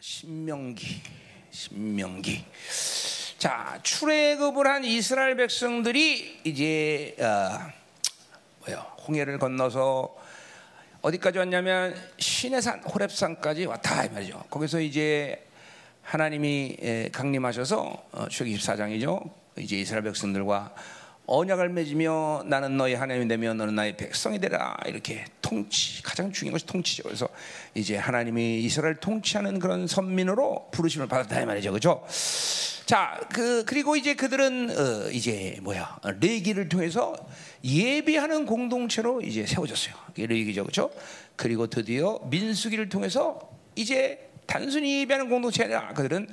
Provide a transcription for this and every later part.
신명기, 신명기. 자, 출애굽을 한 이스라엘 백성들이 이제 어, 뭐요? 홍해를 건너서 어디까지 왔냐면 시내산 호렙산까지 왔다 이 말이죠. 거기서 이제 하나님이 예, 강림하셔서 어, 출애굽 24장이죠. 이제 이스라엘 백성들과 언약을 맺으며 나는 너희 하나님이 되며 너는 나의 백성이 되라 이렇게 통치 가장 중요한 것이 통치죠. 그래서 이제 하나님이 이스라엘 통치하는 그런 선민으로 부르심을 받았다 이 말이죠, 그렇죠? 자, 그 그리고 이제 그들은 어, 이제 뭐야 어, 레기를 통해서 예비하는 공동체로 이제 세워졌어요. 레기죠, 그렇죠? 그리고 드디어 민수기를 통해서 이제 단순히 예비하는 공동체가 아니라 그들은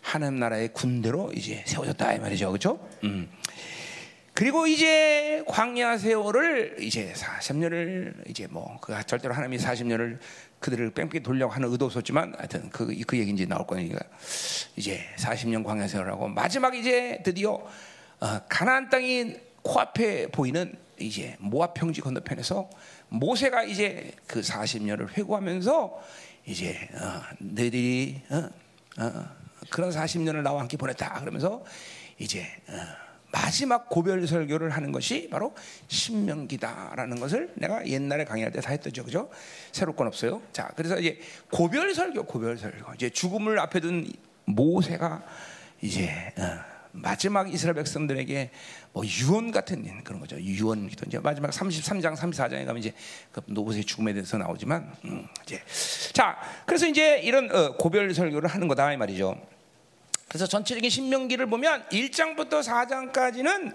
하나님 나라의 군대로 이제 세워졌다 이 말이죠, 그렇죠? 음. 그리고 이제 광야 세월을 이제 40년을 이제 뭐 그 절대로 하나님이 40년을 그들을 뺑뺑이 돌려고 하는 의도 없었지만 하여튼 그, 그 얘기 이제 나올 거니까 이제 40년 광야 세월하고 마지막 이제 드디어 어, 가나안 땅이 코앞에 보이는 이제 모압 평지 건너편에서 모세가 이제 그 40년을 회고하면서 이제 어, 너희들이 어, 어, 그런 40년을 나와 함께 보냈다. 그러면서 이제 어, 마지막 고별 설교를 하는 것이 바로 신명기다라는 것을 내가 옛날에 강의할 때 다 했었죠, 그죠? 새로 건 없어요. 자, 그래서 이제 고별 설교, 고별 설교. 이제 죽음을 앞에 둔 모세가 이제 어, 마지막 이스라엘 백성들에게 뭐 유언 같은 그런 거죠. 유언 기도 이제 마지막 33장, 34장에 가면 이제 그 모세의 죽음에 대해서 나오지만 음, 이제 자, 그래서 이제 이런 어, 고별 설교를 하는 거다 이 말이죠. 그래서 전체적인 신명기를 보면 1장부터 4장까지는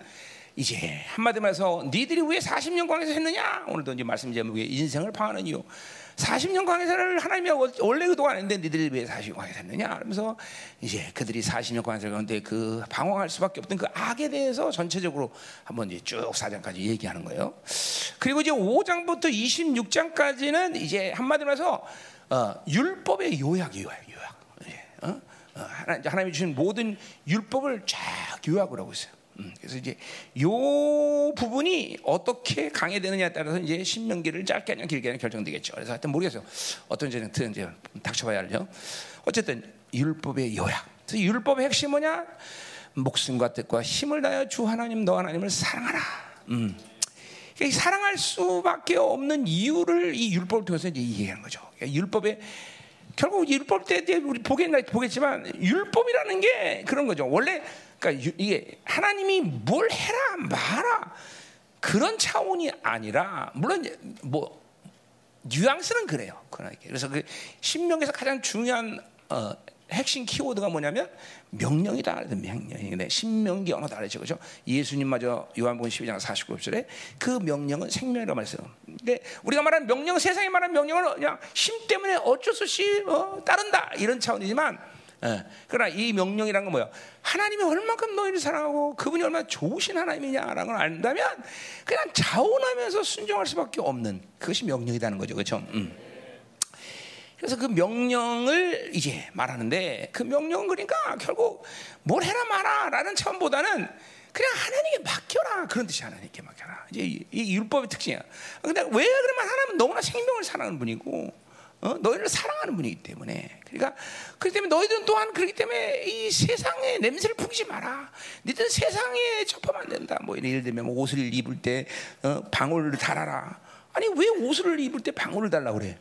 이제 한마디로 해서 니들이 왜 40년 광에서 했느냐? 오늘도 이제 말씀 제목에 인생을 방하는 이유. 40년 광에서를 하나님이 원래 의도가 아닌데 니들이 왜 40년 광에서 했느냐? 그러면서 이제 그들이 40년 광에서 그런데 그 방황할 수밖에 없던 그 악에 대해서 전체적으로 한번 이제 쭉 4장까지 얘기하는 거예요. 그리고 이제 5장부터 26장까지는 이제 한마디로 해서 어, 율법의 요약, 요약, 요약. 어? 하나님 이 주신 모든 율법을 쫙 요약을 하고 있어요. 음, 그래서 이제 요 부분이 어떻게 강해되느냐에 따라서 이제 신명기를 짧게 하냐 길게 하냐 결정되겠죠. 그래서 하여튼 모르겠어요. 어떤 이제 이제 닥쳐봐야 알죠. 어쨌든 율법의 요약. 그래서 율법의 핵심 뭐냐? 목숨과 뜻과 힘을 다하여 주 하나님 너 하나님을 사랑하라. 음. 그러니까 사랑할 수밖에 없는 이유를 이 율법을 통해서 이제 이해하는 거죠. 그러니까 율법의 결국 율법 때 우리 보겠, 보겠지만 율법이라는 게 그런 거죠. 원래 그러니까 이게 하나님이 뭘 해라 마라 그런 차원이 아니라 물론 뭐 뉘앙스는 그래요. 그래서 그 신명에서 가장 중요한 어, 핵심 키워드가 뭐냐면 명령이다. 명령인데 신명기 언어다 그랬죠. 그죠? 예수님마저 요한복음 12장 49절에 그 명령은 생명이라고 말했어요. 근데 우리가 말하는 명령 세상에 말하는 명령은 그냥 힘 때문에 어쩔 수 없이 어, 따른다 이런 차원이지만 예. 그러나 이 명령이란 건 뭐야? 하나님이 얼마큼 너희를 사랑하고 그분이 얼마나 좋으신 하나님이냐라는 걸 안다면 그냥 자원하면서 순종할 수밖에 없는 그것이 명령이라는 거죠. 그렇죠? 음. 그래서 그 명령을 이제 말하는데 그 명령은 그러니까 결국 뭘 해라 마라라는 차원보다는 그냥 하나님께 맡겨라 그런 뜻이 하나님께 맡겨라 이제 이, 이 율법의 특징이야. 근데 왜 그러면 하나님은 너무나 생명을 사랑하는 분이고 어? 너희를 사랑하는 분이기 때문에 그러니까 그렇기 때문에 너희들은 또한 그렇기 때문에 이 세상의 냄새를 풍기지 마라. 너희들은 세상에 접하면 안 된다. 뭐 예를 들면 뭐 옷을 입을 때 어, 방울을 달아라. 아니 왜 옷을 입을 때 방울을 달라 그래?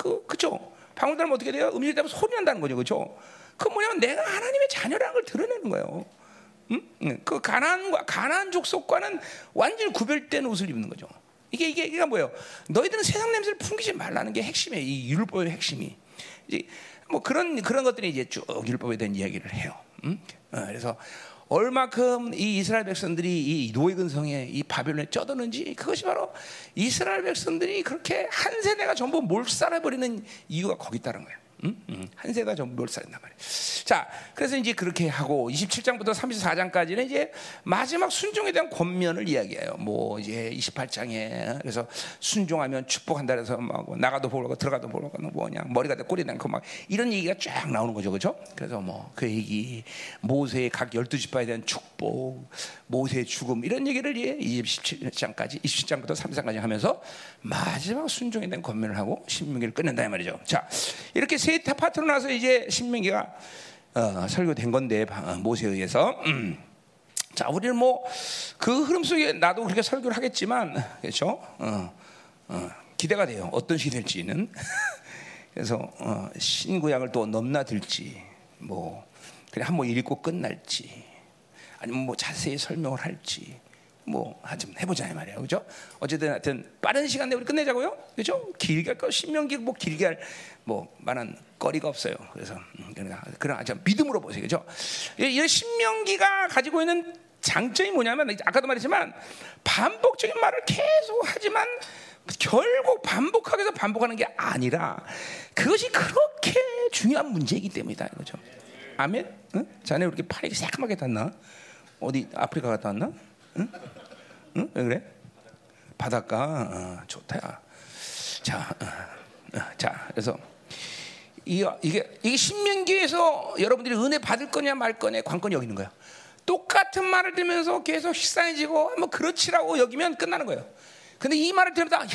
그 그죠? 방울 달면 어떻게 돼요? 음식 때문에 소리 난다는 거죠, 그죠? 그 뭐냐면 내가 하나님의 자녀라는 걸 드러내는 거예요. 응? 그 가난과 가난 족속과는 완전히 구별된 옷을 입는 거죠. 이게 이게 이게 뭐예요? 너희들은 세상 냄새를 풍기지 말라는 게 핵심이에요. 이 율법의 핵심이. 이제 뭐 그런 그런 것들이 이제 쭉 율법에 대한 이야기를 해요. 응? 어, 그래서 얼마큼 이 이스라엘 백성들이 이 노예 근 성에 이 바벨론에 쩌드는지 그것이 바로 이스라엘 백성들이 그렇게 한 세대가 전부 몰살해 버리는 이유가 거기 있다는 거예요. 음? 음. 한 세가 전부 몰살했단 말이에요. 자, 그래서 이제 그렇게 하고 27장부터 34장까지는 이제 마지막 순종에 대한 권면을 이야기해요. 뭐 이제 28장에 그래서 순종하면 축복한다 그래서 막 나가도 보고 들어가도 보고 뭐냐 머리가 돼 꼬리 난고 막 이런 얘기가 쫙 나오는 거죠, 그렇죠? 그래서 뭐 그 얘기 모세의 각 열두 지파에 대한 축복, 모세의 죽음 이런 얘기를 이제 27장까지 27장부터 33장까지 하면서 마지막 순종에 대한 권면을 하고 신명기를 끝낸다 이 말이죠. 자, 이렇게 세세 파트로 나서 이제 신명기가 어, 설교된 건데 바- 어, 모세에 의해서. 음. 자, 우리는 뭐 그 흐름 속에 나도 그렇게 설교를 하겠지만, 그렇죠? 어, 어, 기대가 돼요. 어떤 식이 될지는. 그래서 어, 신구약을 또 넘나들지, 뭐 그냥 한번 읽고 끝날지, 아니면 뭐 자세히 설명을 할지, 뭐 하여튼 해보자 이 말이에요, 그죠? 어쨌든 하여튼 빠른 시간 내에 우리 끝내자고요, 그죠? 길게 할 거, 신명기 뭐 길게 할뭐 말한 거리가 없어요. 그래서 음, 그러니까 그런 아주 믿음으로 보세요, 그죠? 이, 이 신명기가 가지고 있는 장점이 뭐냐면 아까도 말했지만 반복적인 말을 계속 하지만 결국 반복하게서 반복하는 게 아니라 그것이 그렇게 중요한 문제이기 때문이다 이거죠. 아멘? 응? 자네 왜 이렇게 팔이 새까맣게 탔나? 어디 아프리카 갔다 왔나? 응? 응? 왜 그래? 바닷가 어, 좋다. 자, 어, 어, 자, 그래서 이, 이게 이게 신명기에서 여러분들이 은혜 받을 거냐 말 거냐 관건이 여기 있는 거야. 똑같은 말을 들으면서 계속 식상해지고 뭐 그렇지라고 여기면 끝나는 거예요. 근데 이 말을 들으면 야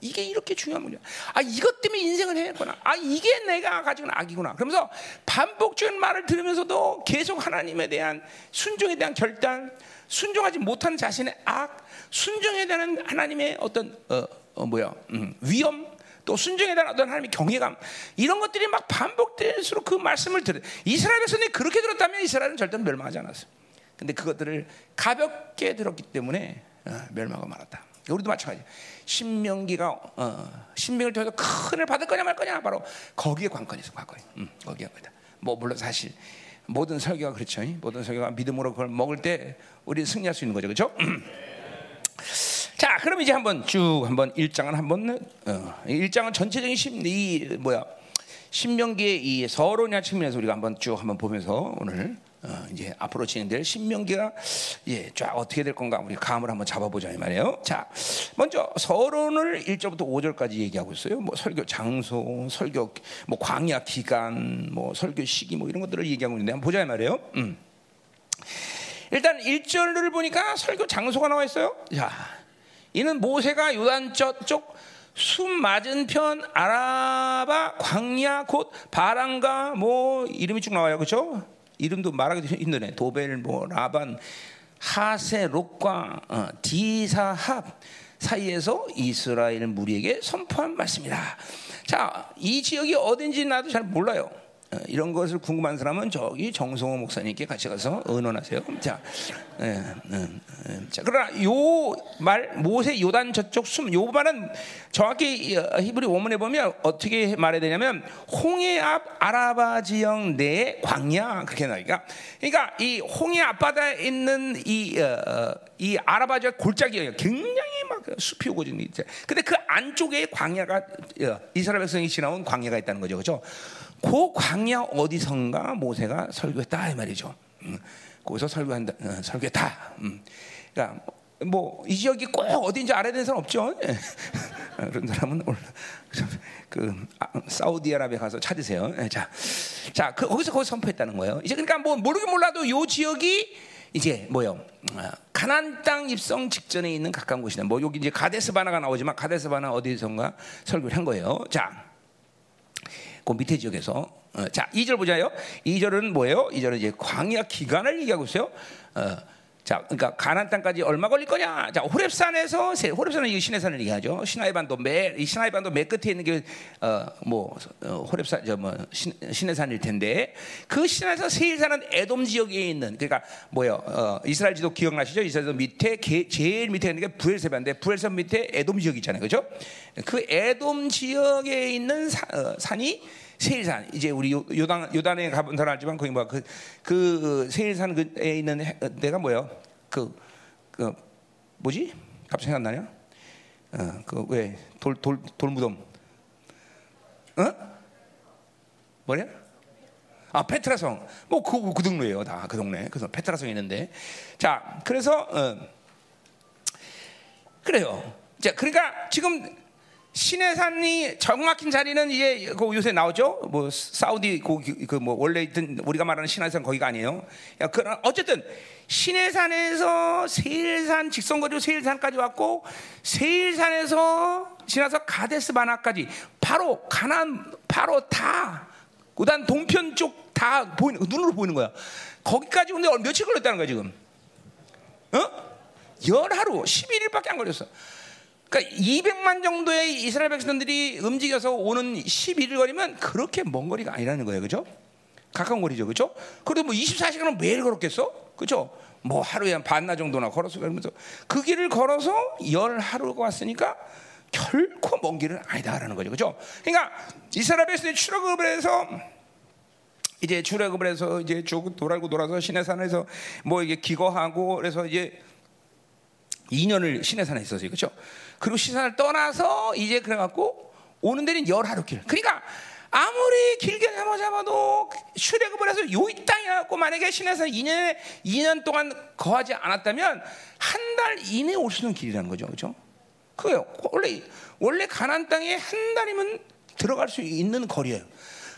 이게 이렇게 중요한 문제야. 아 이것 때문에 인생을 해야겠구나. 아 이게 내가 가지고 있는 악이구나. 그러면서 반복적인 말을 들으면서도 계속 하나님에 대한 순종에 대한 결단, 순종하지 못한 자신의 악, 순종에 대한 하나님의 어떤 어, 어 뭐야 음, 위험. 또 순종에 대한 어떤 하나님의 경외감 이런 것들이 막 반복될수록 그 말씀을 들어 이스라엘 백성이 그렇게 들었다면 이스라엘은 절대 멸망하지 않았어요. 근데 그것들을 가볍게 들었기 때문에 어, 멸망하고 말았다. 우리도 마찬가지. 신명기가 어, 신명을 통해서 큰을 받을 거냐 말 거냐 바로 거기에 관건이 있어 관건이. 음, 거기에 거다. 뭐 물론 사실 모든 설교가 그렇죠. 모든 설교가 믿음으로 그걸 먹을 때 우리 승리할 수 있는 거죠, 그렇죠? 자, 그럼 이제 한번 쭉 한번 일장은 한번 어, 일장은 전체적인 심이 뭐야 신명기의 이 서론이나 측면에서 우리가 한번 쭉 한번 보면서 오늘 어, 이제 앞으로 진행될 신명기가 예, 쫙 어떻게 될 건가 우리 감을 한번 잡아보자 이 말이에요. 자, 먼저 서론을 1절부터 5절까지 얘기하고 있어요. 뭐 설교 장소, 설교 뭐 광야 기간, 뭐 설교 시기 뭐 이런 것들을 얘기하고 있는데 한번 보자 이 말이에요. 음. 일단 1절을 보니까 설교 장소가 나와 있어요. 자, 이는 모세가 요단 저쪽 숨 맞은 편 아라바 광야 곧 바람과 뭐 이름이 쭉 나와요, 그렇죠? 이름도 말하기 힘드네. 도벨 뭐 라반 하세 롯과 어, 디사합 사이에서 이스라엘 무리에게 선포한 말씀이다. 자, 이 지역이 어딘지 나도 잘 몰라요. 어, 이런 것을 궁금한 사람은 저기 정성호 목사님께 같이 가서 의논하세요. 자, 예, 음, 음, 자 그러나 요 말 모세 요단 저쪽 숨 요 말은 정확히 어, 히브리 원문에 보면 어떻게 말해야 되냐면 홍해 앞 아라바 지역 내 광야 그렇게 나니까 그러니까 이 홍해 앞바다에 있는 이, 어, 이 아라바 지역 골짜기예요. 굉장히 막 숲이 오거든요. 근데 그 안쪽에 광야가 어, 이스라엘 백성이 지나온 광야가 있다는 거죠, 그렇죠? 그 광야 어디선가 모세가 설교했다 이 말이죠. 음, 거기서 설교한다, 어, 설교했다. 음. 그러니까 뭐 이 지역이 꼭 어딘지 알아야 되는 사람 없죠. 예. 그런 사람은 그 아, 사우디아라비아 가서 찾으세요. 예, 자, 자 그, 거기서 거기 선포했다는 거예요. 이제 그러니까 뭐 모르긴 몰라도 요 지역이 이제 뭐요? 어, 가난 땅 입성 직전에 있는 가까운 곳이네. 뭐 여기 이제 가데스 바나가 나오지만 가데스 바나 어디선가 설교를 한 거예요. 자. 그 밑에 지역에서 어, 자 2절 보자요. 2절은 뭐예요? 2절은 이제 광야 기간을 얘기하고 있어요. 어, 자, 그러니까 가나안 땅까지 얼마 걸릴 거냐? 자, 호렙산에서 호렙산은 이 시내산을 얘기하죠. 시나이 반도 매이 시나이 반도 맨 끝에 있는 게어뭐 어, 호렙산 저뭐 시내산일 텐데 그 시내에서 세일산은 에돔 지역에 있는 그러니까 뭐요? 어, 이스라엘 지도 기억나시죠? 이스라엘 밑에 게, 제일 밑에 있는 게 부엘세바인데 부엘세 밑에 에돔 지역 있잖아요, 그렇죠? 그 에돔 지역에 있는 사, 어, 산이 세일산 이제 우리 요단 요단에 가본 사람 알지만 거기 뭐그 그 세일산 그에 있는 데가 뭐요? 그, 그 뭐지? 갑자기 생각나냐? 어, 그왜 돌 돌 돌무덤? 어? 뭐냐? 아 페트라성. 뭐그 그 동네예요, 다 그 동네. 그래서 페트라성 있는데, 자 그래서 어, 그래요. 자 그러니까 지금 신의 산이 정확힌 자리는 이제 그 요새 나오죠. 뭐 사우디 그뭐 원래 있던 우리가 말하는 신의 산 거기가 아니에요. 그 어쨌든 신의 산에서 세일산 직선거리로 세일산까지 왔고 세일산에서 지나서 가데스 바나까지 바로 가난 바로 다 그다음 동편 쪽 다 보이는 눈으로 보이는 거야. 거기까지 오는데 며칠 걸렸다는 거야 지금. 어? 열 하루 11일밖에 안 걸렸어. 그러니까 200만 정도의 이스라엘 백성들이 움직여서 오는 11일 거리면 그렇게 먼 거리가 아니라는 거예요. 그죠? 가까운 거리죠. 그죠? 그래도 뭐 24시간은 매일 걸었겠어? 그죠? 뭐 하루에 한 반나 정도나 걸어서 그러면서 그 길을 걸어서 열 하루가 왔으니까 결코 먼 길은 아니다라는 거죠. 그죠? 그러니까 이스라엘 백성이 출애굽을 해서 이제 출애굽을 해서 이제 쭉 돌아고 돌아서 시내산에서 뭐 이게 기거하고 그래서 이제 2년을 시내산에 있었어요. 그렇죠? 그리고 시산을 떠나서 이제 그래갖고 오는 데는 열 하루 길. 그러니까 아무리 길게 잡아 잡아도 출애굽을 해서 요이 땅에 갖고 만약에 신에서 2년 2년 동안 거하지 않았다면 한 달 이내 올 수 있는 길이라는 거죠, 그렇죠? 그게요. 원래 원래 가난 땅에 한 달이면 들어갈 수 있는 거리예요.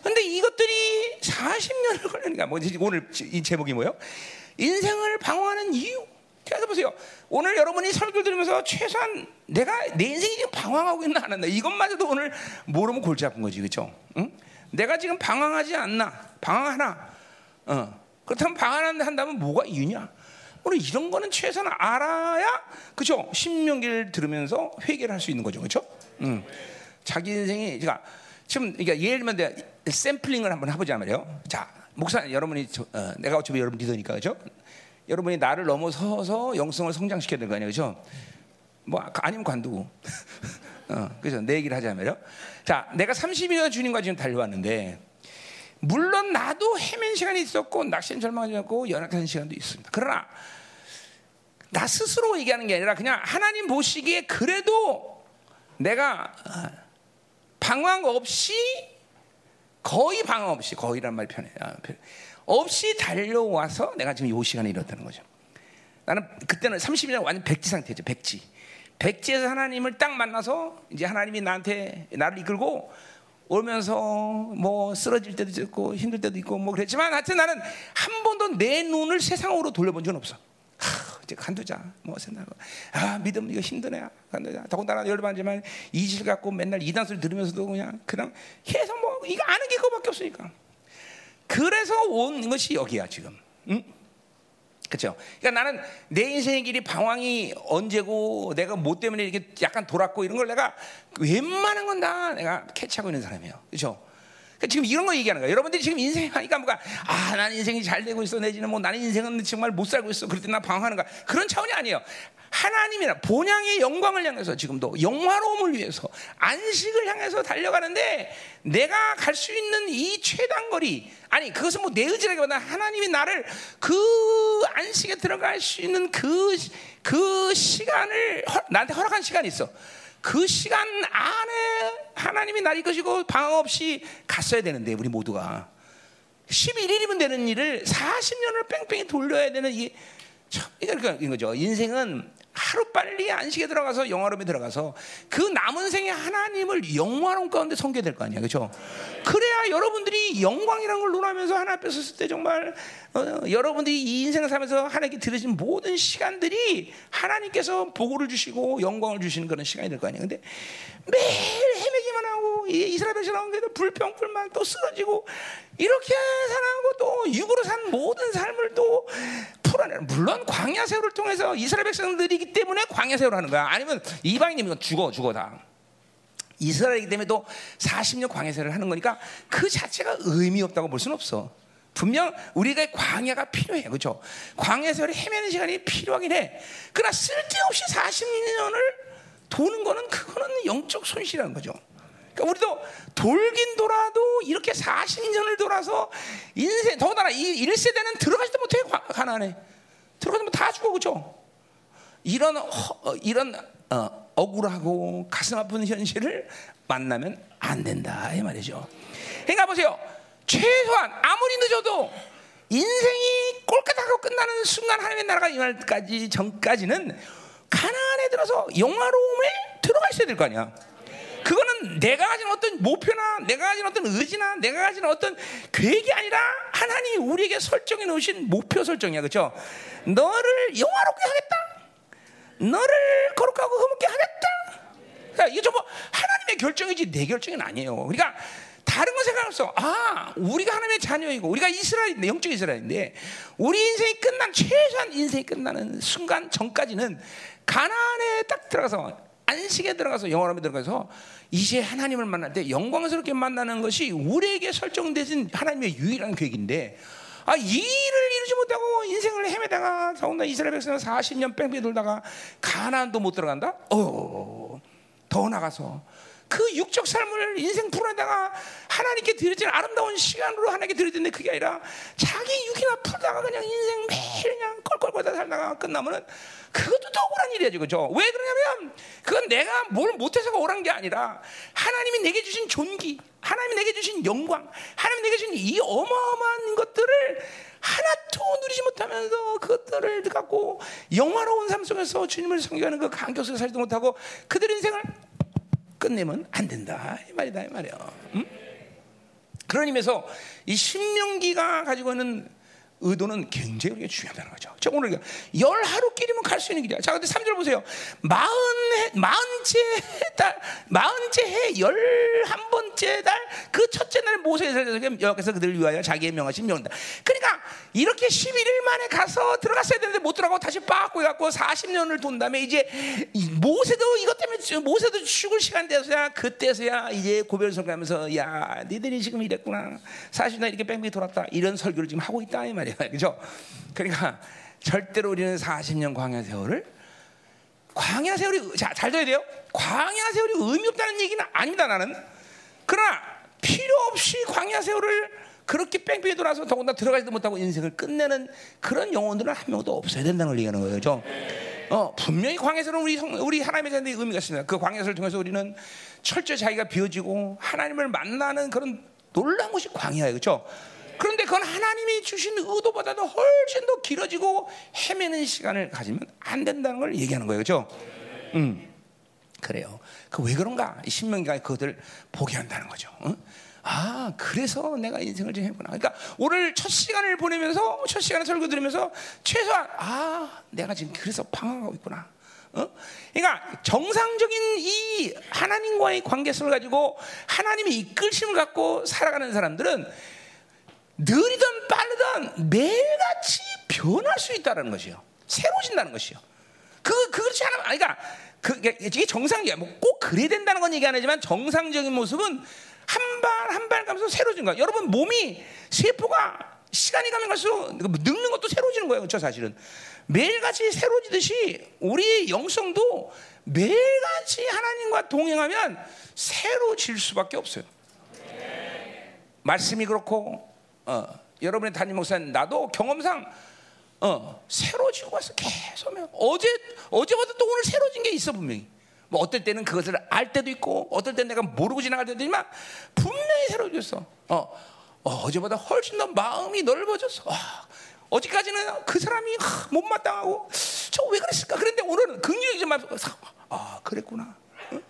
근데 이것들이 40년을 걸리니까 뭐 오늘 이 제목이 뭐예요? 인생을 방황하는 이유. 그래서 보세요. 오늘 여러분이 설교 들으면서 최소한 내가 내 인생이 지금 방황하고 있나 안 했나 이것마저도 오늘 모르면 골치 아픈 거지, 그렇죠? 응? 내가 지금 방황하지 않나? 방황하나? 어. 그렇다면 방황한다면 뭐가 이유냐? 오늘 이런 거는 최소한 알아야, 그렇죠? 신명기를 들으면서 회개를 할 수 있는 거죠, 그렇죠? 응. 자기 인생이, 그러니까 지금 그러니까 예를 들면 내가 샘플링을 한번 해보자 말이에요. 자, 목사 여러분이 저, 어, 내가 어차피 여러분 리더니까 그렇죠? 여러분이 나를 넘어서서 영성을 성장시켜야 되는 거 아니에요, 그렇죠? 뭐 아니면 관두고, 어, 그죠? 내 얘기를 하자면요. 자, 내가 30년 주님과 지금 달려왔는데, 물론 나도 헤맨 시간이 있었고 낚시는 절망하고 연약한 시간도 있습니다. 그러나 나 스스로 얘기하는 게 아니라 그냥 하나님 보시기에 그래도 내가 방황 없이 거의 방황 없이 거의란 말 편해. 없이 달려와서 내가 지금 이 시간에 이렇다는 거죠. 나는 그때는 30년 완전 백지 상태죠. 백지. 백지에서 하나님을 딱 만나서 이제 하나님이 나한테 나를 이끌고 오면서 뭐 쓰러질 때도 있고 힘들 때도 있고 뭐 그랬지만 하여튼 나는 한 번도 내 눈을 세상으로 돌려본 적은 없어. 하, 이제 간두자 뭐 생각하고 아 믿음 이거 힘드네 간두자 더군다나 열반지만 이질 갖고 맨날 이단 소리 들으면서도 그냥 그냥 계속 뭐 이거 아는 게 그거밖에 없으니까 그래서 온 것이 여기야 지금. 응? 그렇죠. 그러니까 나는 내 인생의 길이 방황이 언제고 내가 뭐 때문에 이렇게 약간 돌았고 이런 걸 내가 웬만한 건 다 내가 캐치하고 있는 사람이에요. 그렇죠. 그러니까 지금 이런 거 얘기하는 거야. 여러분들이 지금 인생 하니까 뭐가 아, 나는 인생이 잘 되고 있어. 내지는 뭐 나는 인생은 정말 못 살고 있어. 그럴 때 나 방황하는가. 그런 차원이 아니에요. 하나님이나 본향의 영광을 향해서 지금도 영화로움을 위해서 안식을 향해서 달려가는데 내가 갈 수 있는 이 최단 거리 아니 그것은 뭐 내 의지라기보다 하나님이 나를 그 안식에 들어갈 수 있는 그, 그 시간을 나한테 허락한 시간이 있어. 그 시간 안에 하나님이 날 이끄시고 방황 없이 갔어야 되는데 우리 모두가 11일이면 되는 일을 40년을 뺑뺑이 돌려야 되는 이 그러니까 이런 거죠. 인생은 하루 빨리 안식에 들어가서 영화로움에 들어가서 그 남은 생에 하나님을 영화로움 가운데 섬겨야 될 거 아니야, 그렇죠? 그래야 여러분들이 영광이라는 걸 논하면서 하나 앞에 섰을 때 정말 어, 여러분들이 이 인생을 살면서 하나님께 들으신 모든 시간들이 하나님께서 보고를 주시고 영광을 주시는 그런 시간이 될 거 아니야. 근데 매일 헤매기만 하고 이스라엘 백성은 그래도 불평불만 또 쓰러지고 이렇게 살아가고 또 육으로 산 모든 삶을 또 풀어내는 물론 광야 세월을 통해서 이스라엘 백성들이기 때문에 광야 세월을 하는 거야. 아니면 이방인이면 죽어 죽어 다. 이스라엘이기 때문에 또 40년 광야 세월을 하는 거니까 그 자체가 의미 없다고 볼 수는 없어. 분명 우리가 광야가 필요해. 그렇죠? 광야 세월에 헤매는 시간이 필요하긴 해. 그러나 쓸데없이 40년을 도는 거는 그거는 영적 손실이라는 거죠 그러니까 우리도 돌긴 돌아도 이렇게 40년을 돌아서 인생 더군다나 이 1세대는 들어가지도 못해 가난해. 들어가면 다 죽어 그죠? 이런 허, 어, 이런 어, 억울하고 가슴 아픈 현실을 만나면 안 된다 이 말이죠. 그러니까 보세요. 최소한 아무리 늦어도 인생이 꼴까닥하고 끝나는 순간 하나님의 나라가 임할까지 전까지는 가난에 들어서 영화로움에 들어가 있어야 될 거 아니야. 그거는 내가 가진 어떤 목표나 내가 가진 어떤 의지나 내가 가진 어떤 계획이 아니라 하나님이 우리에게 설정해 놓으신 목표 설정이야. 그렇죠? 너를 영화롭게 하겠다. 너를 거룩하고 흠없게 하겠다. 그러니까 이게 전부 하나님의 결정이지 내 결정은 아니에요. 그러니까 다른 거 생각 없어. 아, 우리가 하나님의 자녀이고 우리가 이스라엘인데 영적 이스라엘인데 우리 인생이 끝난 최소한 인생이 끝나는 순간 전까지는 가나안에 딱 들어가서 안식에 들어가서 영원함에 들어가서 이제 하나님을 만날 때 영광스럽게 만나는 것이 우리에게 설정되신 하나님의 유일한 계획인데 아, 이 일을 이루지 못하고 인생을 헤매다가 더군다나 이스라엘 백성은 40년 뺑뺑이 돌다가 가나안도 못 들어간다? 어, 더 나가서 그 육적 삶을 인생 풀어내다가 하나님께 드려진 아름다운 시간으로 하나님께 드려졌는데 그게 아니라 자기 육이나 풀다가 그냥 인생 매일 그냥 껄껄거리다 살다가 끝나면은 그것도 더 억울한 일이죠, 그죠? 왜 그러냐면 그건 내가 뭘 못해서가 억울한 게 아니라 하나님이 내게 주신 존귀, 하나님이 내게 주신 영광, 하나님이 내게 주신 이 어마어마한 것들을 하나도 누리지 못하면서 그것들을 갖고 영화로운 삶 속에서 주님을 섬기는 그 속에 살지도 못하고 그들 인생을 끝내면 안 된다 이 말이다 이 말이야. 응? 그런 의미에서 이 신명기가 가지고 있는 의도는 굉장히 우리가 중요하다는 거죠. 자, 오늘 열 하루끼리면 갈 수 있는 길이야. 자, 근데 3절 보세요. 마흔 해, 마흔째 달, 마흔째 해, 열한 번째 달, 그 첫째 날 모세에서 여기서 그들을 위하여 자기의 명하신 명다. 그러니까 이렇게 11일 만에 가서 들어갔어야 되는데 못 들어가고 다시 빠꾸 해갖고 40년을 돈 다음에 이제 모세도 이것 때문에 모세도 죽을 시간 돼서야 그때서야 이제 고별설 하면서 야, 니들이 지금 이랬구나. 40년 이렇게 뺑뺑이 돌았다. 이런 설교를 지금 하고 있다. 이 말이야. 말이야. 그죠? 그러니까 절대로 우리는 40년 광야 세월을 광야 세월이 자, 잘 들어야 돼요. 광야 세월이 의미 없다는 얘기는 아닙니다, 나는. 그러나 필요 없이 광야 세월을 그렇게 뺑뺑이 돌아서 더군다나 들어가지도 못하고 인생을 끝내는 그런 영혼들은 한 명도 없어야 된다는 걸 얘기하는 거예요. 어, 분명히 광야에서는 우리 우리 하나님의 자녀의 의미가 있습니다. 그 광야를 통해서 우리는 철저히 자기가 비워지고 하나님을 만나는 그런 놀라운 것이 광야예요. 그렇죠? 그런데 그건 하나님이 주신 의도보다도 훨씬 더 길어지고 헤매는 시간을 가지면 안 된다는 걸 얘기하는 거예요. 그렇죠? 음. 그래요. 그 왜 그런가? 신명기가 그것을 보게 한다는 거죠. 어? 아, 그래서 내가 인생을 좀 해보나. 그러니까 오늘 첫 시간을 보내면서 첫 시간에 설교 들으면서 최소한 아, 내가 지금 그래서 방황하고 있구나. 어? 그러니까 정상적인 이 하나님과의 관계성을 가지고 하나님의 이끌심을 갖고 살아가는 사람들은 느리든 빠르든 매일같이 변할 수 있다는 것이요. 새로워진다는 것이요. 그 그렇지 않으면 그러니까 그 이게 정상이야. 뭐 꼭 그래야 된다는 건 얘기 안 하지만 정상적인 모습은 한 발 한 발 가면서 새로워진 거야. 여러분 몸이 세포가 시간이 가면 갈수록 늙는 것도 새로워지는 거예요. 그렇죠, 사실은. 매일같이 새로워지듯이 우리의 영성도 매일같이 하나님과 동행하면 새로워질 수밖에 없어요. 말씀이 그렇고 어, 여러분의 담임 목사님 나도 경험상 어, 새로지고 왔어 계속 어제 어제보다 또 오늘 새로진 게 있어 분명히. 뭐 어떨 때는 그것을 알 때도 있고 어떨 때는 내가 모르고 지나갈 때도 있지만 분명히 새로졌어. 어, 어 제보다 훨씬 더 마음이 넓어졌어. 아, 어제까지는 그 사람이 하, 못마땅하고 저 왜 그랬을까? 그런데 오늘은 좀 아, 그랬구나. 어?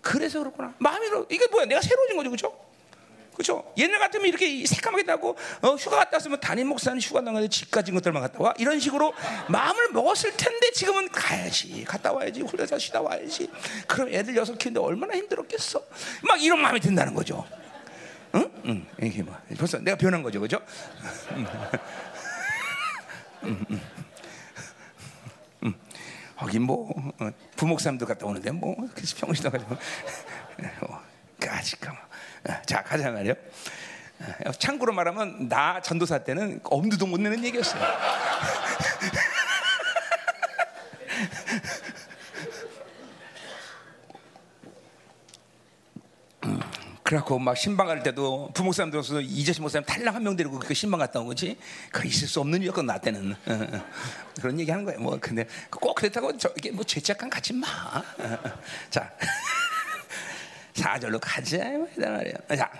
그래서 그렇구나. 마음이 이게 뭐야? 내가 새로워진 거죠, 그렇죠? 그렇죠? 옛날 같으면 이렇게 새까맣게 나고 어, 휴가 갔다 왔으면 담임 목사는 휴가 나가는데 집 가진 것들만 갔다 와 이런 식으로 마음을 먹었을 텐데 지금은 가야지 갔다 와야지 홀려서 쉬다 와야지 그럼 애들 여섯 키는데 얼마나 힘들었겠어 막 이런 마음이 든다는 거죠 응? 응. 이게 뭐 벌써 내가 변한 거죠 그죠? 응. 응. 응. 응. 하긴 뭐 어, 부목사님도 갔다 오는데 뭐 평신도 가지고 어, 아직 가만 자 가자 말이요. 참고로 말하면 나 전도사 때는 엄두도 못 내는 얘기였어요. 음, 그래갖고 막 신방 갈 때도 부목사님 들어서 이재시 목사님 탈락 한 명 데리고 그 신방 갔다 온 거지. 그 있을 수 없는 일이었건 나 때는 어, 어. 그런 얘기 하는 거예요. 뭐 근데 꼭 그렇다고 저 이게 뭐 죄책감 갖지 마. 자. 사절로 가자 말이야. 자,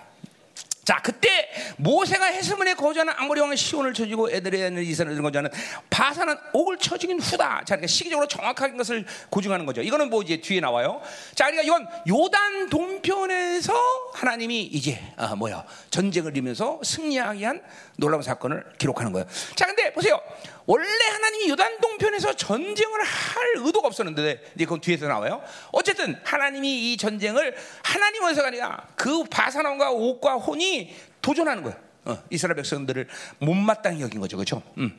자 그때 모세가 해스문에 거주하는 아모리 왕 시온을 쳐주고 에드레는 이스라엘을 거주하는 바사는 옥을 쳐 죽인 후다. 자 그러니까 시기적으로 정확한 것을 고증하는 거죠. 이거는 뭐 이제 뒤에 나와요. 자 그러니까 이건 요단 동편에서 하나님이 이제 아, 뭐야 전쟁을 이면서 승리하게 한 놀라운 사건을 기록하는 거예요. 자 근데 보세요. 원래 하나님이 요단 동편에서 전쟁을 할 의도가 없었는데 이제 그건 뒤에서 나와요. 어쨌든 하나님이 이 전쟁을 하나님에서가 아니라 그 바사나온과 옥과 혼이 도전하는 거예요. 어, 이스라엘 백성들을 못마땅히 여긴 거죠, 그렇죠? 음.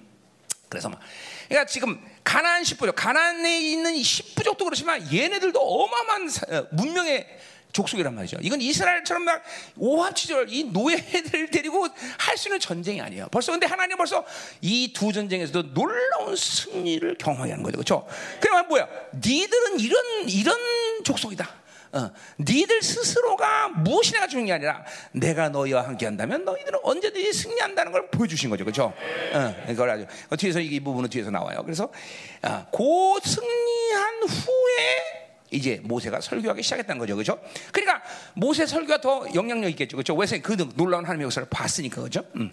그래서 막, 그러니까 지금 가나안 십부족, 가나안에 있는 이 십부족도 그렇지만 얘네들도 어마어마한 사- 어, 문명의 족속이란 말이죠. 이건 이스라엘처럼 막 오합지졸 이 노예들을 데리고 할 수 있는 전쟁이 아니에요. 벌써 근데 하나님 벌써 이 두 전쟁에서도 놀라운 승리를 경험하게 하는 거죠. 그렇죠? 그러면 뭐야? 니들은 이런 이런 족속이다. 어, 니들 스스로가 무엇이 내가 주는 게 아니라 내가 너희와 함께 한다면 너희들은 언제든지 승리한다는 걸 보여주신 거죠. 그렇죠? 어, 이걸 아주 어, 뒤에서 이 부분은 뒤에서 나와요. 그래서 아, 그 승리한 후에 이제 모세가 설교하기 시작했다는 거죠, 그렇죠? 그러니까 모세 설교가 더 영향력 있겠죠, 그렇죠? 왜냐 그 놀라운 하나님의 역사를 봤으니까, 그렇죠? 음.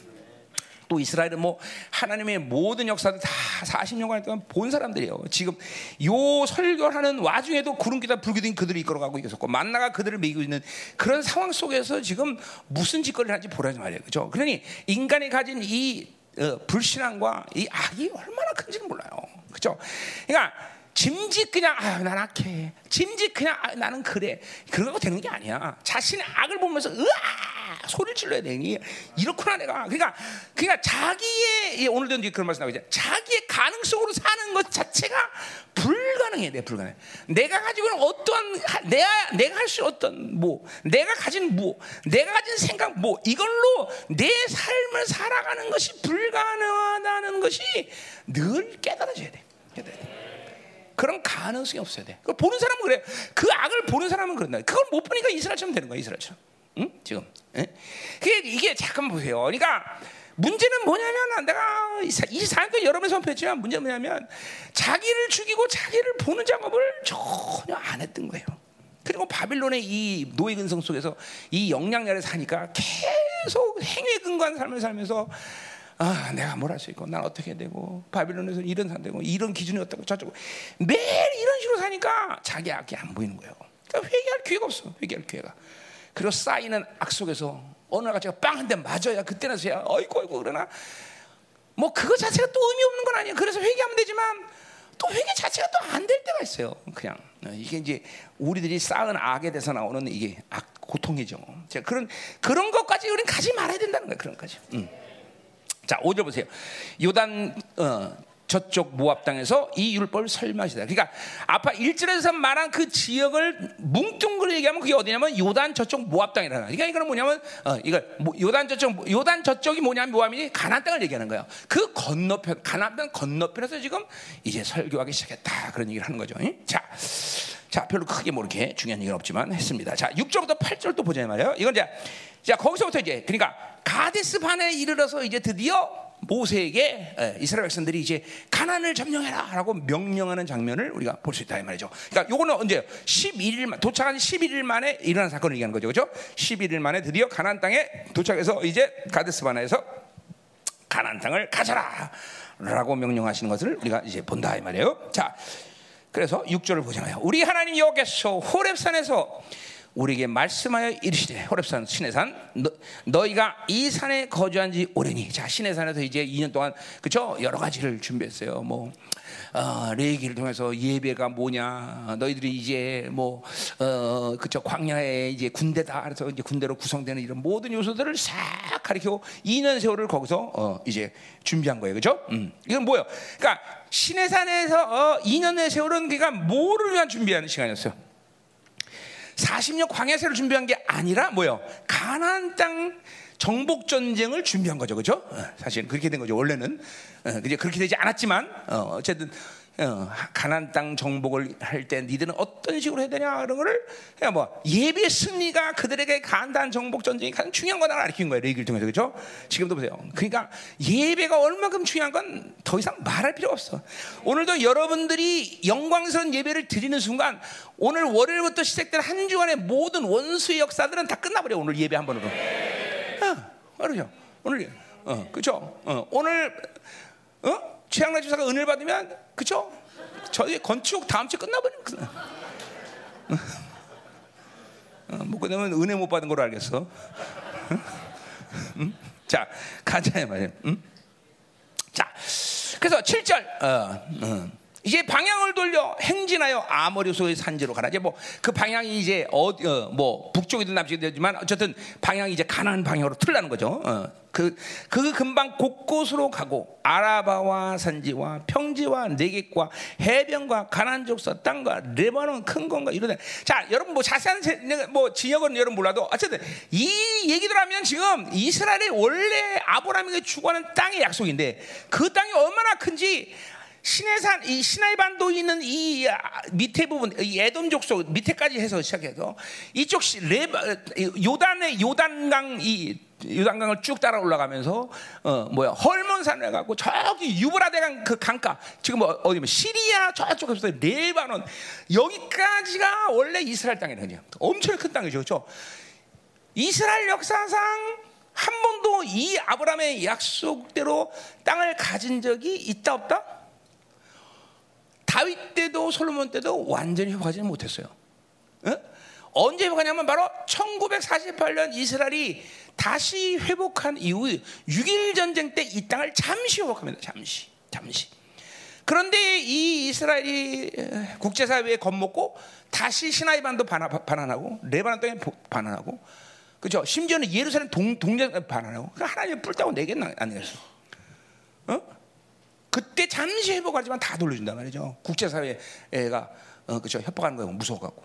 또 이스라엘은 뭐 하나님의 모든 역사를 다 40년간 동안 본 사람들이에요. 지금 요 설교하는 와중에도 구름기다 불기둥이 그들을 이끌어가고 있었고 만나가 그들을 먹이고 있는 그런 상황 속에서 지금 무슨 짓거리를 하는지 보라지 말이에요. 그죠? 그러니 인간이 가진 이 어, 불신앙과 이 악이 얼마나 큰지는 몰라요. 그죠? 그러니까 짐짓 그냥 아, 난 악해. 짐짓 그냥 아, 나는 그래. 그런 거 되는 게 아니야. 자신의 악을 보면서 으아 소리를 질러야 되니 이렇구나 내가. 그러니까 그러니까 자기의 예, 오늘도 이제 그런 말씀 나오죠. 자기의 가능성으로 사는 것 자체가 불가능해, 내 불가능. 내가 가지고 있는 어떠한 하- 내가 내가 할 수 어떤 뭐 내가 가진 뭐 내가 가진 생각 뭐 이걸로 내 삶을 살아가는 것이 불가능하다는 것이 늘 깨달아져야 돼. 깨달아야 돼. 그런 가능성이 없어야 돼. 그걸 보는 사람은 그래. 그 악을 보는 사람은 그런다. 그걸 못 보니까 이스라엘처럼 되는 거야, 이스라엘처럼. 응? 지금. 예? 그게 이게 잠깐 보세요. 그러니까 문제는 뭐냐면 내가 24년 동안 여러 번 선포했지만 문제는 뭐냐면 자기를 죽이고 자기를 보는 작업을 전혀 안 했던 거예요. 그리고 바빌론의 이 노예 근성 속에서 이 영향력을 사니까 계속 행위 근거한 삶을 살면서 아, 내가 뭘 할 수 있고, 난 어떻게 되고, 바빌론에서 이런 산되고, 이런 기준이 어떻고, 저쩌고. 매일 이런 식으로 사니까 자기 악이 안 보이는 거예요. 그러니까 회개할 기회가 없어, 회개할 기회가. 그리고 쌓이는 악 속에서 어느 날 제가 빵 한 대 맞아야 그때나서야, 어이구, 어이구, 그러나, 뭐 그거 자체가 또 의미 없는 건 아니에요. 그래서 회개하면 되지만, 또 회개 자체가 또 안 될 때가 있어요. 그냥. 어, 이게 이제 우리들이 쌓은 악에 대해서 나오는 이게 악, 고통이죠. 자, 그런, 그런 것까지 우리는 가지 말아야 된다는 거예요. 그런 것까지. 음. 자, 5절 보세요. 요단 어, 저쪽 모압 땅에서 이 율법을 설마시다. 그러니까 아까 1절에서 말한 그 지역을 뭉뚱그려 얘기하면 그게 어디냐면 요단 저쪽 모압 땅이라는. 그러니까 이거는 뭐냐면 어, 뭐, 요단 저쪽 요단 저쪽이 뭐냐면 모압이니 가나안 땅을 얘기하는 거예요. 그 건너편 가나안 땅 건너편에서 지금 이제 설교하기 시작했다. 그런 얘기를 하는 거죠. 응? 자. 자, 별로 크게 뭐 이렇게 중요한 얘기는 없지만 했습니다. 자, 6절부터 8절 또 보자 말이에요. 이건 이제 자, 거기서부터 이제 그러니까 가데스 반에 이르러서 이제 드디어 모세에게 에, 이스라엘 백성들이 이제 가난을 점령해라라고 명령하는 장면을 우리가 볼 수 있다 이 말이죠. 그러니까 요거는 언제 11일 만 도착한 11일 만에 일어난 사건을 얘기하는 거죠. 그렇죠? 11일 만에 드디어 가나안 땅에 도착해서 이제 가데스 바나에서 가나안 땅을 가져라라고 명령하시는 것을 우리가 이제 본다 이 말이에요. 자, 그래서 6절을 보잖아요. 우리 하나님 여호와께서 호렙산에서 우리에게 말씀하여 이르시되 호렙산 시내산 너, 너희가 이 산에 거주한 지 오래니. 자 시내산에서 이제 2년 동안 그쵸? 여러 가지를 준비했어요. 뭐 어, 레기를 통해서 예배가 뭐냐 너희들이 이제 뭐 어, 그쵸? 광야에 이제 군대다 그래서 이제 군대로 구성되는 이런 모든 요소들을 싹 가리키고 2년 세월을 거기서 어, 이제 준비한 거예요. 그죠 음. 이건 뭐예요? 그러니까 시내산에서 어, 2년의 세월은 그러니까 뭐를 위한 준비하는 시간이었어요 40년 광야세를 준비한 게 아니라 뭐요? 가나안 땅 정복 전쟁을 준비한 거죠, 그렇죠? 사실 그렇게 된 거죠. 원래는 어, 이제 그렇게 되지 않았지만 어, 어쨌든 어, 가나안 땅 정복을 할 때 니들은 어떤 식으로 해야 되냐 그런 거를 뭐 예배 승리가 그들에게 간단 정복 전쟁이 가장 중요한 거다 가르친 거예요. 레기를 통해서 그렇죠? 지금도 보세요. 그러니까 예배가 얼마큼 중요한 건 더 이상 말할 필요 없어. 오늘도 여러분들이 영광스러운 예배를 드리는 순간 오늘 월요일부터 시작된 한 주간의 모든 원수의 역사들은 다 끝나버려 오늘 예배 한 번으로. 어, 그렇죠. 오늘 어, 그렇죠. 어, 오늘 어? 최양락 집사가 은혜를 받으면 그렇죠. 저희 건축 다음 주에 끝나버리는. 어, 못 끝나면 은혜 못 받은 걸로 알겠어. 응? 자, 가자 말이야. 응? 자, 그래서 7절. 어, 어. 이제 방향을 돌려 행진하여 아모리 소의 산지로 가라. 이제 뭐 그 방향이 이제 어디 어, 뭐 북쪽이든 남쪽이든 되지만 어쨌든 방향이 이제 가나안 방향으로 틀라는 거죠. 어. 그, 그 금방 곳곳으로 가고 아라바와 산지와 평지와 내객과 해변과 가난 족서 땅과 레바논 큰 건가 이러다. 자, 여러분 뭐 자세한 제, 뭐 지역은 여러분 몰라도 어쨌든 이 얘기들 하면 지금 이스라엘의 원래 아브라함에게 주고하는 땅의 약속인데 그 땅이 얼마나 큰지 시내산 이 시나이 반도에 있는 이 밑에 부분 이 에돔 족속 밑에까지 해서 시작해서 이쪽 레바 요단의 요단강 이 요단강을 쭉 따라 올라가면서 어 뭐야 헐몬산을 가고 저기 유브라데강 그 강가 지금 뭐 어디 뭐 시리아 저쪽에서 레바논 여기까지가 원래 이스라엘 거죠. 엄청 큰 땅이죠, 그렇죠? 이스라엘 역사상 한 번도 이 아브라함의 약속대로 땅을 가진 적이 있다 없다? 다윗 때도 솔로몬 때도 완전히 회복하지 못했어요. 어? 언제 회복하냐면 바로 1948년 이스라엘이 다시 회복한 이후 6일 전쟁 때 이 땅을 잠시 회복합니다. 잠시, 잠시. 그런데 이 이스라엘이 국제사회에 겁먹고 다시 시나이 반도 반환 하고 레바논 땅에 반환하고 그죠? 심지어는 예루살렘 동, 동전 반환하고 하나님 뿔따고 내겠나 아니겠어? 어? 그때 잠시 회복하지만 다 돌려준단 말이죠. 국제사회가 어, 그렇죠. 협박하는 거예요. 무서워갖고.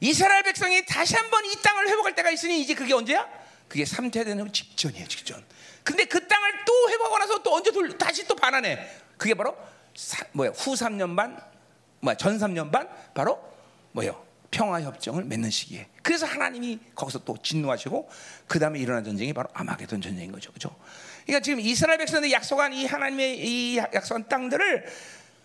이스라엘 백성이 다시 한번 이 땅을 회복할 때가 있으니 이제 그게 언제야? 그게 삼태되는 직전이에요, 직전. 근데 그 땅을 또 회복하고 나서 또 언제 돌 다시 또 반환해. 그게 바로 사, 뭐야? 후 3년 반, 뭐야? 전 3년 반 바로 뭐요? 평화 협정을 맺는 시기에. 그래서 하나님이 거기서 또 진노하시고 그 다음에 일어난 전쟁이 바로 아마게돈 전쟁인 거죠, 그렇죠? 그러니까 지금 이스라엘 백성들이 약속한 이 하나님의 이 약속한 땅들을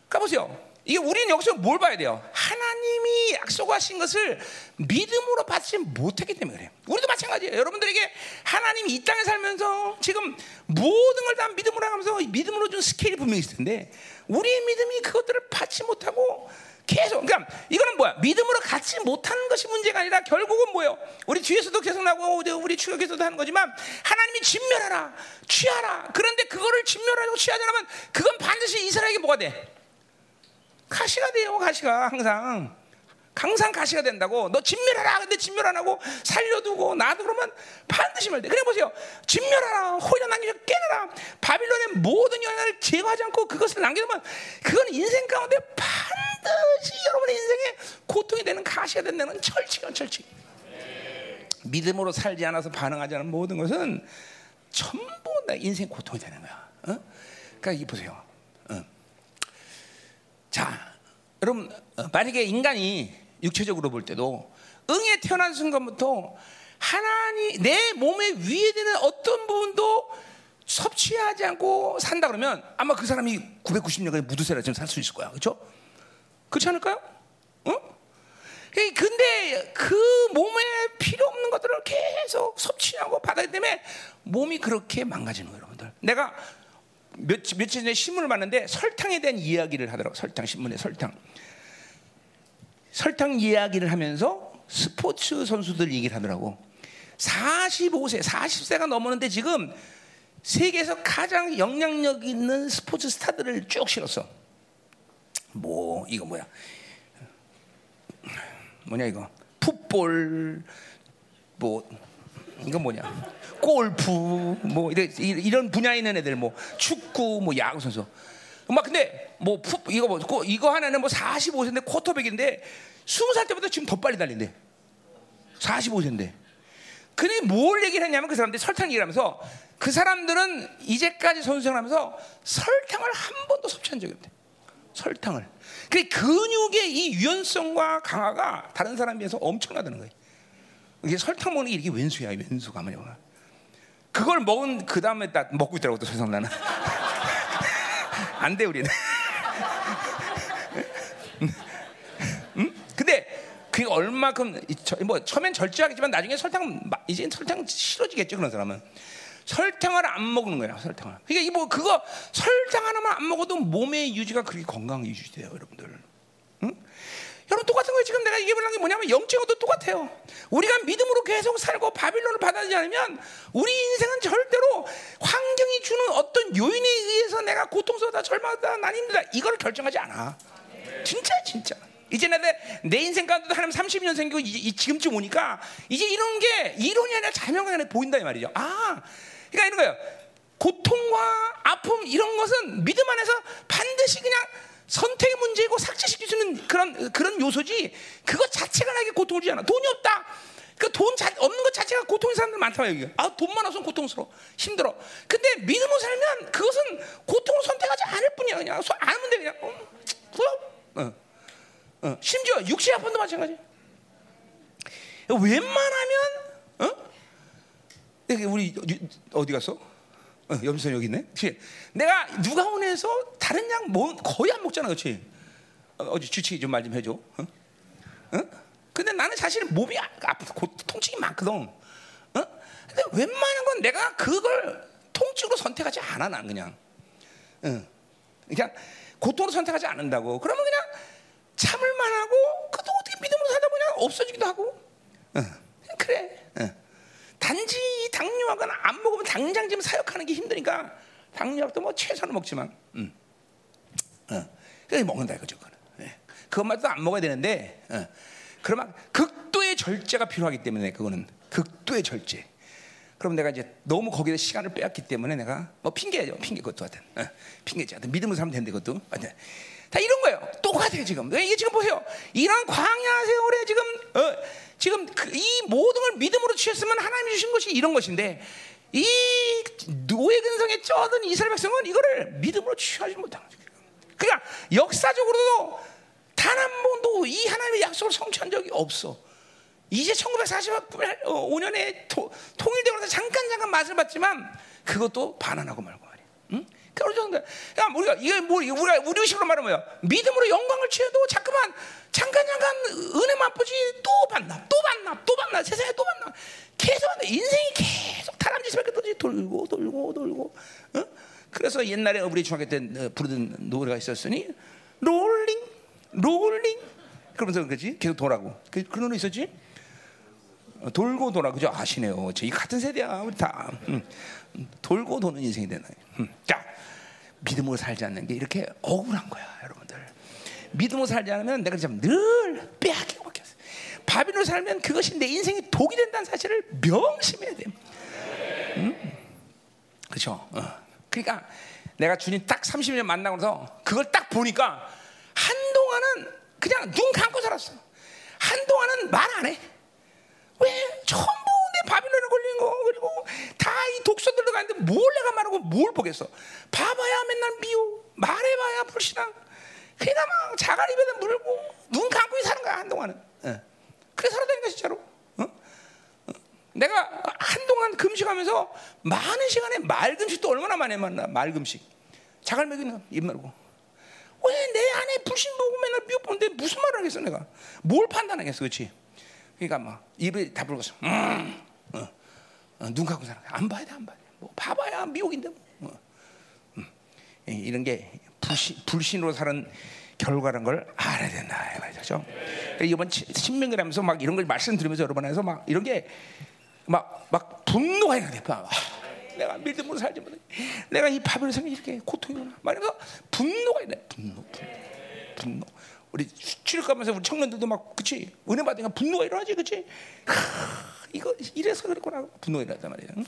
까보세요. 이게 우리는 여기서 뭘 봐야 돼요? 하나님이 약속하신 것을 믿음으로 받지 못했기 때문에 그래요. 우리도 마찬가지예요. 여러분들에게 하나님이 이 땅에 살면서 지금 모든 걸 다 믿음으로 하면서 믿음으로 준 스케일이 분명히 있을 텐데 우리의 믿음이 그것들을 받지 못하고 계속 그러니까 이거는 뭐야? 믿음으로 갖지 못하는 것이 문제가 아니라 결국은 뭐예요? 우리 뒤에서도 계속 나고 우리 추격에서도 하는 거지만 하나님이 진멸하라, 취하라. 그런데 그거를 진멸하고 취하지 않으면 그건 반드시 이스라엘에게 뭐가 돼? 가시가 돼요, 가시가 항상. 항상 가시가 된다고. 너 진멸하라. 근데 진멸 안 하고 살려두고 놔도 그러면 반드시 말돼. 그래 보세요. 진멸하라. 호련 남기려 깨내라. 바빌론의 모든 연약을 제거하지 않고 그것을 남겨두면 그건 인생 가운데 반드시 여러분의 인생에 고통이 되는 가시가 된다는 철칙이야, 철칙. 믿음으로 살지 않아서 반응하지 않은 모든 것은 전부 다 인생 고통이 되는 거야. 어? 그러니까 이 보세요. 어. 자, 여러분 어, 만약에 인간이 육체적으로 볼 때도 응에 태어난 순간부터 하나님 내 몸에 위해되는 어떤 부분도 섭취하지 않고 산다 그러면 아마 그 사람이 990년까지 무드세라 지금 살 수 있을 거야. 그렇죠? 그렇지 않을까요? 어? 근데 그 몸에 필요 없는 것들을 계속 섭취하고 받아야 때문에 몸이 그렇게 망가지는 거예요, 여러분들. 내가 몇, 며칠 전에 신문을 봤는데 설탕에 대한 이야기를 하더라고. 설탕 신문에 설탕. 설탕 이야기를 하면서 스포츠 선수들 얘기를 하더라고. 45세, 40세가 넘었는데 지금 세계에서 가장 영향력 있는 스포츠 스타들을 쭉 실었어. 뭐 이거 뭐야? 뭐냐 이거? 풋볼 뭐 이거 뭐냐? 골프 뭐 이런 분야에 있는 애들 뭐 축구 뭐 야구 선수 막 근데 뭐 푸, 이거 뭐 이거 하나는 뭐 45세인데 쿼터백인데 20살 때보다 지금 더 빨리 달린대. 45세인데. 근데 뭘 얘기를 했냐면 그 사람들이 설탕 얘기를 하면서 그 사람들은 이제까지 선수생활 하면서 설탕을 한 번도 섭취한 적이 없대. 설탕을. 그 근육의 이 유연성과 강화가 다른 사람에 비해서 엄청나다는 거예요. 이게 설탕 먹는 게 이게 왼수야, 왼수 가만히 보면. 그걸 먹은 그 다음에 딱 먹고 있더라고 또 세상 나는. 안 돼 우리는. 음? 근데 그게 얼마큼 뭐 처음엔 절제하겠지만 나중에 설탕 마- 이제 설탕 싫어지겠죠 그런 사람은 설탕을 안 먹는 거야 설탕을. 그러니까 이뭐 그거 설탕 하나만 안 먹어도 몸의 유지가 그렇게 건강 유지돼요 여러분들. 응? 여러분 똑같은 거예요. 지금 내가 얘기해보려는 게 뭐냐면 영적으로도 똑같아요. 우리가 믿음으로 계속 살고 바빌론을 받아들이지 않으면 우리 인생은 절대로 환경이 주는 어떤 요인에 의해서 내가 고통스럽다, 절망하다, 난 힘들다 이걸 결정하지 않아. 진짜 진짜. 이제 내, 내 인생 가운데도 하나님 30년 생기고 이, 이 지금쯤 오니까 이제 이런 게 이론이 아니라 자명하게 보인다 이 말이죠. 아, 그러니까 이런 거예요. 고통과 아픔 이런 것은 믿음 안에서 반드시 그냥 선택의 문제이고 있는 그런 그런 요소지 그것 자체가 나에게 고통을 주지 않아. 돈이 없다. 그돈 없는 것 자체가 고통인 사람들 많다고 여기. 아, 돈 많아서 고통스러워. 힘들어. 근데 믿음으로 살면 그것은 고통을 선택하지 않을 뿐이야. 그냥 하면 돼 그냥. 어, 그럼. 어. 어, 심지어 육체 아픔도 마찬가지. 웬만하면 어? 우리 유- 어디 갔어? 어, 염소 여기 있네. 그치? 내가 누가 원해서 다른 약 뭐, 거의 안 먹잖아, 그렇지? 어, 어디 주치의 좀말 좀 해줘. 어? 어? 근데 나는 사실 몸이 아- 아프, 고, 통증이 많거든. 어? 근데 웬만한 건 내가 그걸 통증으로 선택하지 않아, 난 그냥. 응. 그냥 고통으로 선택하지 않는다고. 그러면 그냥 참을 만 하고 그것도 어떻게 믿음으로 살다 보냐 없어지기도 하고. 응. 그래. 응. 단지 이 당뇨약은 안 먹으면 당장 지금 사역하는 게 힘드니까 당뇨약도 뭐 최소한 먹지만. 응. 어. 그래 먹는다 이거죠. 그거는. 예. 그것만도 안 먹어야 되는데. 어. 그러면 극도의 절제가 필요하기 때문에 그거는 극도의 절제. 그럼 내가 이제 너무 거기에 시간을 빼앗기 때문에 내가 뭐 핑계죠 핑계 그것도 하여튼 어, 핑계지 하여튼 믿음으로 살면 되는데 그것도 하여튼 다 이런 거예요. 똑같아요 지금. 이게 지금 보세요. 이런 광야 세월에 지금 어, 지금 그, 이 모든 걸 믿음으로 취했으면 하나님이 주신 것이 이런 것인데 이 노예 근성에 쩌든 이스라엘 백성은 이거를 믿음으로 취하지 못한 거죠. 그러니까 역사적으로도 단 한 번도 이 하나님의 약속을 성취한 적이 없어. 이제 1945년에 통일되고 나서 잠깐 잠깐 맛을 봤지만 그것도 반환하고 말고 그런 정도. 야, 우리가 이게 뭐 우리가 우리 의식으로 말하면 뭐야? 믿음으로 영광을 취해도 자꾸만 잠깐 잠깐 은혜 맛보지 또 반납, 또 반납, 또 반납, 세상에 또 반납. 계속. 인생이 계속 다람쥐 수밖에 없지. 돌고 돌고 돌고. 어? 그래서 옛날에 우리 중학교 때 어, 부르던 노래가 있었으니 롤링, 롤링. 그러면서 그지 계속 돌아고. 그, 그 노래 있었지? 어, 돌고 돌아 그죠 아시네요. 저희 같은 세대야 우리 다 음, 음, 돌고 도는 인생이 되나. 음. 자 믿음으로 살지 않는 게 이렇게 억울한 거야, 여러분들. 믿음으로 살지 않으면 내가 지금 늘 빼앗기고 바뀌었어. 바빌로 살면 그것이 내 인생이 독이 된다는 사실을 명심해야 돼. 음? 그렇죠. 어. 그러니까 내가 주님 딱 30년 만나고 나서 그걸 딱 보니까 한동안은 그냥 눈 감고 살았어. 한동안은 말 안 해. 왜내 바빌론에 걸린 거. 그리고 다 이 독서 들어가는데 뭘 내가 말하고 뭘 보겠어? 봐봐야 맨날 미워. 말해봐야 불신앙. 그냥 막 자갈 입에다 물고 눈 감고 사는 거야 한동안은. 예. 그래 살아다니까 진짜로. 어? 어. 내가 한동안 금식하면서 많은 시간에 말금식도 얼마나 많이 만나 말금식. 자갈 먹이는 입 말고. 왜 내 안에 불신 보고 맨날 미워 보는데 무슨 말을 하겠어 내가? 뭘 판단하겠어 그렇지 그러니까 막 입에 다 불고서 음, 어, 어, 눈 감고 살아. 안 봐야 돼, 안 봐야 돼. 뭐 봐봐야 미혹인데. 뭐. 어. 음, 이- 이런 게 불신, 불신으로 사는 결과라는 걸 알아야 된다 이 말이죠. 그러니까 이번 치- 신명기라면서 막 이런 걸 말씀드리면서 여러분에서 막 이런 게 막 막 분노가 게 아, 내가 믿음으로 살지 못해. 내가 이 바벨 생이 이렇게 고통이구나. 말해서 분노가 있네. 분노, 분노, 분노. 우리 출입 가면서 우리 청년들도 막 그치 은혜 받으니까 분노가 일어나지 그치 하, 이거 이래서 그랬구나. 분노가 일어났단 말이야 응?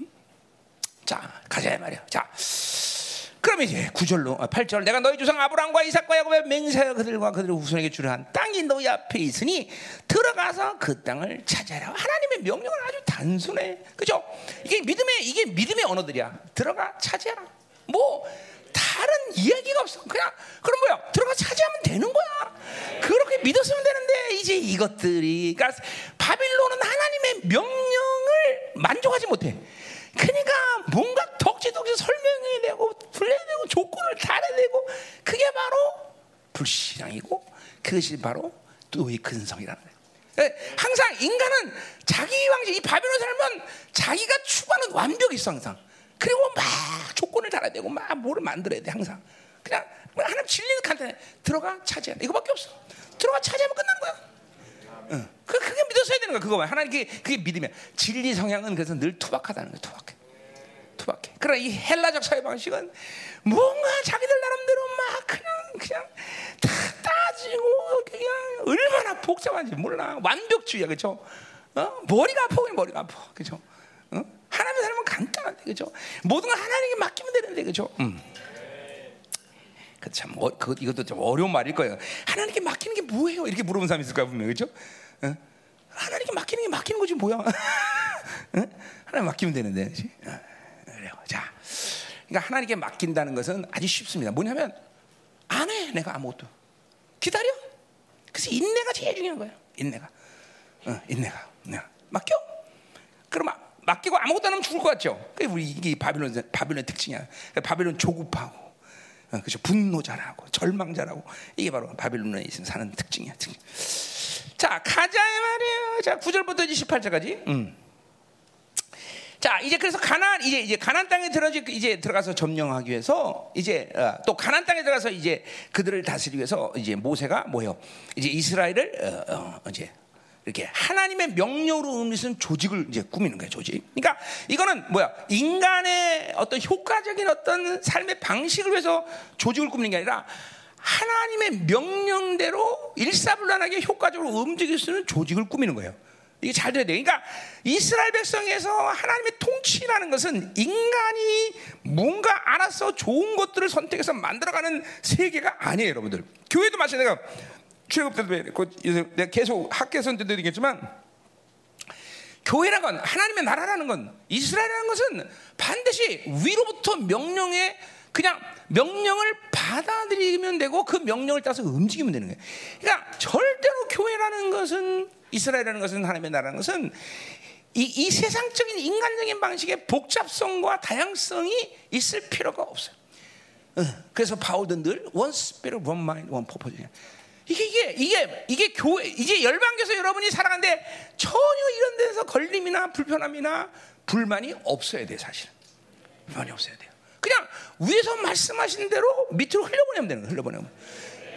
응? 자 가자 말이야. 자 그럼 이제 구절로 아, 8절 내가 너희 조상 아브라함과 이삭과 야곱의 맹세하여 그들과 그들의 후손에게 주려 한 땅이 너희 앞에 있으니 들어가서 그 땅을 차지하라. 하나님의 명령은 아주 단순해. 그죠? 이게 믿음의 이게 믿음의 언어들이야. 들어가 차지하라. 뭐 다른 이야기가 없어. 그냥 그럼 뭐야? 들어가 차지하면 되는 거야. 그렇게 믿었으면 되는데 이제 이것들이 그러니까 바빌론은 하나님의 명령을 만족하지 못해. 그러니까 뭔가 덕지덕지 설명해야 되고 불러야 되고 조건을 달아야 되고 그게 바로 불신앙이고 그것이 바로 그리스도의 근성이라는 거예요. 예, 항상 인간은 자기 방식, 이 바벨론 살면 자기가 추구하는 완벽이 있어 항상. 그리고 막 조건을 달아야 되고 막 뭐를 만들어야 돼 항상. 그냥 하나님 진리는 간단해. 들어가 차지해. 이거밖에 없어. 들어가 차지하면 끝나는 거야. 응. 그 그게 믿었어야 되는 거야. 그거만 하나님 그게 그게 믿으면 진리 성향은 그래서 늘 투박하다는 거야. 투박해. 투박해. 그러나 이 헬라적 사회 방식은 뭔가 자기들 나름대로 막 그냥 그냥 다 따지고 그냥 얼마나 복잡한지 몰라. 완벽주의야, 그렇죠? 어? 머리가 아파, 머리가 아파, 그렇죠? 어? 하나님의 삶은 간단한데, 그렇죠? 모든 걸 하나님께 맡기면 되는데, 그렇죠? 음. 그참 어, 그, 이것도 좀 어려운 말일 거예요. 하나님께 맡기는 게 뭐예요? 이렇게 물어본 사람 있을 거야 분명 그렇죠? 어? 하나님께 맡기는 게 맡기는 거지 뭐야? 어? 하나님 맡기면 되는데, 그렇지? 어, 그래요. 자, 그러니까 하나님께 맡긴다는 것은 아주 쉽습니다. 뭐냐면 안 해, 내가 아무것도 기다려. 그래서 인내가 제일 중요한 거예요. 인내가, 어, 인내가, 네. 맡겨. 그럼 맡기고 아무것도 안 하면 죽을 것 같죠. 그게 우리 이게 바빌론 바빌론 특징이야. 바빌론 조급하고. 어, 그죠 분노자라고 절망자라고 이게 바로 바빌론에 사는 특징이야. 특징. 자 가자 말이에요. 자 9절부터 28절까지. 음. 자 이제 그래서 가난 이제 이제 가난 땅에 들어 이제 들어가서 점령하기 위해서 이제 어, 또 가난 땅에 들어가서 이제 그들을 다스리기 위해서 이제 모세가 뭐요? 이제 이스라엘을 어, 어, 이제 이렇게 하나님의 명령으로 음미는 조직을 이제 꾸미는 거예요, 조직. 그러니까 이거는 뭐야? 인간의 어떤 효과적인 어떤 삶의 방식을 위해서 조직을 꾸미는 게 아니라 하나님의 명령대로 일사불란하게 효과적으로 움직일 수 있는 조직을 꾸미는 거예요. 이게 잘 돼야 돼요. 그러니까 이스라엘 백성에서 하나님의 통치라는 것은 인간이 뭔가 알아서 좋은 것들을 선택해서 만들어가는 세계가 아니에요, 여러분들. 교회도 마찬가지예요. 출애굽 때도 내가 계속 학교에서 드리겠지만 교회라는 건 하나님의 나라라는 건 이스라엘이라는 것은 반드시 위로부터 명령에 그냥 명령을 받아들이면 되고 그 명령을 따서 움직이면 되는 거예요. 그러니까 절대로 교회라는 것은 이스라엘이라는 것은 하나님의 나라라는 것은 이, 이 세상적인 인간적인 방식의 복잡성과 다양성이 있을 필요가 없어요. 어, 그래서 바울도 늘 one spirit, one mind, one purpose. 이게 이게 이게 이게 교회 이제 열방교에서 여러분이 살아가는데 전혀 이런 데서 걸림이나 불편함이나 불만이 없어야 돼 사실. 불만이 없어야 돼요. 그냥 위에서 말씀하신 대로 밑으로 흘려보내면 되는 거예요. 흘려보내면.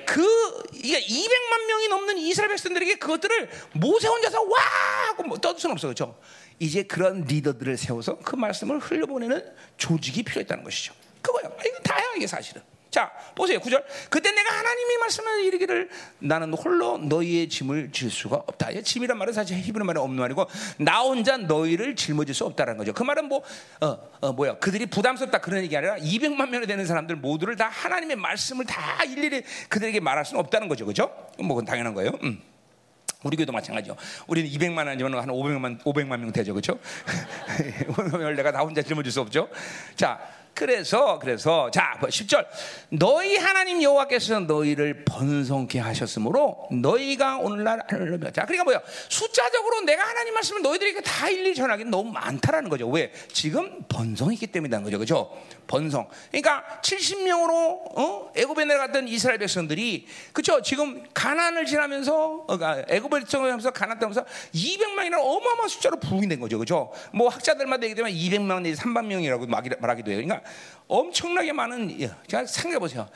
그 이게 200만 명이 넘는 이스라엘 백성들에게 그것들을 모세 혼자서 와 하고 뭐 떠들 수는 없어 그렇죠. 이제 그런 리더들을 세워서 그 말씀을 흘려보내는 조직이 필요했다는 것이죠. 그거예요. 이거 다야 이게 사실은. 자, 보세요. 구절 그때 내가 하나님이 말씀을 이르기를 나는 홀로 너희의 짐을 질 수가 없다. 짐이란 말은 사실 히브리 말은 없는 말이고 나 혼자 너희를 짊어질 수 없다는 거죠. 그 말은 뭐 어, 어, 뭐야? 그들이 부담스럽다 그런 얘기 아니라 200만 명이 되는 사람들 모두를 다 하나님의 말씀을 다 일일이 그들에게 말할 수는 없다는 거죠. 그죠? 뭐 그건 당연한 거예요. 음. 우리 교도 마찬가지죠. 우리는 200만 아니면 한 500만 500만 명 되죠. 그렇죠? 500만 내가 나 혼자 짊어질 수 없죠. 자, 그래서 그래서 자 10절. 너희 하나님 여호와께서 너희를 번성케 하셨으므로 너희가 오늘날 하늘을 자 그러니까 뭐야? 숫자적으로 내가 하나님 말씀을 너희들에게 다 일일이 전하기는 너무 많다라는 거죠. 왜? 지금 번성이기 때문이라는 거죠. 그죠? 번성. 그러니까 70명으로 어? 애굽에 내려갔던 이스라엘 백성들이 그죠? 지금 가난을 지나면서 어, 애굽을 지나면서 가난 땅에서 200만이라는 어마어마한 숫자로 부흥된 거죠. 그죠? 뭐 학자들마다 얘기 되면 200만 내지 3만 명이라고 말하기도 해요. 그러니까 엄청나게 많은 자 생각해 보세요.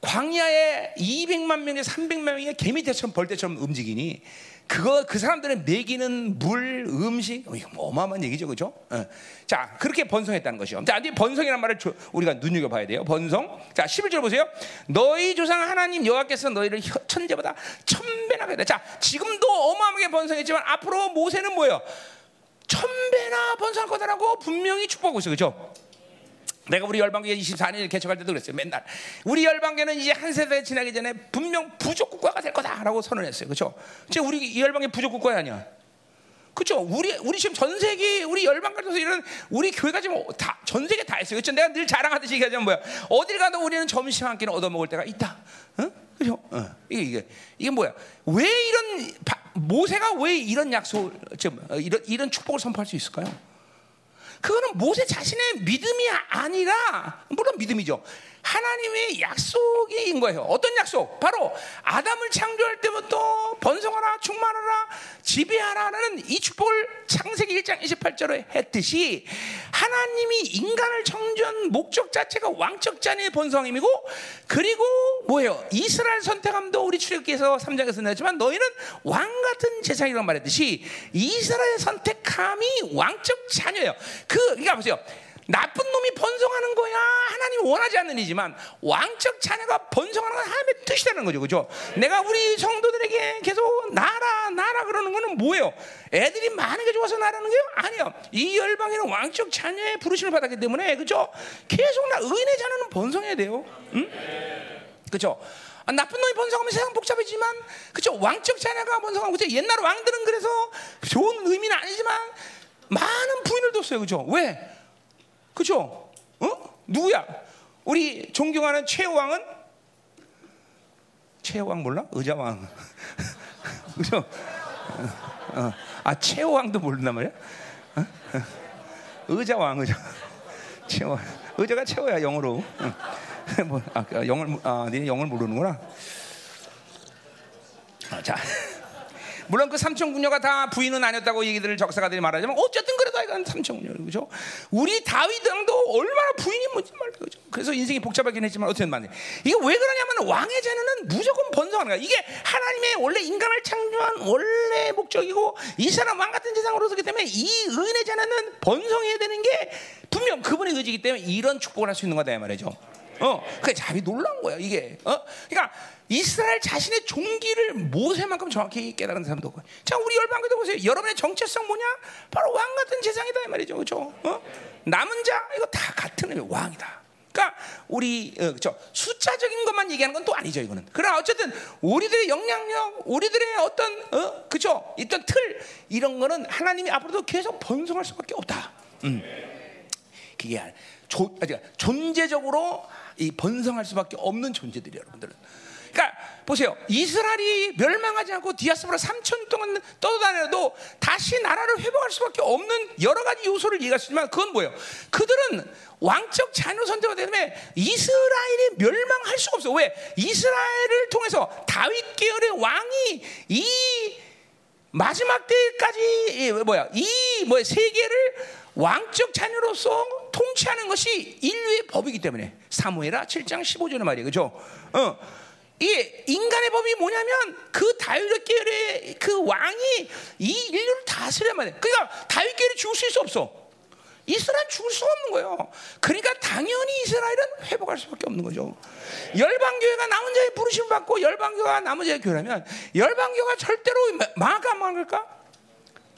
광야에 200만 명에 300만 명이 개미떼처럼 벌떼처럼 움직이니 그거 그 사람들은 먹이는 물, 음식 어, 이거 뭐 어마어마한 얘기죠, 그죠? 어. 자 그렇게 번성했다는 것이요. 자 이제 번성이라는 말을 우리가 눈여겨 봐야 돼요. 번성. 자 11절 보세요. 너희 조상 하나님 여호와께서 너희를 천재보다 천배나 하다. 자 지금도 어마어마하게 번성했지만 앞으로 모세는 뭐예요? 천배나 번성할 거다라고 분명히 축복하고 있어요, 그죠? 내가 우리 열방계 24년 개척할 때도 그랬어요. 맨날 우리 열방계는 이제 한 세대 지나기 전에 분명 부족 국가가 될 거다라고 선언했어요. 그렇죠? 지금 우리 이 열방계 부족 국가야 아니야? 그렇죠? 우리 우리 지금 전 세계 우리 열방가에서 이런 우리 교회가 지금 다전 세계 다 했어요. 그렇죠? 내가 늘 자랑하듯이 얘기하자면 뭐야? 어딜 가도 우리는 점심 한 끼는 얻어 먹을 때가 있다. 응? 그렇죠? 어. 이게 이게 이게 뭐야? 왜 이런 모세가 왜 이런 약속 지금 어, 이런 이런 축복을 선포할 수 있을까요? 그거는 모세 자신의 믿음이 아니라 물론 믿음이죠. 하나님의 약속인 거예요. 어떤 약속? 바로 아담을 창조할 때부터 번성하라, 충만하라, 지배하라는 이 축복을 창세기 1장 28절에 했듯이 하나님이 인간을 창조한 목적 자체가 왕적 자녀의 번성임이고 그리고 뭐예요? 이스라엘 선택함도 우리 출애굽기에서 3장에서 냈지만 너희는 왕 같은 재상이라고 말했듯이 이스라엘 선택함이 왕적 자녀예요. 그 그러니까 보세요. 나쁜 놈이 번성하는 거야 하나님 원하지 않는 이지만 왕적 자녀가 번성하는 건 하나님의 뜻이라는 거죠, 그죠? 내가 우리 성도들에게 계속 나라 나라 그러는 거는 뭐예요? 애들이 많은 게 좋아서 나라는 거요? 아니요. 이 열방에는 왕적 자녀의 부르심을 받았기 때문에 그죠? 계속 나 의인의 자녀는 번성해야 돼요, 응? 그죠? 아, 나쁜 놈이 번성하면 세상 복잡해지만 그죠? 왕적 자녀가 번성하고 그죠? 옛날 왕들은 그래서 좋은 의미는 아니지만 많은 부인을 뒀어요, 그죠? 왜? 그죠? 어? 누구야? 우리 존경하는 최왕은 최왕 몰라? 의자왕. 그죠? 어, 어. 아 최왕도 모른단 말이야? 어? 어. 의자왕 의자. 최왕. 의자가 최고야 영어로. 뭐, 아, 영을 아, 니네 영을 모르는구나. 아, 자. 물론 그 삼천 군녀가 다 부인은 아니었다고 얘기들을 적사가들이 말하지만 어쨌든 그래도 이건 삼천 군녀 그죠? 우리 다윗 왕도 얼마나 부인이 뭔지 말이야 그죠? 그래서 인생이 복잡하긴 했지만 어쨌든 말이야 이게 왜 그러냐면 왕의 자녀는 무조건 번성하는 거야. 이게 하나님의 원래 인간을 창조한 원래 목적이고 이 사람 왕 같은 세상으로 서기 때문에 이 의인의 자녀는 번성해야 되는 게 분명 그분의 의지이기 때문에 이런 축복을 할 수 있는 거다 이 말이죠. 어, 그게 자비 놀란 거야 이게. 어, 그러니까 이스라엘 자신의 종기를 모세만큼 정확히 깨달은 사람도 없고. 자, 우리 열방교도 보세요. 여러분의 정체성 뭐냐? 바로 왕 같은 재상이다 이 말이죠, 그렇죠? 어? 남은 자 이거 다 같은 의미 왕이다. 그러니까 우리 어, 그렇죠 숫자적인 것만 얘기하는 건 또 아니죠 이거는. 그러나 어쨌든 우리들의 영향력, 우리들의 어떤 어 그렇죠 있던 틀 이런 거는 하나님이 앞으로도 계속 번성할 수밖에 없다. 음. 그게 조, 존재적으로 이 번성할 수밖에 없는 존재들이 여러분들은. 그러니까 보세요. 이스라엘이 멸망하지 않고 디아스포라 3천 동안 떠다녀도 다시 나라를 회복할 수밖에 없는 여러 가지 요소를 얘기할 수 있지만 그건 뭐예요? 그들은 왕적 자녀 선택가 때문에 이스라엘이 멸망할 수가 없어. 왜? 이스라엘을 통해서 다윗 계열의 왕이 이 마지막 때까지 뭐야? 이 뭐야 세계를 왕적 자녀로서 통치하는 것이 인류의 법이기 때문에 사무에라 7장 15절의 말이에요. 그죠? 어. 이 인간의 법이 뭐냐면 그 다윗 계열의 그 왕이 이 인류를 다스려야만 돼. 그러니까 다윗 계열이 죽을 수 있어 없어. 이스라엘 죽을 수 없는 거예요. 그러니까 당연히 이스라엘은 회복할 수밖에 없는 거죠. 열방교회가 남은 자의 부르심을 받고 열방교회가 남은 자의 교회라면 열방교회가 절대로 망할까?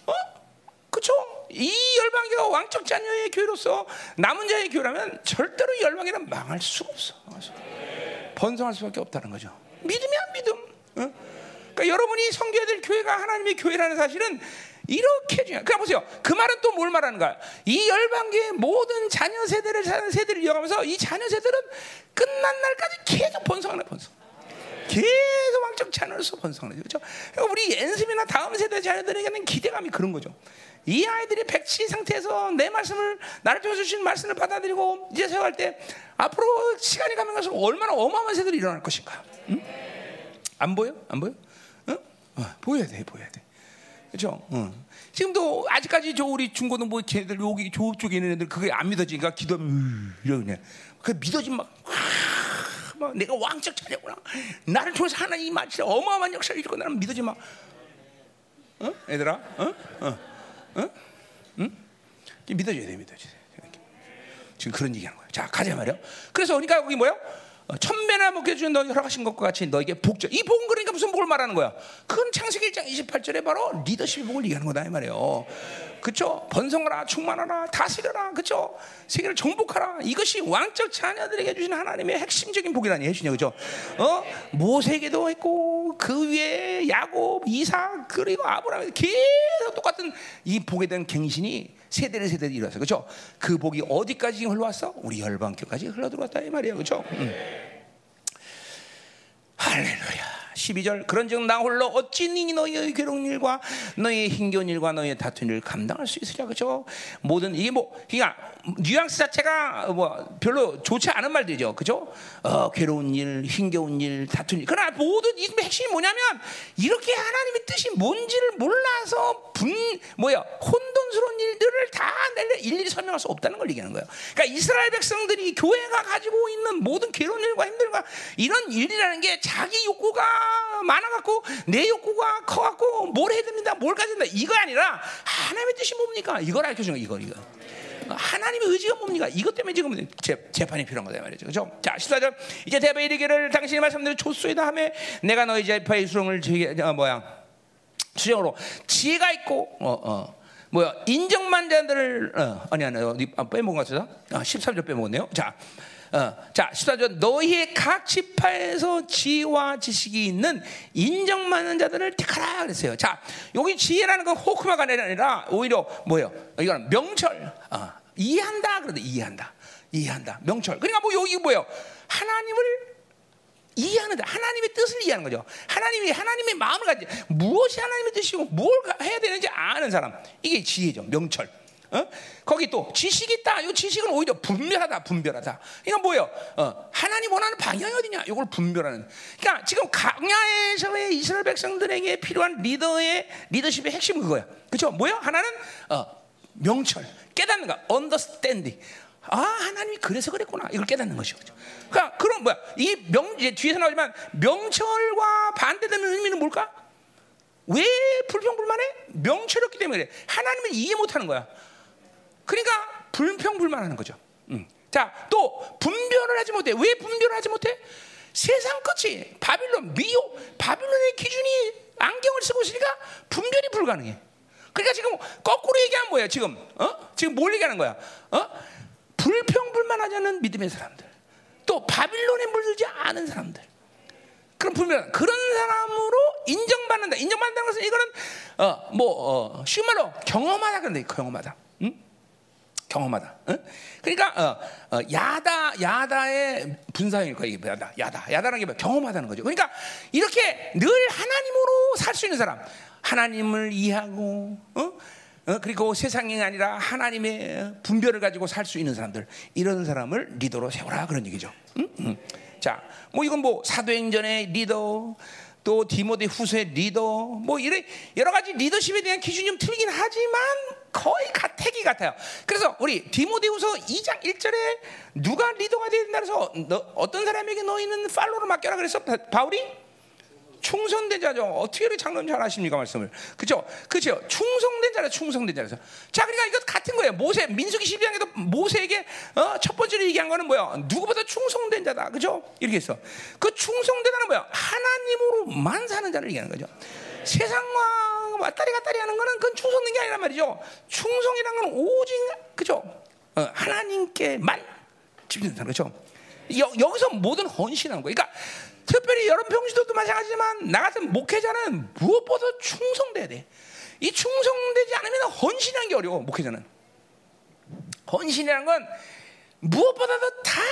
어? 그렇죠? 이 열방교가 왕적 자녀의 교회로서 남은 자의 교회라면 절대로 열방이는 망할 수가 없어. 번성할 수밖에 없다는 거죠. 믿음이야 믿음. 어? 그러니까 여러분이 섬겨야 될 교회가 하나님의 교회라는 사실은 이렇게 중요. 그러니까 보세요. 그 말은 또 뭘 말하는가? 이 열방계의 모든 자녀 세대를 사는 세대를 이어가면서 이 자녀 세대는 끝난 날까지 계속 번성하는 번성. 계속 왕적 자녀로서 번성하는 거죠. 그러니까 우리 연습이나 다음 세대 자녀들에게는 기대감이 그런 거죠. 이 아이들이 백지 상태에서 내 말씀을 나를 통해 주신 말씀을 받아들이고 이제 세워갈 때 앞으로 시간이 가면 갈수록 얼마나 어마어마한 세들이 일어날 것인가? 응? 안 보여? 안 보여? 응? 어, 보여야 돼, 보여야 돼. 그렇죠? 응. 지금도 아직까지 저 우리 중고등 뭐 쟤들 여기 저쪽에 있는 애들 그게 안 믿어지니까 기도하면 이러냐? 그 믿어진 막. 막 내가 왕적 자녀구나. 나를 통해서 하나님 마치 어마어마한 역사를 이루고 나는 믿어지 마. 어? 얘들아, 어? 어? 어? 응? 믿어줘야 돼, 믿어줘야 돼. 지금 그런 얘기하는 거야. 자, 가자 말이야. 그래서 그러니까 거기 뭐야? 어, 천배나 먹여주는 너 허락하신 것과 같이 너에게 복절. 이 복은 그러니까 무슨 복을 말하는 거야? 그건 창세기 1장 28절에 바로 리더십 복을 얘기하는 거다 이 말이에요. 그쵸? 번성하라, 충만하라, 다스려라, 그쵸? 세계를 정복하라. 이것이 왕적 자녀들에게 주신 하나님의 핵심적인 복이라니 해주냐, 그죠? 어? 모세에게도 했고 그 위에 야곱, 이삭 그리고 아브라함 계속 똑같은 이 복에 대한 갱신이 세대를 세대를 이루어서 그죠? 그 복이 어디까지 흘러왔어? 우리 열방교까지 흘러 들어왔다 이 말이야, 그죠? 음. 할렐루야. 12절 그런즉 나 홀로 어찌 니 너희의 괴로운 일과 너희의 힘겨운 일과 너희의 다툰 일을 감당할 수 있으랴 그죠? 모든 이게 뭐 그러니까 뉘앙스 자체가 뭐 별로 좋지 않은 말들이죠. 그죠? 어, 괴로운 일, 힘겨운 일, 다툰 일. 그러나 모든 이 핵심이 뭐냐면 이렇게 하나님의 뜻이 뭔지를 몰라서 분 뭐야 혼돈스러운 일들을 다 일일이 설명할 수 없다는 걸 얘기하는 거예요. 그러니까 이스라엘 백성들이 교회가 가지고 있는 모든 괴로운 일과 힘들과 이런 일이라는 게 자기 욕구가 많아갖고 내 욕구가 커갖고 뭘 해야 됩니다, 뭘 가야 된다 이거 아니라 하나님의 뜻이 뭡니까? 이걸 알려주는 거 이거 이거. 하나님의 의지가 뭡니까? 이것 때문에 지금 재, 재판이 필요한 거다 말이죠. 그죠? 자, 14절. 이제 대배 이르기를 당신이 말씀대로 조수이다 하며 내가 너희 재판의 수령을 제게, 어, 뭐야, 수령으로 지혜가 있고, 어, 어. 뭐야, 인정만 자들을, 어, 아니, 아니, 어디, 아, 빼먹은 것 같아서? 아, 13절 빼먹었네요. 자, 어, 자, 14절. 너희의 각 지파에서 지혜와 지식이 있는 인정받는 자들을 택하라 그랬어요. 자, 여기 지혜라는 건 호크마가 아니라 오히려 뭐예요? 이거는 명철. 어, 이해한다. 그런데 이해한다. 이해한다. 명철. 그러니까 뭐 여기 뭐예요? 하나님을 이해하는데 하나님의 뜻을 이해하는 거죠. 하나님이 하나님의 마음을 가지 무엇이 하나님의 뜻이고 뭘 해야 되는지 아는 사람 이게 지혜죠. 명철. 어? 거기 또 지식이 있다. 이 지식은 오히려 분별하다, 분별하다. 이건 뭐예요? 어, 하나님 원하는 방향이 어디냐? 이걸 분별하는. 그러니까 지금 강야에서의 이스라엘 백성들에게 필요한 리더의 리더십의 핵심은 그거야. 그렇죠? 뭐야? 하나는 어, 명철, 깨닫는 거, understanding. 아 하나님이 그래서 그랬구나 이걸 깨닫는 것이죠. 그러니까 그럼 뭐야 이 명 이제 뒤에서 나오지만 명철과 반대되는 의미는 뭘까? 왜 불평불만해? 명철이었기 때문에 그래. 하나님은 이해 못하는 거야. 그러니까 불평불만하는 거죠. 음. 자, 또 분별을 하지 못해. 왜 분별을 하지 못해? 세상 끝이 바빌론 미호 바빌론의 기준이 안경을 쓰고 있으니까 분별이 불가능해. 그러니까 지금 거꾸로 얘기하면 뭐야? 지금 어? 지금 뭘 얘기하는 거야? 어? 불평불만하지 않은 믿음의 사람들, 또 바빌론에 물들지 않은 사람들. 그런 분명 그런 사람으로 인정받는다. 인정받는다는 것은 이거는 어 뭐 어, 쉬운 말로 경험하다 그런데 경험하다. 응? 경험하다. 응? 그러니까 어, 어, 야다 야다의 분사일 거야 이게 야다 야다 야다라는 게 뭐야? 경험하다는 거죠. 그러니까 이렇게 늘 하나님으로 살 수 있는 사람, 하나님을 이해하고 어? 어? 그리고 세상이 아니라 하나님의 분별을 가지고 살 수 있는 사람들 이런 사람을 리더로 세워라 그런 얘기죠. 응? 응. 자, 뭐 이건 뭐 사도행전의 리더 또 디모데 후서의 리더 뭐 이런 여러 가지 리더십에 대한 기준이 좀 틀리긴 하지만 거의 같애기 같아요. 그래서 우리 디모데 후서 2장 1절에 누가 리더가 된다 그래서 너, 어떤 사람에게 너희는 팔로를 맡겨라 그래서 바울이 충성된 자죠. 어떻게 이렇게 장담 잘 하십니까 말씀을? 그죠? 그죠? 충성된 자라 충성된 자라서. 자, 그러니까 이것 같은 거예요. 모세 민수기 12장에도 모세에게 어, 첫 번째로 얘기한 거는 뭐야? 누구보다 충성된 자다. 그죠? 이렇게 했어. 그 충성되다는 뭐야? 하나님으로만 사는 자를 얘기하는 거죠. 세상과 왔다리 갔다리 하는 거는 그건 충성된 게 아니란 말이죠. 충성이란 건 오직 그죠? 어, 하나님께만 집중된다. 그죠? 여, 여기서 모든 헌신하는 거예요. 그러니까 특별히 여러분 평시도도 마찬가지지만 나 같은 목회자는 무엇보다 충성돼야 돼. 이 충성되지 않으면 헌신하는 게 어려워 목회자는. 헌신이라는 건 무엇보다도 다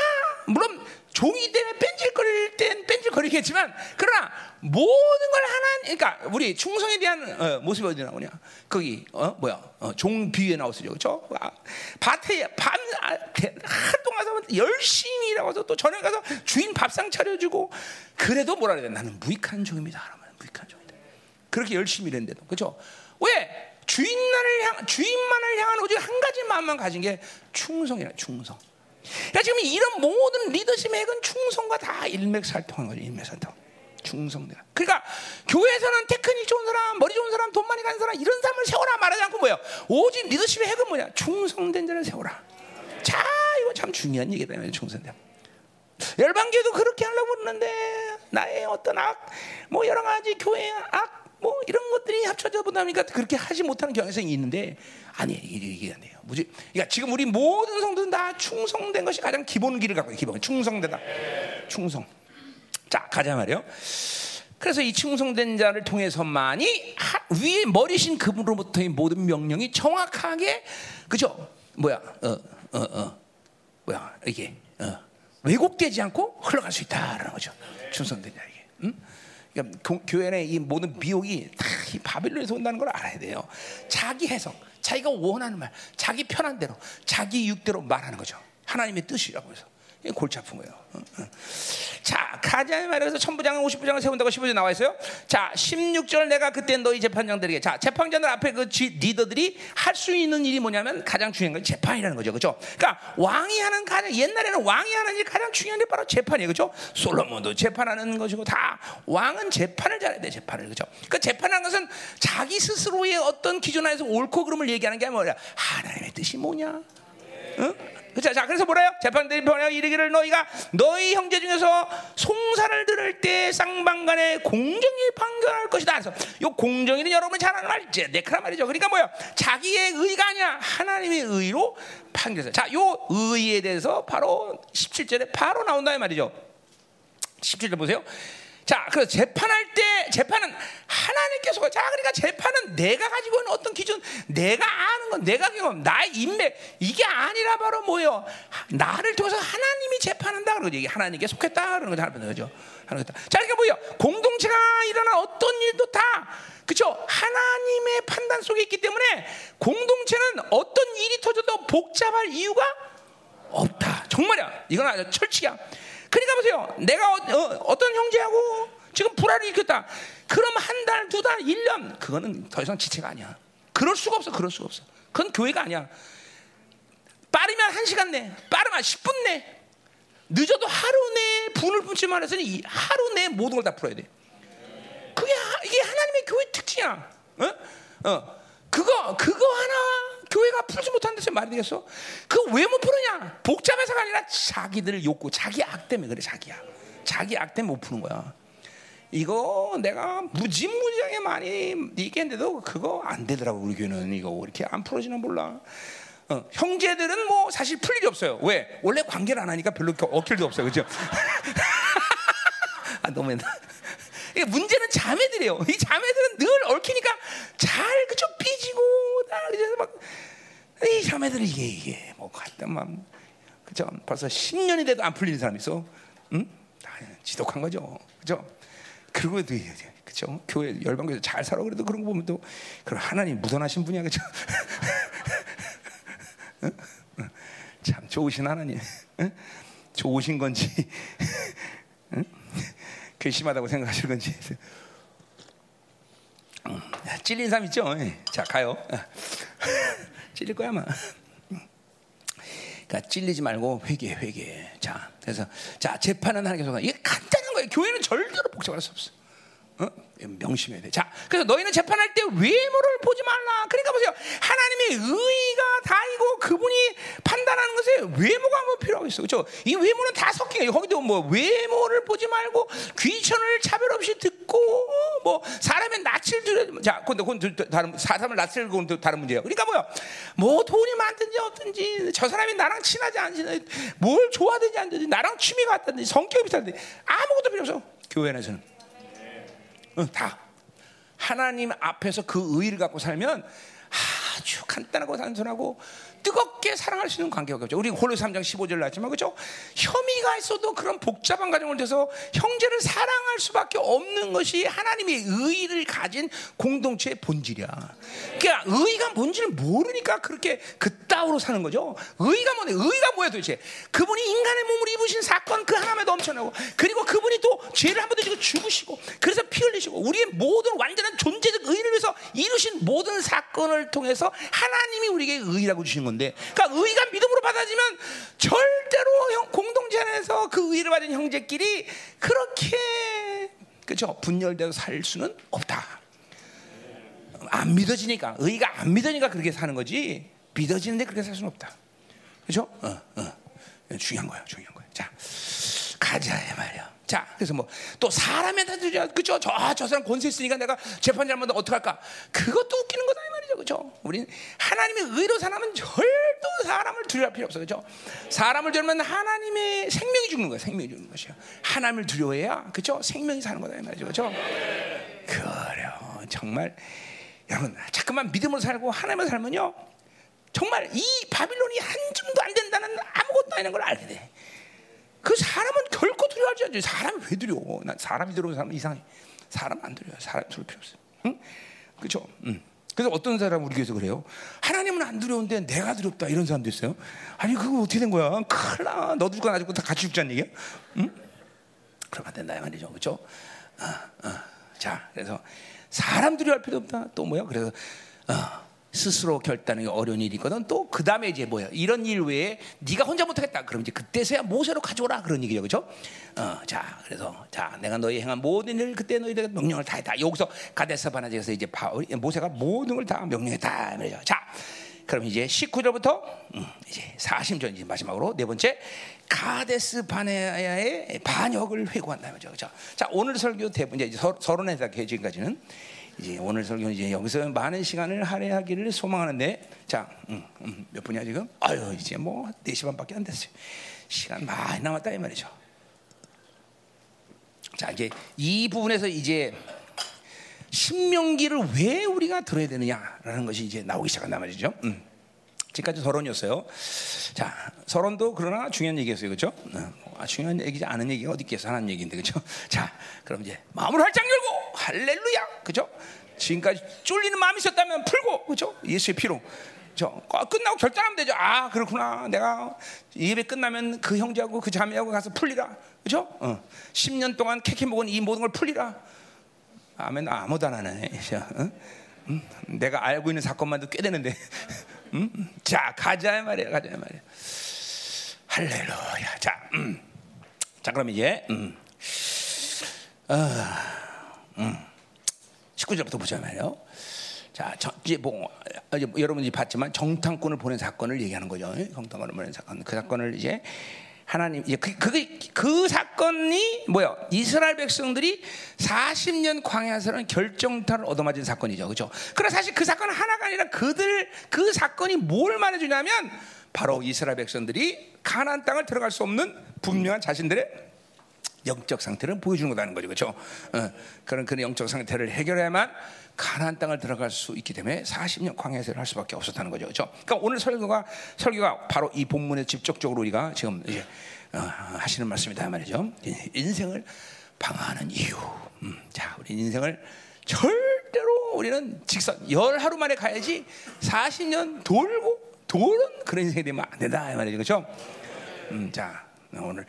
물론 종이 때문에 뺀질거릴 땐 뺀질거리겠지만 그러나 모든 걸 하나 그러니까 우리 충성에 대한 어, 모습이 어디 나오냐? 거기 어 뭐야? 어, 종 비유에 나왔어요 그렇죠 아, 밭에 밤 아, 하루 동안 가서 열심히 일하고서 또 저녁 가서 주인 밥상 차려주고 그래도 뭐라 그래 나는 무익한 종입니다. 하나만 무익한 종이다. 그렇게 열심히 일했는데도. 그렇죠 왜? 주인만을 향 주인만을 향한 오직 한 가지 마음만 가진 게 충성이라 충성. 그러니까 지금 이런 모든 리더십의 핵은 충성과 다 일맥살통하는 거죠. 일맥살통. 충성들. 그러니까 교회에서는 테크닉 좋은 사람, 머리 좋은 사람, 돈 많이 가는 사람 이런 사람을 세워라 말하지 않고 뭐야? 오직 리더십의 핵은 뭐냐? 충성된 자를 세워라. 자, 이거 참 중요한 얘기다. 충성된. 열방교도 그렇게 하려고 그러는데 나의 어떤 악, 뭐 여러 가지 교회 악, 뭐 이런 것들이 합쳐져 보다 보니까 그렇게 하지 못하는 경향성이 있는데 아니 이게 이게 안 돼요. 뭐지? 그러니까 지금 우리 모든 성도는 다 충성된 것이 가장 기본 길을 갖고 기본 충성되다. 충성. 자 가자 말이요. 그래서 이 충성된 자를 통해서만이 하, 위에 머리신 그분으로부터의 모든 명령이 정확하게 그죠? 뭐야? 어어 어, 어, 뭐야? 이게 어, 왜곡되지 않고 흘러갈 수 있다라는 거죠. 충성된 자에게. 음? 그러니까 교- 교회의 이 모든 미혹이 다 이 바빌론에서 온다는 걸 알아야 돼요. 자기 해석, 자기가 원하는 말, 자기 편한 대로, 자기 육대로 말하는 거죠. 하나님의 뜻이라고 해서. 골치 아픈 거예요. 자, 가자 말해서 천부장은 50부장을 세운다고 15절 나와 있어요. 자, 16절 내가 그때 너희 재판장들에게 자, 재판장들 앞에 그 지- 리더들이 할 수 있는 일이 뭐냐면 가장 중요한 건 재판이라는 거죠. 그렇죠? 그러니까 왕이 하는 가장 옛날에는 왕이 하는 일 가장 중요한 게 바로 재판이에요. 그렇죠? 솔로몬도 재판하는 것이고 다 왕은 재판을 잘해야 돼. 재판을. 그렇죠? 그 재판하는 것은 자기 스스로의 어떤 기준 안에서 옳고 그름을 얘기하는 게 뭐야? 하나님의 뜻이 뭐냐? 응? 자, 자, 그래서 뭐래요? 재판들이 번역 이르기를 너희가 너희 형제 중에서 송사를 들을 때 쌍방간에 공정히 판결할 것이다. 그래서 요 공정이는 여러분이 잘 아는 말이지. 네크란 말이죠. 그러니까 뭐야? 자기의 의가 아니야. 하나님의 의로 판결해서. 자, 요 의에 대해서 바로 17절에 바로 나온다 이 말이죠. 17절 보세요. 자, 그래서 재판할 때 재판은 하나님께서 자, 그러니까 재판은 내가 가지고 있는 어떤 기준, 내가 아는 건 내가 경험, 나의 인맥 이게 아니라 바로 뭐요? 나를 통해서 하나님이 재판한다 거지. 이게 하나님께 속했다 거죠. 하는 거죠. 하는 거다. 자, 그러니까 뭐요? 공동체가 일어난 어떤 일도 다 그렇죠? 하나님의 판단 속에 있기 때문에 공동체는 어떤 일이 터져도 복잡할 이유가 없다. 정말이야. 이건 아주 철칙이야. 그러니까 보세요. 내가 어, 떤 형제하고 지금 불화를 일으켰다. 그럼 한 달, 두 달, 일 년. 그거는 더 이상 지체가 아니야. 그럴 수가 없어. 그럴 수가 없어. 그건 교회가 아니야. 빠르면 한 시간 내, 빠르면 10분 내. 늦어도 하루 내에 분을 품지만 해서는 이 하루 내에 모든 걸 다 풀어야 돼. 그게 하- 이게 하나님의 교회 특징이야. 어? 어. 그거 그거 하나 교회가 풀지 못한다서 말이 되겠어? 그거 왜못 푸느냐? 복잡해서가 아니라 자기들 욕구, 자기 악 때문에 그래 자기야. 자기 악 때문에 못 푸는 거야. 이거 내가 무지무지하게 많이 얘기했는데도 그거 안 되더라고 우리 교회는 이거 이렇게 안 풀어지나 몰라. 어, 형제들은 뭐 사실 풀 일이 없어요. 왜? 원래 관계를 안 하니까 별로 어킬도 없어요, 그죠? 아 너무 옛날. 문제는 자매들이에요. 이 자매들은 늘 얽히니까 잘 그저 삐지고 다 그래서 막이 자매들은 이게 이게 뭐 갖다 막 그죠? 벌써 10년이 돼도 안 풀리는 사람 있어. 응? 다 지독한 거죠. 그죠? 그리고 또 그죠? 교회 열방교에서 잘 살아 그래도 그런 거 보면 또 그럼 하나님 무던하신 분이야 그죠? 응? 응. 참 좋으신 하나님. 응? 좋으신 건지 응? 괘씸하다고 생각하실 건지 음, 찔린 사람 있죠? 예. 자 가요. 찔릴 거야 아마. 그러니까 찔리지 말고 회개, 회개. 자, 그래서 자 재판은 하나님께서 이게 간단한 거예요. 교회는 절대로 복잡할 수 없어. 어? 명심해야 돼. 자, 그래서 너희는 재판할 때 외모를 보지 말라. 그러니까 보세요. 하나님의 의가 다이고 그분이 판단하는 것에 외모가 뭐 필요하고 있어. 그렇죠? 이 외모는 다 섞인 거예요. 거기도 뭐 외모를 보지 말고 귀천을 차별 없이 듣고 어, 뭐 사람의 낯을 들여 자, 근데 그건 또 다른 사람을 낯을 그건 또 다른 문제예요. 그러니까 뭐야? 뭐 돈이 많든지 어떤지 저 사람이 나랑 친하지 않지 뭘 좋아하든지 안 되든지 나랑 취미가 같든지 성격이 비슷한데 아무것도 필요 없어. 교회 안에서는. 응, 다. 하나님 앞에서 그 의를 갖고 살면 아주 간단하고 단순하고 뜨겁게 사랑할 수 있는 관계가 없죠. 우리 홀로 3장 15절 나왔지만 그죠? 혐의가 있어도 그런 복잡한 과정을 통해서 형제를 사랑할 수밖에 없는 것이 하나님의 의를 가진 공동체의 본질이야. 그러니까 의가 뭔지를 모르니까 그렇게 그따위로 사는 거죠. 의가 뭐냐? 의가 뭐야 도대체? 그분이 인간의 몸을 입으신 사건 그 하나만 넘쳐나고 그리고 그분이 또 죄를 한번더 지고 죽으시고 그래서 피 흘리시고 우리의 모든 완전한 존재적 의를 위해서 이루신 모든 사건을 통해서 하나님이 우리에게 의라고 주신 건데 그러니까 의가 믿음으로 받아지면 절대로 형- 공동체 안에서 그 의를 받은 형제끼리 그렇게 그죠 분열되어 살 수는 없다. 안 믿어지니까 의가 안 믿어지니까 그렇게 사는 거지 믿어지는데 그렇게 살 수는 없다. 그죠? 어, 어. 중요한 거야, 중요한 거야. 자, 가자 이 말이야. 자, 그래서 뭐 또 사람한테 그죠? 저, 아, 저 사람 권세 있으니까 내가 재판 잘못하면 어떡할까? 그것도 웃기는 거다 이 말이죠, 그죠? 우리 하나님의 의로 사람은 절도 사람을 두려워할 필요 없어, 그죠? 사람을 두려면 하나님의 생명이 죽는 거야, 생명이 죽는 것이야. 하나님을 두려워해야, 그죠? 생명이 사는 거다 이 말이죠, 그죠? 그래요, 정말 여러분, 자꾸만 믿음으로 살고 하나님을 살면요. 정말 이 바빌론이 한 줌도 안 된다는 아무것도 아니라는 걸 알게 돼. 그 사람은 결코 두려워하지 않지. 사람이 왜 두려워? 난 사람이 두려운 사람 이상해. 사람 안 두려워요. 사람 두려울 필요 없어요. 응? 그렇죠? 응. 그래서 어떤 사람 우리 교회에서 그래요. 하나님은 안 두려운데 내가 두렵다 이런 사람도 있어요. 아니 그거 어떻게 된 거야? 큰일 나. 너도 죽고 나 죽고 다 같이 죽자는 얘기야? 응? 그러면 안 된다 이 말이죠. 그렇죠? 어, 어. 자, 그래서 사람 두려워할 필요 없다. 또 뭐야? 그래서 어, 스스로 결단하기 어려운 일이 있거든. 또 그 다음에 이제 뭐야? 이런 일 외에 네가 혼자 못하겠다. 그럼 이제 그때서야 모세로 가져오라 그런 얘기죠, 그렇죠? 어, 자, 그래서 자, 내가 너희 행한 모든 일 그때 너희들 명령을 다 했다. 여기서 가데스 바나지에서 이제 바울, 모세가 모든 걸 다 명령했다 말이죠. 자, 그럼 이제 19절부터 음, 이제 40절 이제 마지막으로 네 번째 가데스 바네아의 반역을 회고한다 말이죠. 그렇죠? 자, 오늘 설교 대부분 이제 서론에서 지금까지는 이제 오늘 설교는 이제 여기서 많은 시간을 할애하기를 소망하는데 자, 음, 음, 몇 분이야 지금? 아유, 이제 뭐 4시 반밖에 안 됐어요. 시간 많이 남았다 이 말이죠. 자, 이제 이 부분에서 이제 신명기를 왜 우리가 들어야 되느냐라는 것이 이제 나오기 시작한단 말이죠. 음. 지금까지 서론이었어요. 자, 서론도 그러나 중요한 얘기였어요, 그렇죠? 아, 중요한 얘기지 않은 얘기가 어디 있겠어 하는 얘기인데, 그렇죠? 자, 그럼 이제 마음을 활짝 열고 할렐루야, 그렇죠? 지금까지 쫄리는 마음이 있었다면 풀고, 그렇죠? 예수의 피로. 저 끝나고 결단하면 되죠. 아 그렇구나. 내가 예배 끝나면 그 형제하고 그 자매하고 가서 풀리라. 그죠? 어. 10년 동안 캐캐 먹은 이 모든 걸 풀리라. 아멘. 아무도 안 하네. 어? 음? 내가 알고 있는 사건만도 꽤 되는데. 음? 자 가자 말이야. 가자 말이야. 할렐루야. 자, 음. 자 그럼 이제 음. 어, 음. 19절부터 보자 말이요. 자, 저, 이제 뭐 이제 여러분이 봤지만 정탐꾼을 보낸 사건을 얘기하는 거죠. 정탐꾼을 보낸 사건. 그 사건을 이제 하나님 이제 그, 그, 그 사건이 뭐야? 이스라엘 백성들이 40년 광야에서는 결정타를 얻어맞은 사건이죠. 그렇죠? 그러나 사실 그 사건은 하나가 아니라 그들 그 사건이 뭘 말해 주냐면 바로 이스라엘 백성들이 가나안 땅을 들어갈 수 없는 분명한 자신들의 영적 상태를 보여주는 거다는 거죠, 그렇죠? 어, 그런 그런 영적 상태를 해결해야만 가나안 땅을 들어갈 수 있기 때문에 40년 광야에서 할 수밖에 없었다는 거죠, 그렇죠? 그러니까 오늘 설교가 설교가 바로 이 본문에 직접적으로 우리가 지금 이제 어, 하시는 말씀이다 말이죠. 인생을 방어하는 이유. 음, 자, 우리 인생을 절대로 우리는 직선 열 하루 만에 가야지 40년 돌고 도는 그런 인생이 되면 안 된다 이 말이죠, 그렇죠? 음, 자, 오늘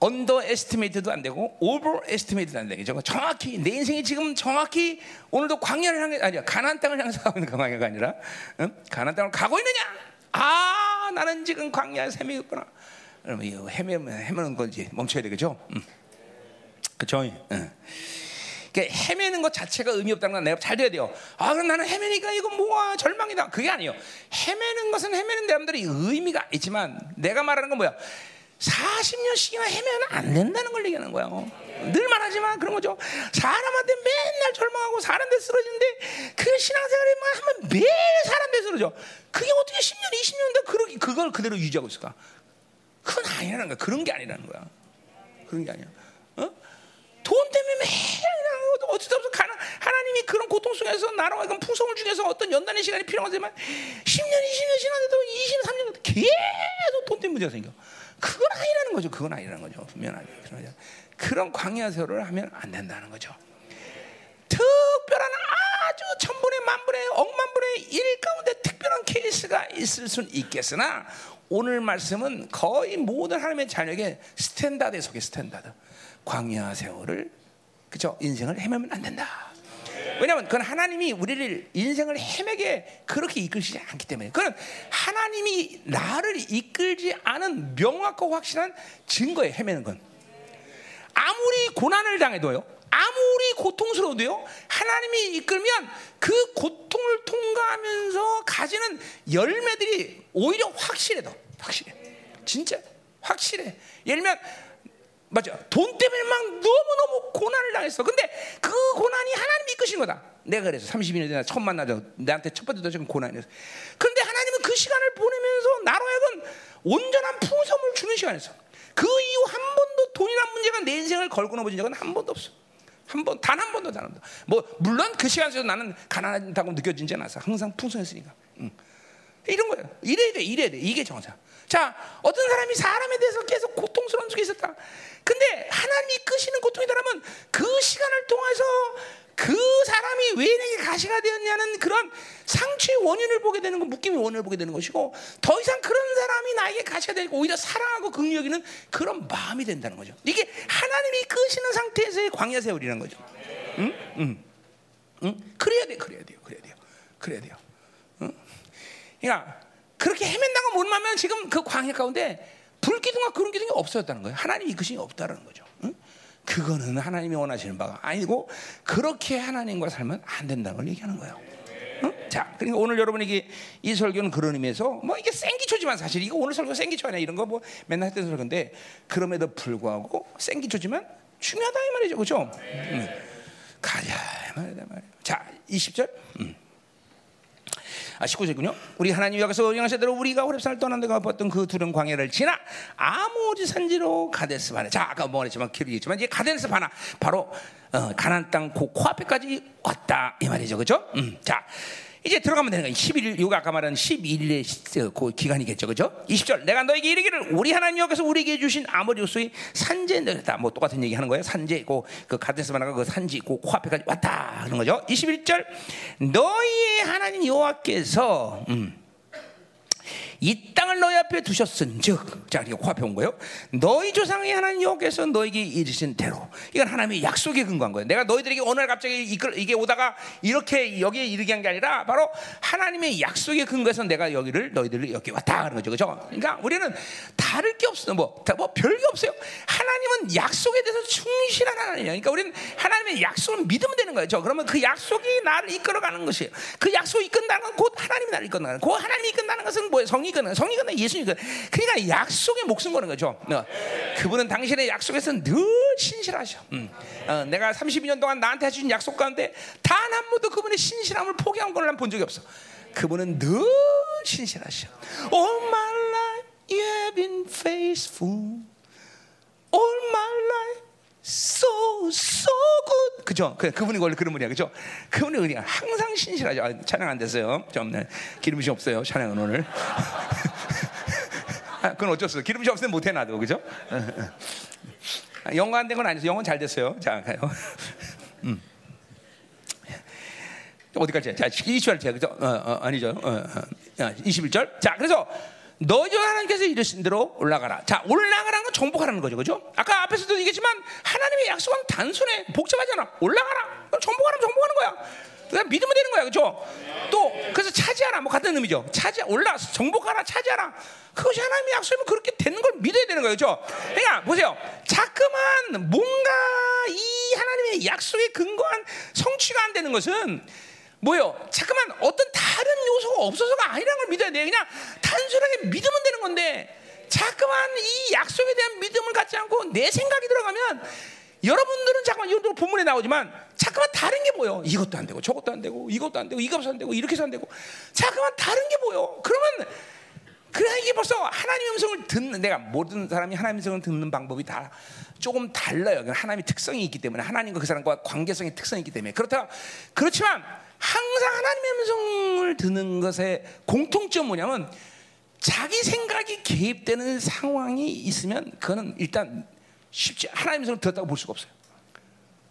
underestimate도 안 되고 overestimate도 안 되죠. 정확히 내 인생이 지금 정확히 오늘도 광야를 향해 아니야 가나안 땅을 향해서 가고 있는 광야가 아니라 응? 가나안 땅을 가고 있느냐? 아 나는 지금 광야에서 헤매겠구나. 그러면 이 헤매 헤매는 건지 멈춰야 되겠죠. 응. 그렇죠. 응. 그러니까 헤매는 것 자체가 의미 없다는 건 내가 잘 돼야 돼요. 아, 그럼 나는 헤매니까 이거 뭐야 절망이다. 그게 아니에요. 헤매는 것은 헤매는 대람들이 의미가 있지만 내가 말하는 건 뭐야? 40년씩이나 헤매면 안 된다는 걸 얘기하는 거야. 늘 말하지만 그런 거죠. 사람한테 맨날 절망하고 사람한테 쓰러지는데 그 신앙생활에 하면 매일 사람한테 쓰러져. 그게 어떻게 10년, 20년인데 그러기 그걸 그대로 유지하고 있을까? 그건 아니라는 거야. 그런 게 아니라는 거야. 그런 게 아니야. 어? 돈 때문에 매일 어쩌다 보면 하나님이 그런 고통 속에서 나라와 그 풍성을 중에서 어떤 연단의 시간이 필요하지만 10년, 20년 지났는데도 20, 30년 계속 돈 때문에 문제가 생겨. 그건 아니라는 거죠. 그건 아니라는 거죠. 분명하게. 그런 광야 세월을 하면 안 된다는 거죠. 특별한 아주 천분의 만분의 억만분의 일 가운데 특별한 케이스가 있을 수는 있겠으나 오늘 말씀은 거의 모든 하나님의 자녀에게 standard에 속해 standard. 광야 세월을 그죠? 인생을 헤매면 안 된다. 왜냐하면 그건 하나님이 우리를 인생을 헤매게 그렇게 이끌지 않기 때문에. 그건 하나님이 나를 이끌지 않은 명확하고 확실한 증거에 헤매는 건 아무리 고난을 당해도요 아무리 고통스러워도요 하나님이 이끌면 그 고통을 통과하면서 가지는 열매들이 오히려 확실해 더. 확실해. 진짜 확실해. 예를 들면 맞죠? 돈 때문에 막 너무너무 고난을 당했어. 근데 그 고난이 하나님이 이끄신 거다. 내가 그래서 30년 전에 처음 만나서 나한테 첫 번째 도전 고난이었어. 근데 하나님은 그 시간을 보내면서 나로 하여금 온전한 풍성을 주는 시간이었어. 그 이후 한 번도 돈이란 문제가 내 인생을 걸고 넘어진 적은 한 번도 없어. 한 번, 단 한 번도, 단 한 번도. 뭐, 물론 그 시간 속에서 나는 가난하다고 느껴진 지 않았어. 항상 풍성했으니까. 응. 이런 거예요. 이래야 돼, 이래야 돼. 이게 정상. 자, 어떤 사람이 사람에 대해서 계속 고통스러운 속에 있었다. 근데 하나님이 끄시는 고통이다라면 그 시간을 통해서 그 사람이 왜 내게 가시가 되었냐는 그런 상처의 원인을 보게 되는 거, 묶임의 원인을 보게 되는 것이고 더 이상 그런 사람이 나에게 가시가 되고 오히려 사랑하고 긍휼 여기는 그런 마음이 된다는 거죠. 이게 하나님이 끄시는 상태에서의 광야 세월이라는 거죠. 응? 응. 응? 그래야 돼, 그래야 돼요, 그래야 돼요, 그래야 돼요. 응? 그러니까 그렇게 헤맨다고 못 만면 지금 그 광야 가운데 불기둥과 그런 기둥이 없어졌다는 거예요. 하나님 이끄심이 없다는 거죠. 응? 그거는 하나님이 원하시는 바가 아니고 그렇게 하나님과 살면 안 된다는 걸 얘기하는 거예요. 응? 자, 그러니까 오늘 여러분에게 이 설교는 그런 의미에서 뭐 이게 생기초지만 사실 이거 오늘 설교 생기초 아니야 이런 거 뭐 맨날 했던 설교인데 그럼에도 불구하고 생기초지만 중요하다 이 말이죠, 그렇죠? 응. 가자 말이다 말이야. 자, 20절. 음. 아, 19절군요. 우리 하나님 여기서 영하시대로 우리가 호렙산을 떠난 데가 봤던 그 두른 광야를 지나 아모지 산지로 가데스 바네. 자, 아까 뭐 했지만 길이겠지만 이제 가데스 바나 바로 어, 가난 땅그 코앞에까지 왔다 이 말이죠, 그렇죠? 음, 자. 이제 들어가면 되는 거예요. 11일, 요가 아까 말한 11일의 그 기간이겠죠. 그죠? 20절. 내가 너에게 이르기를 우리 하나님 여기서 우리에게 주신 아모리 요소의 내렸다. 뭐 똑같은 얘기 하는 거예요. 산지, 그, 그 가데스마나가 그 산지, 그 코앞에까지 왔다. 하는 거죠. 21절. 너희의 하나님 여호와께서, 음. 이 땅을 너희 앞에 두셨은즉 자 이게 온 거예요. 너희 조상의 하나님 여호께서 너에게 이르신 대로 이건 하나님의 약속에 근거한 거예요. 내가 너희들에게 오늘 갑자기 이끌, 이게 오다가 이렇게 여기에 이르게 한 게 아니라 바로 하나님의 약속에 근거해서 내가 여기를 너희들을 여기 왔다 하는 거죠, 그렇죠? 그러니까 우리는 다를 게 없어, 뭐, 뭐 별게 없어요. 하나님은 약속에 대해서 충실한 하나님이야. 그러니까 우리는 하나님의 약속을 믿으면 되는 거죠. 그러면 그 약속이 나를 이끌어가는 것이에요. 그 약속이 이끈다는 건 곧 하나님이 나를 이끈다는 그 하나님이 이끈다는 것은 뭐예요? 성이 이끄는 성이 이끄는 예수님 이끄는 그러니까 약속에 목숨 거는 거죠. 어. 그분은 당신의 약속에서 늘 신실하셔. 음. 어, 내가 32년 동안 나한테 해주신 약속 가운데 단 한 번도 그분의 신실함을 포기한 걸 난 본 적이 없어. 그분은 늘 신실하셔. All my life you have been faithful. All my life so so good. 그죠? 그, 그분이 원래 그런 분이야, 그죠? 그분이 그냥 항상 신실하죠. 아, 찬양 안 됐어요. 좀 네. 기름이 없어요. 찬양은 오늘. 아, 그건 어쩔 수 없어. 기름이 없으면 못해 놔도, 그죠? 아, 영어 안 된 건 아니죠. 영어는 잘 됐어요. 자, 가요. 음. 어디까지? 자, 20절, 그죠? 어, 어, 아니죠. 어, 어, 21절. 자, 그래서 너희 중 하나님께서 이르신 대로 올라가라. 자, 올라가라는 건 정복하라는 거죠. 그죠? 아까 앞에서도 얘기했지만 하나님의 약속은 단순해. 복잡하잖아. 올라가라. 정복하라면 정복하는 거야. 그냥 믿으면 되는 거야. 그죠? 또, 그래서 차지하라. 뭐 같은 의미죠. 차지, 올라, 정복하라, 차지하라. 그것이 하나님의 약속이면 그렇게 되는 걸 믿어야 되는 거예요. 그죠? 그러니까, 보세요. 자꾸만 뭔가 이 하나님의 약속에 근거한 성취가 안 되는 것은 뭐요? 잠깐만 어떤 다른 요소가 없어서가 아니라는 걸 믿어야 돼. 그냥 단순하게 믿으면 되는 건데 자꾸만 이 약속에 대한 믿음을 갖지 않고 내 생각이 들어가면 여러분들은 잠깐만 이것도 본문에 나오지만 잠깐만 다른 게 보여. 이것도 안 되고 저것도 안 되고 이것도 안 되고 이것도 안 되고 이렇게 해서 안 되고 잠깐만 다른 게 보여. 그러면 그래 이게 벌써 하나님의 음성을 듣는 내가 모든 사람이 하나님의 음성을 듣는 방법이 다 조금 달라요. 하나님의 특성이 있기 때문에 하나님과 그 사람과 관계성의 특성이 있기 때문에 그렇다. 그렇지만 항상 하나님의 음성을 듣는 것의 공통점 뭐냐면 자기 생각이 개입되는 상황이 있으면 그거는 일단 쉽지 하나님의 음성을 들었다고 볼 수가 없어요.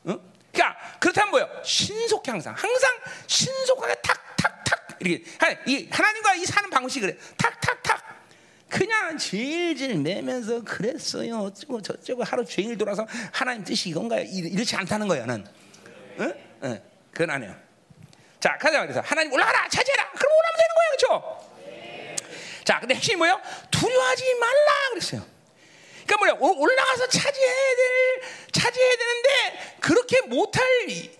응? 그러니까 그렇다면 뭐요? 신속해 항상 항상 신속하게 탁탁탁 이렇게 이 하나님과 이 사는 방식이 그래 탁탁탁 그냥 질질 매면서 그랬어요 어쩌고 저쩌고 하루 종일 돌아서 하나님 뜻이 이건가요? 이렇지 않다는 거야 는 응? 응. 그건 아니야. 자, 가자 그래서 하나님 올라가라, 차지해라. 그럼 올라가면 되는 거예요, 그렇죠? 자, 근데 핵심이 뭐예요? 두려워하지 말라 그랬어요. 그러니까 뭐야? 올라가서 차지해야 될 차지해야 되는데 그렇게 못할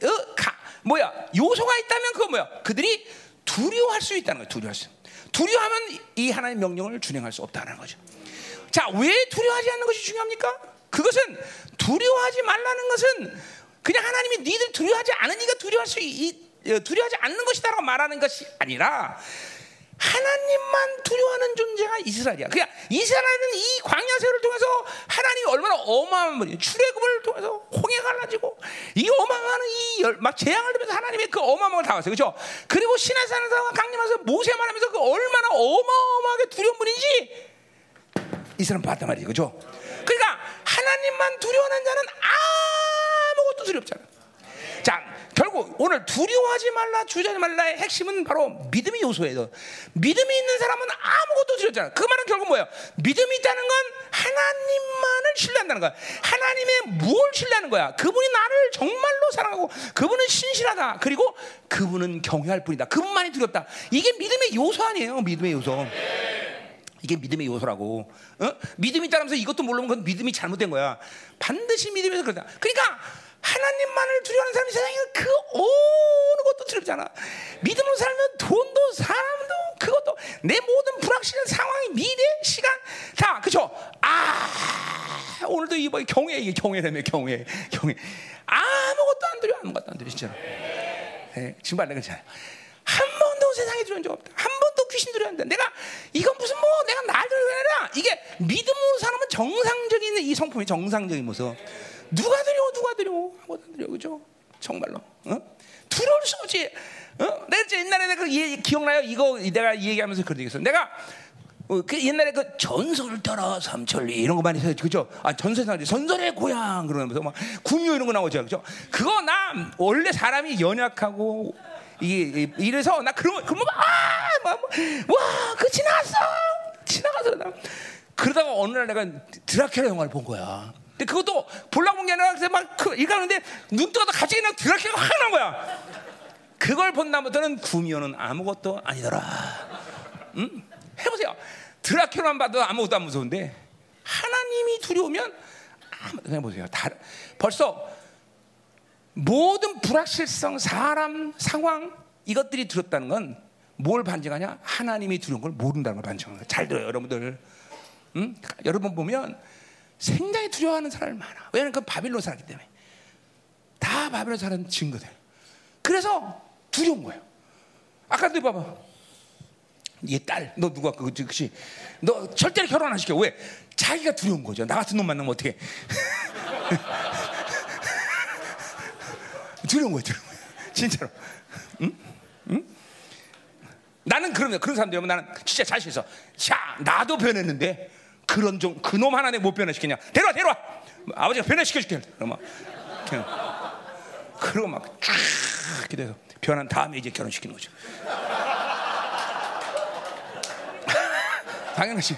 어, 가, 뭐야? 요소가 있다면 그거 뭐야? 그들이 두려워할 수 있다는 거예요. 두려워할 수. 두려워하면 이 하나님 명령을 준행할 수 없다는 거죠. 자, 왜 두려워하지 않는 것이 중요합니까? 그것은 두려워하지 말라는 것은 그냥 하나님이 니들 두려워하지 않으니까 두려워할 수 있, 두려워하지 않는 것이다라고 말하는 것이 아니라 하나님만 두려워하는 존재가 이스라엘이야. 그냥 이스라엘은 이 광야 세월을 통해서 하나님이 얼마나 어마어마한 분이 출애굽을 통해서 홍해 갈라지고 이 어마어마한 이막 재앙을 들면서 하나님의 그 어마어마한 걸 당했어요. 그렇죠? 그리고 시내산에서 강림하서 모세만 하면서 그 얼마나 어마어마하게 두려운 분인지 이 사람 봤단 말이죠. 그렇죠? 그러니까 하나님만 두려워하는 자는 아무것도 두렵잖아. 자, 결국 오늘 두려워하지 말라, 주저하지 말라의 핵심은 바로 믿음의 요소예요. 믿음이 있는 사람은 아무것도 두렵잖아. 그 말은 결국 뭐예요? 믿음이 있다는 건 하나님만을 신뢰한다는 거야. 하나님의 무엇을 신뢰하는 거야? 그분이 나를 정말로 사랑하고 그분은 신실하다. 그리고 그분은 경외할 뿐이다. 그분만이 두렵다. 이게 믿음의 요소 아니에요. 믿음의 요소. 이게 믿음의 요소라고. 어? 믿음이 있다면서 이것도 모르면 그건 믿음이 잘못된 거야. 반드시 믿음에서 그렇다. 그러니까 하나님만을 두려워하는 사람이 세상에 그 어느 것도 두렵지 않아. 믿음으로 살면 돈도 사람도 그것도 내 모든 불확실한 상황이 미래 시간 다 그쵸? 아 오늘도 이번 경외 이게 경외라며 경외 경외 아무것도 안 두려워 아무것도 안 두려워 진짜로. 네, 지금 말내 그렇잖아요. 한 번도 세상에 두려운 적 없다. 한 번도 귀신 두려운데 내가 이건 무슨 뭐 내가 날 두려워라 이게 믿음으로 살면 정상적인 이 성품이 정상적인 모습. 누가 두려워 누가 두려워 아무도 안 두려워 그죠? 정말로 어? 두려울 수 없지. 어? 내가 옛날에 내가 이, 기억나요? 이거 내가 이 얘기하면서 그런 얘기했어. 내가 어, 그 옛날에 그 전설 따라 삼천리 이런 거 많이 해서 그죠? 아 전설상 전설의 고향 그러면서 막 구미호 이런 거 나오죠, 그죠? 그거 나 원래 사람이 연약하고 이게 이래서 나 그런 그러면 아와그 지나갔어 지나가서 나 그러다가 어느 날 내가 드라큘라 영화를 본 거야. 근데 그것도 볼라고 본게 아니라 그래서 막그 읽었는데 눈 뜨고도 갑자기 그냥 드라큘라가 확난 거야. 그걸 본 다음부터는 구미호는 아무것도 아니더라. 응? 해보세요. 드라큘라만 봐도 아무것도 안 무서운데 하나님이 두려우면 아무것도 해보세요. 다, 벌써 모든 불확실성, 사람, 상황 이것들이 두렵다는 건 뭘 반증하냐? 하나님이 두려운 걸 모른다는 걸 반증하는 거예요. 잘 들어요, 여러분들. 응? 여러분 보면 굉장히 두려워하는 사람이 많아. 왜냐하면 그 바빌론 살았기 때문에. 다 바빌론 사는 증거들. 그래서 두려운 거예요. 아까도 봐봐. 얘 딸, 너 누가 그, 그치? 너 절대로 결혼 안 시켜. 왜? 자기가 두려운 거죠. 나 같은 놈 만나면 어떻게? 두려운 거예요, 두려운 거예요. 진짜로. 응? 응? 나는 그러면 그런 사람들이면 나는 진짜 자신 있어. 자, 나도 변했는데 그런 좀 그놈 하나 내못 변화시키냐? 데려와, 데려와. 아버지가 변화시켜줄게. 그러면 그러고 막쫙 기도해서 변한 다음에 이제 결혼시키는 거죠. 당연하지.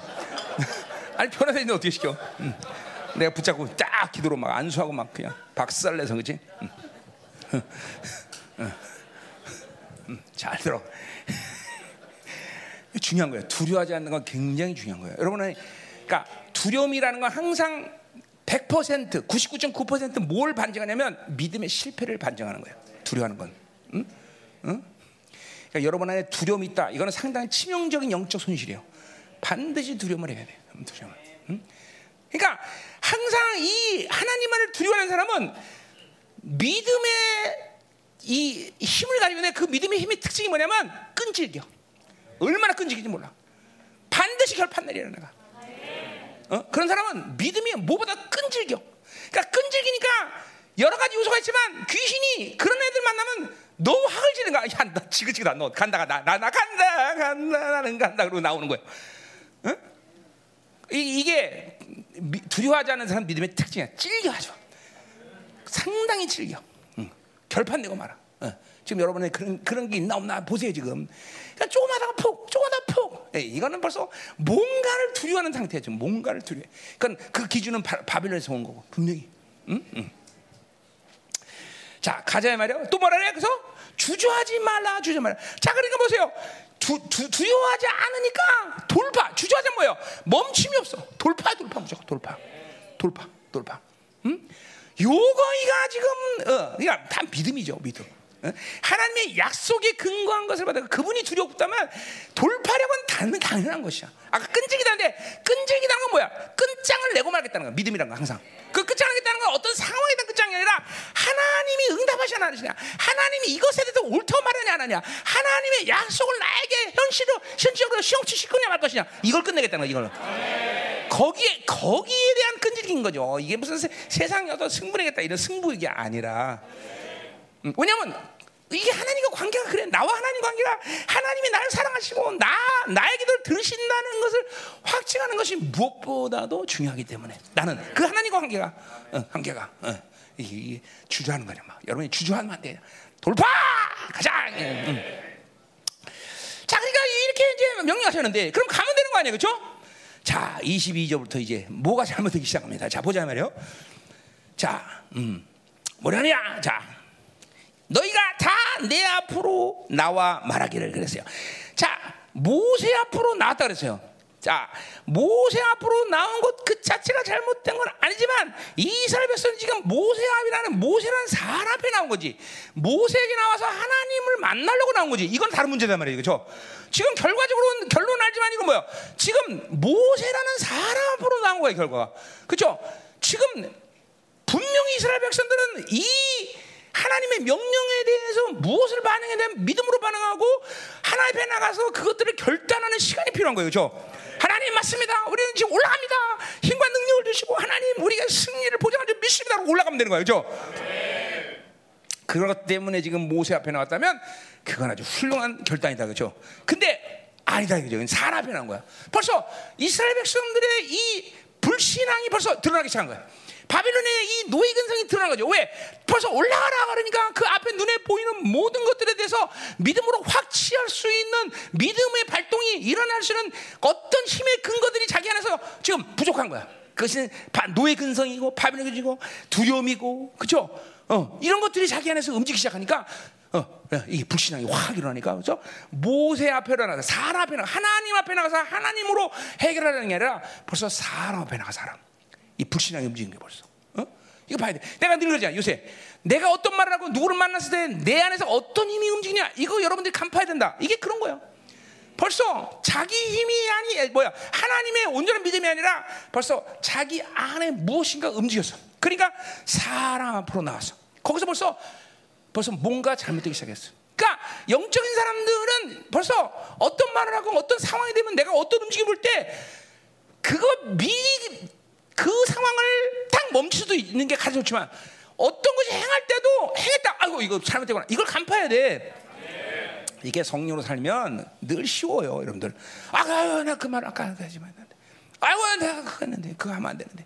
아니 변화되는 데 어떻게 시켜? 응. 내가 붙잡고 딱 기도로 막 안수하고 막 그냥 박살내서 그지? 응. 응. 잘 들어. 중요한 거예요. 두려워하지 않는 건 굉장히 중요한 거예요. 여러분은 그러니까 두려움이라는 건 항상 100% 99.9%뭘 반증하냐면 믿음의 실패를 반증하는 거예요. 두려워하는 건. 응? 응? 그러니까 여러분 안에 두려움이 있다. 이거는 상당히 치명적인 영적 손실이에요. 반드시 두려움을 해야 돼. 두려움. 응? 그러니까 항상 이 하나님만을 두려워하는 사람은 믿음의 이 힘을 가지고 그 믿음의 힘의 특징이 뭐냐면 끈질겨. 얼마나 끈질긴지 몰라. 반드시 결판 내리는 내가. 어? 그런 사람은 믿음이 뭐보다 끈질겨. 그러니까 끈질기니까 여러 가지 요소가 있지만 귀신이 그런 애들 만나면 너무 학을 지는 거야. 야, 나 지그지그다. 너 간다가 나, 나, 나 간다, 간다, 나는 간다. 그러고 나오는 거예요. 어? 이, 게 두려워하지 않는 사람 믿음의 특징이야. 찔겨하죠. 상당히 찔겨. 응. 결판 내고 말아. 어. 지금 여러분의 그런 그런 게 있나 없나 보세요 지금. 그러니까 조금 하다가 푹, 조금 하다 푹. 예, 이거는 벌써 뭔가를 두려워하는 상태죠. 뭔가를 두려워. 그러니까 그 기준은 바, 바빌론에서 온 거고 분명히. 응? 응. 자 가자 말이야. 또 뭐라 그래? 그래서 주저하지 말라, 주저 말라. 자 그러니까 보세요. 두, 두, 두려워하지 않으니까 돌파. 주저하지 뭐예요? 멈춤이 없어. 돌파, 돌파 무조건 돌파, 돌파, 돌파. 응? 요거이가 지금 어, 그러니까 다 믿음이죠, 믿음. 하나님의 약속에 근거한 것을 받아 그분이 두렵다면 돌파력은 당, 당연한 것이야. 아까 끈질기다는데 끈질기다는 건 뭐야? 끈장을 내고 말겠다는 거야. 믿음이란 거 항상. 그 끝장을 내겠다는 건 어떤 상황에 대한 끝장이 아니라 하나님이 응답하시냐 안 하시냐 하나님이 이것에 대해서 옳다고 말하냐 안 하냐 하나님의 약속을 나에게 현실로 현실적으로 시험치 시끄냐 말 것이냐 이걸 끝내겠다는 거 이걸. 거기에 거기에 대한 끈질긴 거죠. 이게 무슨 세, 세상에 어떤 승부내겠다 이런 승부 이게 아니라. 음, 왜냐면 이게 하나님과 관계가 그래. 나와 하나님 관계가 하나님이 나를 사랑하시고 나 나의 기도를 들으신다는 것을 확증하는 것이 무엇보다도 중요하기 때문에 나는 그 하나님과 관계가 어, 관계가 어, 이게, 주저하는 거냐 막 여러분이 주저하면 안 돼. 돌파 가자. 예, 음. 자, 그러니까 이렇게 이제 명령하셨는데 그럼 가면 되는 거 아니에요, 그렇죠? 자, 22절부터 이제 뭐가 잘못되기 시작합니다. 자, 보자 말이요. 자, 음, 뭐라냐? 자, 너희가 다 내 앞으로 나와 말하기를 그랬어요. 자, 모세 앞으로 나왔다 그랬어요. 자, 모세 앞으로 나온 것 그 자체가 잘못된 건 아니지만 이스라엘 백성은 지금 모세 앞이라는 모세라는 사람 앞에 나온 거지. 모세에게 나와서 하나님을 만나려고 나온 거지. 이건 다른 문제단 말이에요. 그렇죠? 지금 결과적으로 결론은 알지만 이건 뭐야? 지금 모세라는 사람 앞으로 나온 거예요, 결과가. 그렇죠? 지금 분명히 이스라엘 백성들은 이 하나님의 명령에 대해서 무엇을 반응해야 되면 믿음으로 반응하고 하나님 앞에 나가서 그것들을 결단하는 시간이 필요한 거예요. 그렇죠? 하나님 맞습니다. 우리는 지금 올라갑니다. 힘과 능력을 주시고 하나님 우리가 승리를 보장하지 믿습니다. 올라가면 되는 거예요. 그렇죠? 그것 때문에 지금 모세 앞에 나왔다면 그건 아주 훌륭한 결단이다. 그렇죠? 근데 아니다. 그죠? 사람 앞에 나온 거야. 벌써 이스라엘 백성들의 이 불신앙이 벌써 드러나기 시작한 거야. 바빌론의 이 노예 근성이 드러난 거죠. 왜? 벌써 올라가라 그러니까 그 앞에 눈에 보이는 모든 것들에 대해서 믿음으로 확취할 수 있는 믿음의 발동이 일어날 수 있는 어떤 힘의 근거들이 자기 안에서 지금 부족한 거야. 그것은 노예 근성이고 바빌론이고 두려움이고 그렇죠? 어, 이런 것들이 자기 안에서 움직이기 시작하니까 어, 이 불신앙이 확 일어나니까 그렇죠? 모세 앞에 나가서 사람 앞에 나가 하나님 앞에 나가서 하나님으로 해결하는 게 아니라 벌써 사람 앞에 나가 사람. 이 불신앙이 움직이는 게 벌써. 어? 이거 봐야 돼. 내가 늘 그러잖아. 요새 내가 어떤 말을 하고 누구를 만났을 때 내 안에서 어떤 힘이 움직이냐. 이거 여러분들이 간파해야 된다. 이게 그런 거예요. 벌써 자기 힘이 아니 뭐야 하나님의 온전한 믿음이 아니라 벌써 자기 안에 무엇인가 움직였어. 그러니까 사람 앞으로 나왔어. 거기서 벌써 벌써 뭔가 잘못되기 시작했어. 그러니까 영적인 사람들은 벌써 어떤 말을 하고 어떤 상황이 되면 내가 어떤 움직임을 볼 때 그거 미리 그 상황을 딱 멈출 수도 있는 게 가장 좋지만 어떤 것이 행할 때도 행했다. 아이고 이거 잘못되거나 이걸 간파해야 돼. 이게 성령으로 살면 늘 쉬워요, 여러분들. 아가 나그 말 아까 하지만 아이고 내가 그거 했는데 그거 하면 안 되는데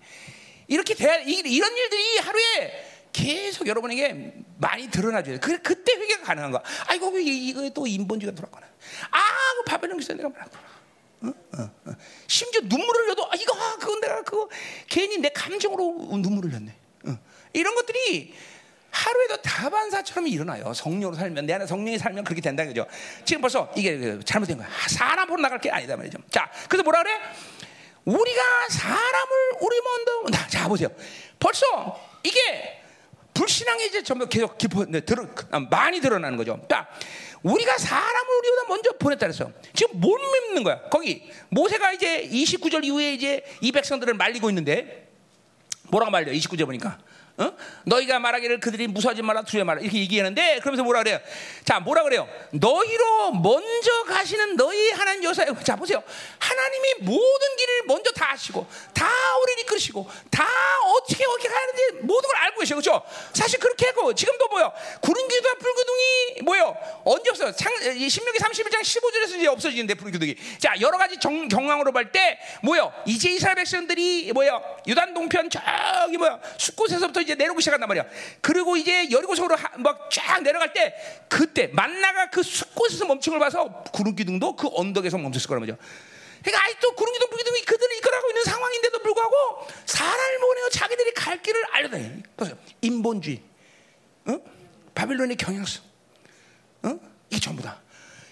이렇게 돼 이런 일들이 하루에 계속 여러분에게 많이 드러나줘요. 그 그때 회개가 가능한 거야. 아이고 이거 또 인본주의가 들어왔구나. 아, 그 바벨론 기사 내가 말았구나. 어? 어, 어. 심지어 눈물을 흘려도 아, 이거 아, 그건 내가 그거 괜히 내 감정으로 눈물을 흘렸네. 어. 이런 것들이 하루에도 다반사처럼 일어나요. 성령으로 살면 내 안에 성령이 살면 그렇게 된다 그죠. 지금 벌써 이게 그 잘못된 거야. 사람 보러 나갈 게 아니다 말이죠. 자, 그래서 뭐라 그래? 우리가 사람을 우리 먼저 자 보세요. 벌써 이게 불신앙이 이제 전부 계속 깊어 네, 드러, 많이 드러나는 거죠. 자, 우리가 사람을 우리보다 먼저 보냈다 그랬어. 지금 못 믿는 거야. 거기 모세가 이제 29절 이후에 이제 이 백성들을 말리고 있는데 뭐라고 말려? 29절 보니까 어? 너희가 말하기를 그들이 무서워하지 마라 두려워 마라 이렇게 얘기하는데 그러면서 뭐라 그래요? 자 뭐라 그래요? 너희로 먼저 가시는 너희 하나님 여사 자 보세요 하나님이 모든 길을 먼저 다 아시고 다 우리를 이끌으시고 다 어떻게 어떻게 가는지 모든 걸 알고 계셔 그렇죠? 사실 그렇게 하고 지금도 뭐요 구름 기둥과 불 기둥이 뭐요 언제 없어요? 상, 신명기 31장 15절에서 이제 없어지는데 불 기둥이 자 여러 가지 정, 경황으로 볼 때 뭐요 이제 이스라엘 백성들이 뭐요 유단 동편 저기 뭐요 숲곳에서부터 이제 내려오기 시작한단 말이야. 그리고 이제 여리고성으로 막 쫙 내려갈 때 그때 만나가 그 숲곳에서 멈춘 걸 봐서 구름 기둥도 그 언덕에서 멈췄을 거란 말이죠. 그러니까 아직도 구름 기둥 불기둥이 그들을 이끌어가고 있는 상황인데도 불구하고 사람을 보내어 자기들이 갈 길을 알려다니. 보세요. 인본주의, 어? 바빌론의 경향성, 어? 이게 전부다.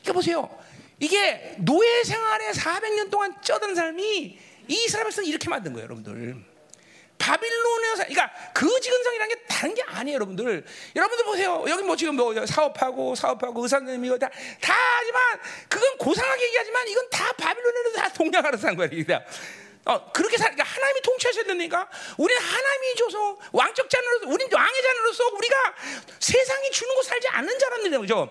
이거 보세요. 이게 노예 생활에 400년 동안 쩌든 삶이 이스라엘 백성 이렇게 만든 거예요, 여러분들. 바빌론에서 그러니까 그 지근성이라는 게 다른 게 아니에요, 여러분들. 여러분들 보세요. 여기 뭐 지금 뭐 사업하고 사업하고 의사님이고 다, 다 하지만 그건 고상하게 얘기하지만 이건 다 바빌론에서 다 동양하러 산 그러니까. 어, 그렇게 살, 그러니까 하나님이 통치하셔야 되니까 우리는 하나님이 줘서 왕적 자녀로서, 우리는 왕의 자녀로서 우리가 세상이 주는 거 살지 않는 자라는 거죠.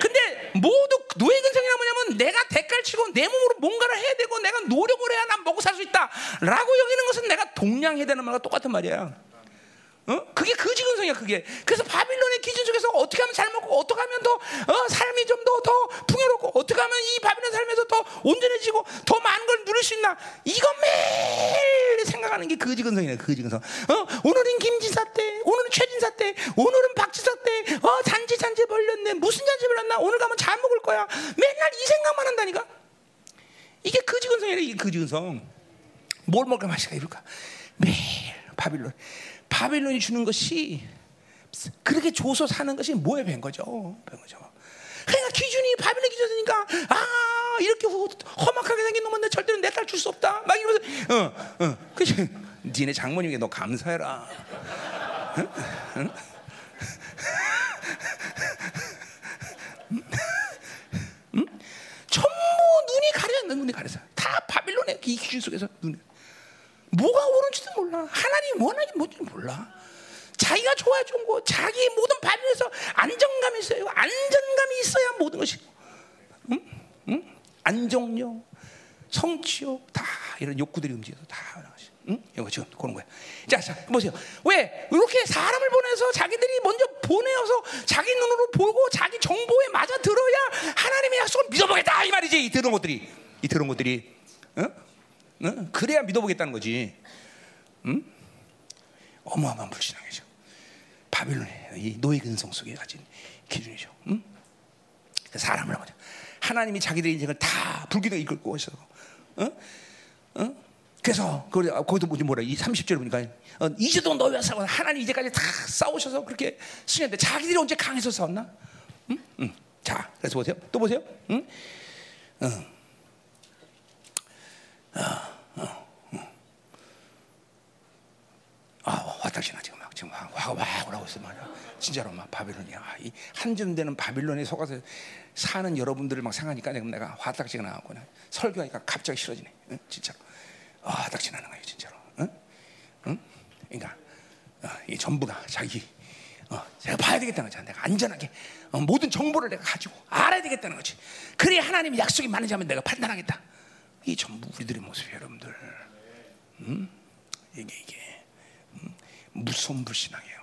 근데 모두 노예 근성이라 뭐냐면 내가 대가를 치고 내 몸으로 뭔가를 해야 되고 내가 노력을 해야 난 먹고 살 수 있다. 라고 여기는 것은 내가 동량해야 되는 말과 똑같은 말이야. 어? 그게 거지 근성이야 그게. 그래서 바빌론의 기준 속에서 어떻게 하면 잘 먹고 어떻게 하면 더 어, 삶이 좀 더 더 풍요롭고 어떻게 하면 이 바빌론 삶에서 더 온전해지고 더 많은 걸 누릴 수 있나 이거 매일 생각하는 게 거지 근성이야 거지 근성. 어? 오늘은 김지사 때, 오늘은 최진사 때, 오늘은 박지사 때, 어 잔지 잔지 벌렸네 무슨 잔지 벌렸나 오늘 가면 잘 먹을 거야. 맨날 이 생각만 한다니까. 이게 거지 근성이야 이게 거지 근성. 뭘 먹을까 마실까 이럴까 매일 바빌론. 바빌론이 주는 것이 그렇게 줘서 사는 것이 뭐에 뵌 거죠? 뵌 거죠. 그러니까 기준이 바빌론 기준이니까 아 이렇게 험악하게 생긴 놈은 내 절대로 내 딸 줄 수 없다. 막 이러면서 어, 어, 그치? 니네 장모님에게 너 감사해라. 응? 응? 응? 전부 눈이 가려져, 눈이 가려져. 다 바빌론의 이 기준 속에서 눈. 뭐가 옳은지도 몰라. 하나님 원하기 뭔지 몰라. 자기가 좋아야 좋은 거, 자기 모든 바빌에서 안정감이 있어요. 안정감이 있어야 모든 것이. 응? 응? 안정력, 성취욕 다 이런 욕구들이 움직여서 다 나가시. 응? 이거 지금 그런 거야. 자, 자 보세요. 왜 이렇게 사람을 보내서 자기들이 먼저 보내어서 자기 눈으로 보고 자기 정보에 맞아 들어야 하나님의 약속을 믿어보겠다 이 말이지. 이 들은 것들이, 이 들은 것들이. 응? 응? 그래야 믿어보겠다는 거지. 응? 어마어마한 불신앙이죠. 바빌론의 이 노예 근성 속에 가진 기준이죠. 응? 사람을 보자. 하나님이 자기들의 인생을 다 불기도 이끌고 있어. 응? 응? 그래서 거기도 뭐지 뭐라 이 30절 보니까 어, 이제도 너희와 싸워 하나님 이제까지 다 싸우셔서 그렇게 승했는데 자기들이 언제 강해서 싸웠나? 응? 응. 자, 그래서 보세요. 또 보세요. 응? 응. 어, 어, 어. 아, 화딱지 나 지금 막 지금 화가 막 오라고 있어 말이야. 진짜로 막 바빌론이야. 이 한줌 되는 바빌론에 속아서 사는 여러분들을 막 생각하니까 지금 내가 화딱지가 나고 설교하니까 갑자기 싫어지네. 응? 진짜로. 아, 화딱지 나는 거예요, 진짜로. 응? 응? 그러니까 어, 이 전부가 자기 어, 제가 봐야 되겠다는 거지. 내가 안전하게 어, 모든 정보를 내가 가지고 알아야 되겠다는 거지. 그래 하나님 약속이 많은지 하면 내가 판단하겠다. 이 전부 우리들의 모습이에요, 여러분들. 음? 이게 이게 음? 무서운 불신앙이에요.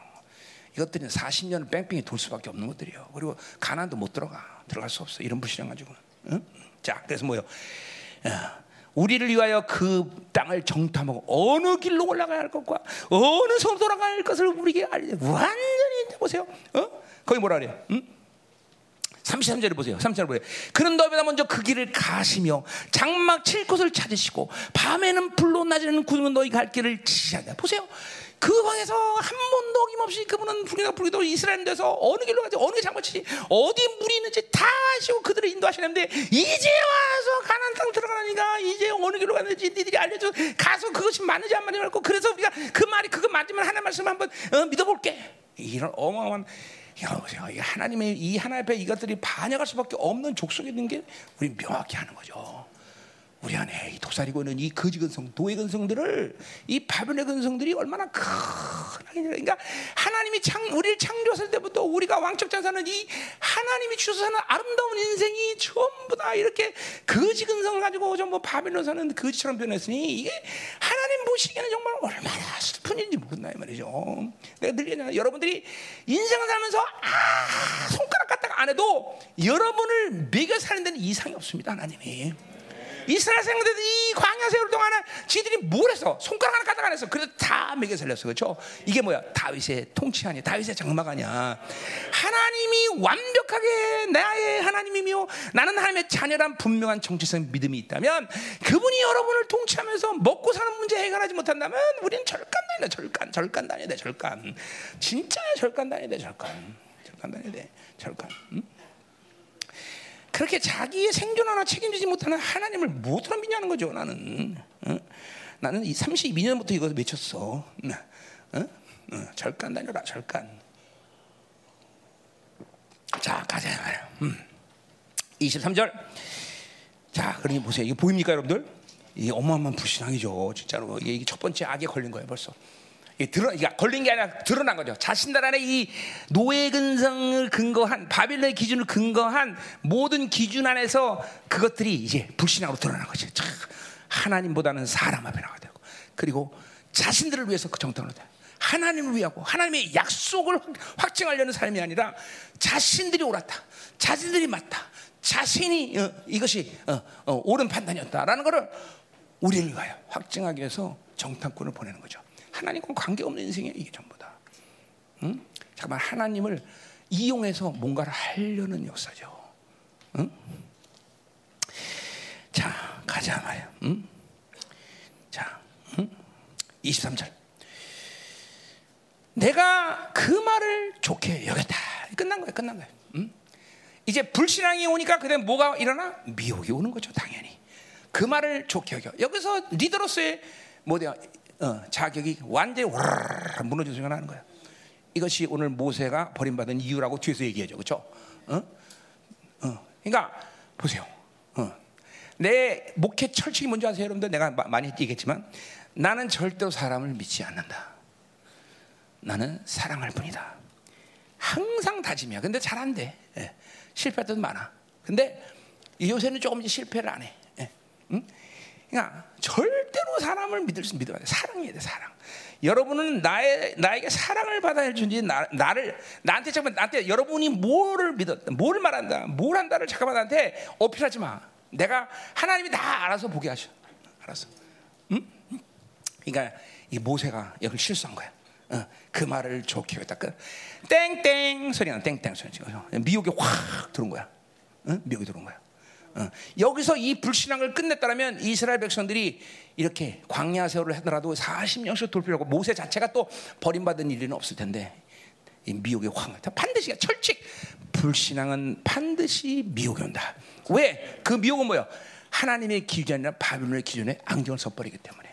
이것들은 40년을 뺑뺑이 돌 수밖에 없는 것들이에요. 그리고 가난도 못 들어가, 들어갈 수 없어. 이런 불신앙 가지고. 응? 자, 그래서 뭐요? 어, 우리를 위하여 그 땅을 정탐하고 어느 길로 올라가야 할 것과 어느 성으로 돌아가야 할 것을 우리에게 알려. 완전히 보세요. 어? 거기 뭐라 그래요? 응? 33절을 보세요. 33절 보세요. 그는 너희보다 먼저 그 길을 가시며 장막 칠 곳을 찾으시고 밤에는 불로 낮에는 구름은 너희 갈 길을 지시하다. 보세요. 그 방에서 한 번도 어김없이 그분은 불이나 불이도 이스라엘 에서 어느 길로 가지 어느 게 장마치지 어디 물이 있는지 다 아시고 그들을 인도하시는데 이제 와서 가난 땅 들어가니까 이제 어느 길로 가는지 니들이 알려줘 가서 그것이 맞는지 안 맞는지 말고 그래서 우리가 그 말이 그거 맞으면 하나님 말씀 한번 어, 믿어볼게 이런 어마어마한 여보세요. 이 하나님의 이 하나님 앞에 이것들이 반역할 수밖에 없는 족속이 있는 게 우리 명확히 하는 거죠. 우리 안에 이 도사리고 있는 이 거지 근성, 도의 근성들을 이 바벨의 근성들이 얼마나 크게 그러니까 하나님이 창 우리를 창조했을 때부터 우리가 왕적 자 사는 이 하나님이 주셔서 사는 아름다운 인생이 전부 다 이렇게 거지 근성을 가지고 전부 바벨론 사는 거지처럼 변했으니 이게 하나님 보시기에는 정말 얼마나 슬픈 일인지 모른다 이 말이죠. 내가 늘 얘기하잖아. 여러분들이 인생을 살면서 아 손가락 갖다가 안 해도 여러분을 매겨 사는 데는 이상이 없습니다 하나님이. 이스라엘 생들이 이 광야 세월 동안에 지들이 뭘 했어? 손가락 하나 까딱 안 했어. 그래도 다 먹여 살렸어. 그렇죠? 이게 뭐야? 다윗의 통치 아니야. 다윗의 장막 아니야. 하나님이 완벽하게 나의 하나님이며 나는 하나님의 자녀란 분명한 정체성 믿음이 있다면 그분이 여러분을 통치하면서 먹고 사는 문제 해결하지 못한다면 우리는 절간단이다. 절간. 절간단이다. 절간. 진짜 절간단이다. 절간. 절간단이다. 절간. 응? 그렇게 자기의 생존 하나 책임지지 못하는 하나님을 무엇으로 믿냐는 거죠. 나는 어? 나는 이 32년부터 이거 외쳤어. 어? 어? 절간 다녀라 절간. 자 가자 말이야. 음. 23절. 자 그러니 보세요. 이거 보입니까 여러분들? 이 어마어마한 불신앙이죠. 진짜로 이게 첫 번째 악에 걸린 거예요, 벌써. 이 드러, 그러니까 걸린 게 아니라 드러난 거죠. 자신들 안에 이 노예 근성을 근거한 바빌론의 기준을 근거한 모든 기준 안에서 그것들이 이제 불신앙으로 드러난 거죠. 참, 하나님보다는 사람 앞에 나가야 되고 그리고 자신들을 위해서 그 정당으로 돼. 하나님을 위하고 하나님의 약속을 확증하려는 삶이 아니라 자신들이 옳았다, 자신들이 맞다, 자신이 어, 이것이 어, 어, 옳은 판단이었다라는 것을 우리를 위하여 확증하기 위해서 정탐꾼을 보내는 거죠. 하나님과 관계없는 인생이에요, 이게 전부 다. 응? 잠깐만, 하나님을 이용해서 뭔가를 하려는 역사죠. 응? 자, 가자 말이야. 응? 자, 응? 23절. 내가 그 말을 좋게 여겼다. 끝난 거야, 끝난 거야. 응? 이제 불신앙이 오니까 그다음 뭐가 일어나? 미혹이 오는 거죠, 당연히. 그 말을 좋게 여겨. 여기서 리더로서의 뭐냐 어, 자격이 완전히 와르르 무너져 생각나는 거야. 이것이 오늘 모세가 버림받은 이유라고 뒤에서 얘기하죠, 그렇죠? 어? 어. 그러니까 보세요. 어. 내 목회 철칙이 뭔지 아세요, 여러분들? 내가 많이 얘기했지만 나는 절대로 사람을 믿지 않는다. 나는 사랑할 뿐이다. 항상 다짐이야. 근데 잘 안 돼. 예. 실패할 때도 많아. 근데 요새는 조금 실패를 안 해. 예. 응? 그러니까 절대로 사람을 믿을 수 믿어야 돼. 사랑해야 돼, 사랑. 여러분은 나의 나에게 사랑을 받아야 주지 나, 나를 나한테 잠깐 나한테 여러분이 뭐를 믿었다, 뭘 말한다, 뭘 한다를 잠깐만 나한테 어필하지 마. 내가 하나님이 다 알아서 보게 하셔. 알았어. 응? 그러니까 이 모세가 여기 실수한 거야. 어, 그 말을 좋게 했다. 그 땡땡 소리가 땡땡 소리 미혹이 확 들어온 거야. 어? 미혹이 들어온 거야. 어. 여기서 이 불신앙을 끝냈다면 이스라엘 백성들이 이렇게 광야 세월을 하더라도 40년씩 돌피하고 모세 자체가 또 버림받은 일은 없을 텐데 이 미혹이 확 반드시 철칙 불신앙은 반드시 미혹이 온다. 왜? 그 미혹은 뭐야? 하나님의 기준이 아니라 바빌론의 기준에 안경을 써버리기 때문에.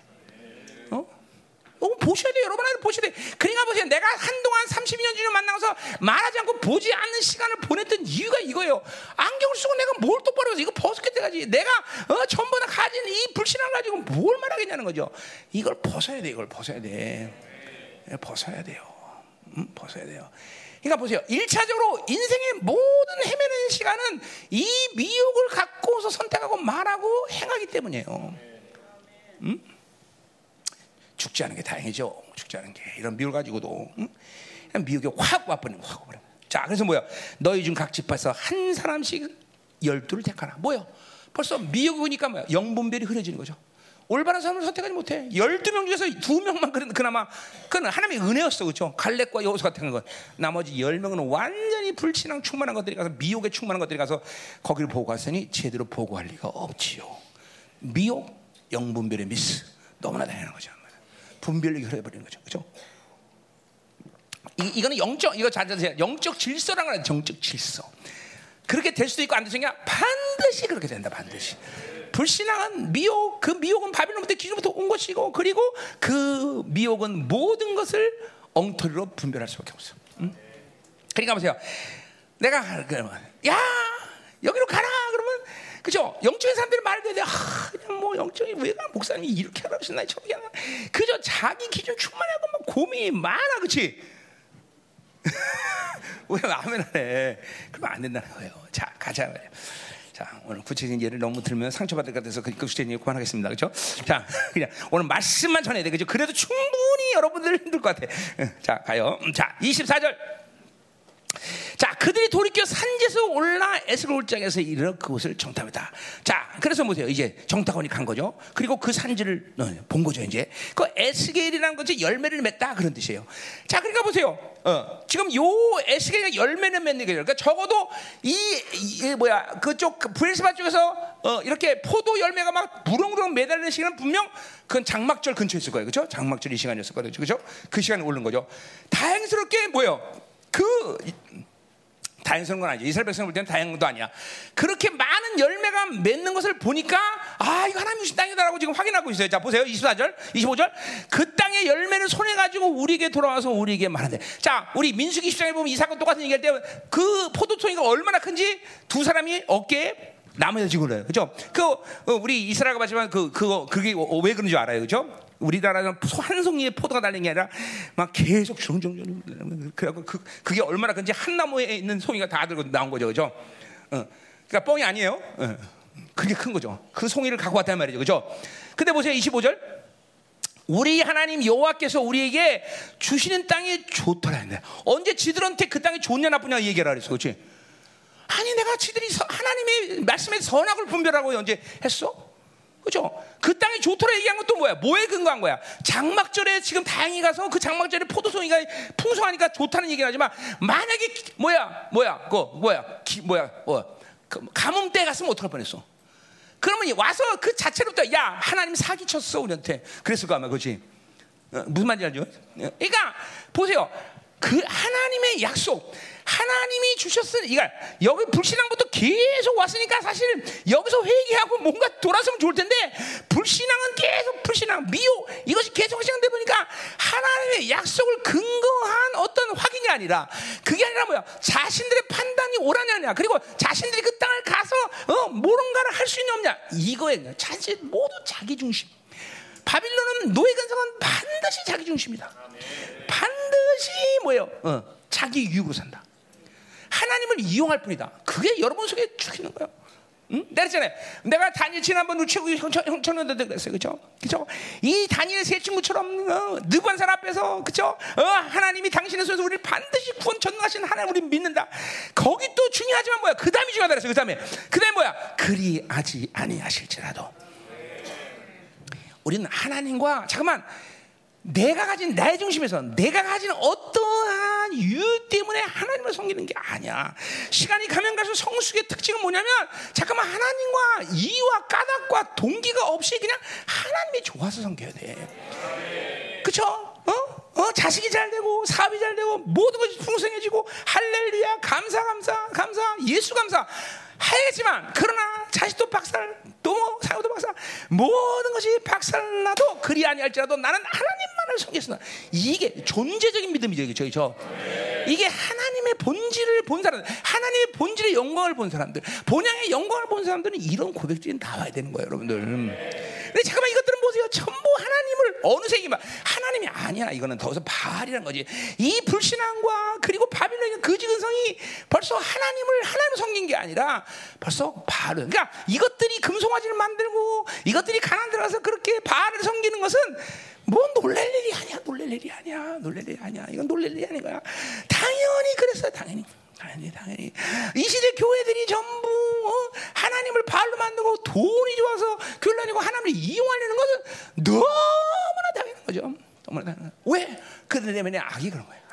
어, 보셔야 돼요. 여러분 안에 보셔야 돼. 그러니까 보세요. 내가 한동안 32년 주년 만나서 말하지 않고 보지 않는 시간을 보냈던 이유가 이거예요. 안경을 쓰고 내가 뭘 똑바로 해서 이거 벗었게 돼가지. 내가 어, 전부 다 가진 이 불신을 가지고 뭘 말하겠냐는 거죠. 이걸 벗어야 돼. 이걸 벗어야 돼. 예, 벗어야 돼요. 음, 벗어야 돼요. 그러니까 보세요. 1차적으로 인생의 모든 헤매는 시간은 이 미혹을 갖고서 선택하고 말하고 행하기 때문이에요. 음? 죽지 않은 게 다행이죠. 죽지 않은 게 이런 미울 가지고도 응? 미혹이 확 와버리는 확 와버려. 자, 그래서 뭐야? 너희 중 각 집에서 한 사람씩 열두를 택하라. 뭐요? 벌써 미혹이 오니까 뭐야? 영분별이 흐려지는 거죠. 올바른 사람을 선택하지 못해. 열두 명 중에서 두 명만 그나마 그는 하나님의 은혜였어, 그렇죠? 갈렙과 여호수 같은 건 나머지 열 명은 완전히 불신앙 충만한 것들이 가서 미혹에 충만한 것들이 가서 거기를 보고 갔으니 제대로 보고할 리가 없지요. 미혹, 영분별의 미스 너무나 당연한 거죠. 분별력이 흐려버리는 거죠. 이, 이거는 영적 이거 자세히 영적 질서라는 거야. 정적 질서. 그렇게 될 수도 있고 안 되니까 반드시 그렇게 된다. 반드시. 불신앙은 미혹, 그 미혹은 바빌론부터 기준부터 온 것이고 그리고 그 미혹은 모든 것을 엉터리로 분별할 수밖에 없어. 응? 그러니까 보세요. 내가 그러면 야 여기로 가라 그러면 그죠? 영적인 사람들이 말도 돼. 아, 그냥 뭐 영적인 왜가 목사님이 이렇게 하라 하시나 저렇게 하나. 그저 자기 기준 충만하고 막 고민이 많아, 그렇지? 왜안 해? 그러면 안 된다는 거예요. 자, 가자. 자, 오늘 구체적인 예를 너무 들면 상처받을 것 같아서 그 구체적인 예를 그만하겠습니다. 그죠? 자, 그냥 오늘 말씀만 전해야 돼. 그죠? 그래도 충분히 여러분들 힘들 것 같아. 자, 가요. 자, 24절. 자, 그들이 돌이켜 산지에서 올라 에스골장에서 이르러 그곳을 정탐했다. 자, 그래서 보세요. 이제 정탐원이 간 거죠. 그리고 그 산지를 어, 본 거죠. 이제 그 에스겔이라는 것이 열매를 맺다 그런 뜻이에요. 자, 그러니까 보세요. 어, 지금 요 에스겔이 열매는 맺는 거예요. 그러니까 적어도 이, 이 뭐야 그쪽 그 브레스바 쪽에서 어, 이렇게 포도 열매가 막 무릉무릉 매달리는 시간은 분명 그건 장막절 근처에 있을 거예요. 그렇죠? 장막절 이 시간이었을 거예요. 그렇죠? 그 시간에 오른 거죠. 다행스럽게 뭐요? 그 다행스러운 건 아니죠. 이스라엘 백성을 볼 때는 다행도 아니야. 그렇게 많은 열매가 맺는 것을 보니까 아 이거 하나님 주신 땅이다라고 지금 확인하고 있어요. 자 보세요. 24절, 25절. 그 땅의 열매를 손에 가지고 우리에게 돌아와서 우리에게 말한대. 자 우리 민수기 10장에 보면 이 사건 똑같은 얘기할 때 그 포도송이가 얼마나 큰지 두 사람이 어깨에 나무에서 지고 그래요. 그죠? 그 어, 우리 이스라엘가 봤지만 그 그거 그게 왜 그런 줄 알아요. 그죠? 우리나라는 한 송이의 포도가 달린 게 아니라 막 계속 주렁주렁 그래갖고 그 그게 얼마나 큰지 한 나무에 있는 송이가 다 들고 나온 거죠. 그죠? 어. 그러니까 뻥이 아니에요. 어. 그게 큰 거죠. 그 송이를 갖고 왔단 말이죠. 그죠? 근데 보세요. 25절. 우리 하나님 여호와께서 우리에게 주시는 땅이 좋더라 했네. 언제 지들한테 그 땅이 좋냐 나쁘냐 얘기하라 그랬어. 그렇지? 아니 내가 지들이 서, 하나님의 말씀에 선악을 분별하고 언제 했어? 그죠? 그 땅이 좋더라 얘기한 것도 뭐야? 뭐에 근거한 거야? 장막절에 지금 다행히 가서 그 장막절에 포도송이가 풍성하니까 좋다는 얘기는 하지만 만약에 뭐야? 뭐야? 그 뭐야? 기, 뭐야? 뭐 가뭄 때 갔으면 어떡할 뻔했어? 그러면 와서 그 자체로부터 야 하나님 사기 쳤어 우리한테 그랬을 거 아마 그렇지 어, 무슨 말인지 알죠? 어, 그러니까 보세요 그 하나님의 약속 하나님이 주셨으니 이가 여기 불신앙부터 계속 왔으니까 사실 여기서 회개하고 뭔가 돌아서면 좋을 텐데 불신앙은 계속 불신앙 미혹 이것이 계속 시작돼 보니까 하나님의 약속을 근거한 어떤 확인이 아니라 그게 아니라 뭐야? 자신들의 판단이 옳았냐 그리고 자신들이 그 땅을 가서 어, 뭔가를 할 수 있냐 없냐. 이거에 자신 모두 자기 중심. 바빌론은 노예 근성은 반드시 자기 중심이다. 반드시 뭐예요? 어, 자기 유익으로 산다 하나님을 이용할 뿐이다. 그게 여러분 속에 죽이는 거예요. 응? 내가 했잖아요. 내가 다니엘 지난번 우체국 형청년들 그랬어요. 그죠? 그죠? 이 다니엘 세 친구처럼, 어, 느관산 앞에서, 그죠? 어, 하나님이 당신의 손에서 우리를 반드시 구원 전능하신 하나님 우리 믿는다. 거기 또 중요하지만 뭐야? 그 다음이 중요하다 그랬어요. 그 다음에. 그 다음에 뭐야? 그리 하지 아니하실지라도. 우리는 하나님과, 잠깐만, 내가 가진 나의 중심에서 내가 가진 어떠한 이유 때문에 하나님을 섬기는 게 아니야. 시간이 가면 갈수록 성숙의 특징은 뭐냐면 잠깐만 하나님과 이유와 까닭과 동기가 없이 그냥 하나님이 좋아서 섬겨야 돼. 그쵸? 어? 어, 자식이 잘 되고 사업이 잘 되고 모든 것이 풍성해지고 할렐루야 감사 감사 감사 예수 감사 하겠지만 그러나 자식도 박살 또 사유도 박살 모든 것이 박살나도 그리 아니할지라도 나는 하나님만을 섬겼으나 이게 존재적인 믿음이죠 그죠 저 이게 하나님의 본질을 본 사람 하나님의 본질의 영광을 본 사람들 본향의 영광을 본 사람들은 이런 고백들이 나와야 되는 거예요 여러분들. 근데 잠깐만 이것들은 보세요. 전부 하나님을 어느 세기만 하나님이 아니야. 이거는 더 이상 바알이란 거지. 이 불신앙과 그리고 바빌론의 거지 근성이 벌써 하나님을 하나님을 섬긴 게 아니라 벌써 바알은. 그러니까 이것들이 금 송아지를 만들고 이것들이 가난 들어가서 그렇게 바알을 섬기는 것은 뭐 놀랄 일이 아니야 놀랄 일이 아니야 놀랄 일이 아니야. 이건 놀랄 일이 아닌 거야. 당연히 그랬어요 당연히. 당연히 당연히. 이 시대 교회들이 전부 어? 하나님을 발로 만들고 돈이 좋아서 교회 다니고 하나님을 이용하려는 것은 너무나 당연한 거죠. 너무나 당연한 왜? 그들 때문에 악이 그런 거예요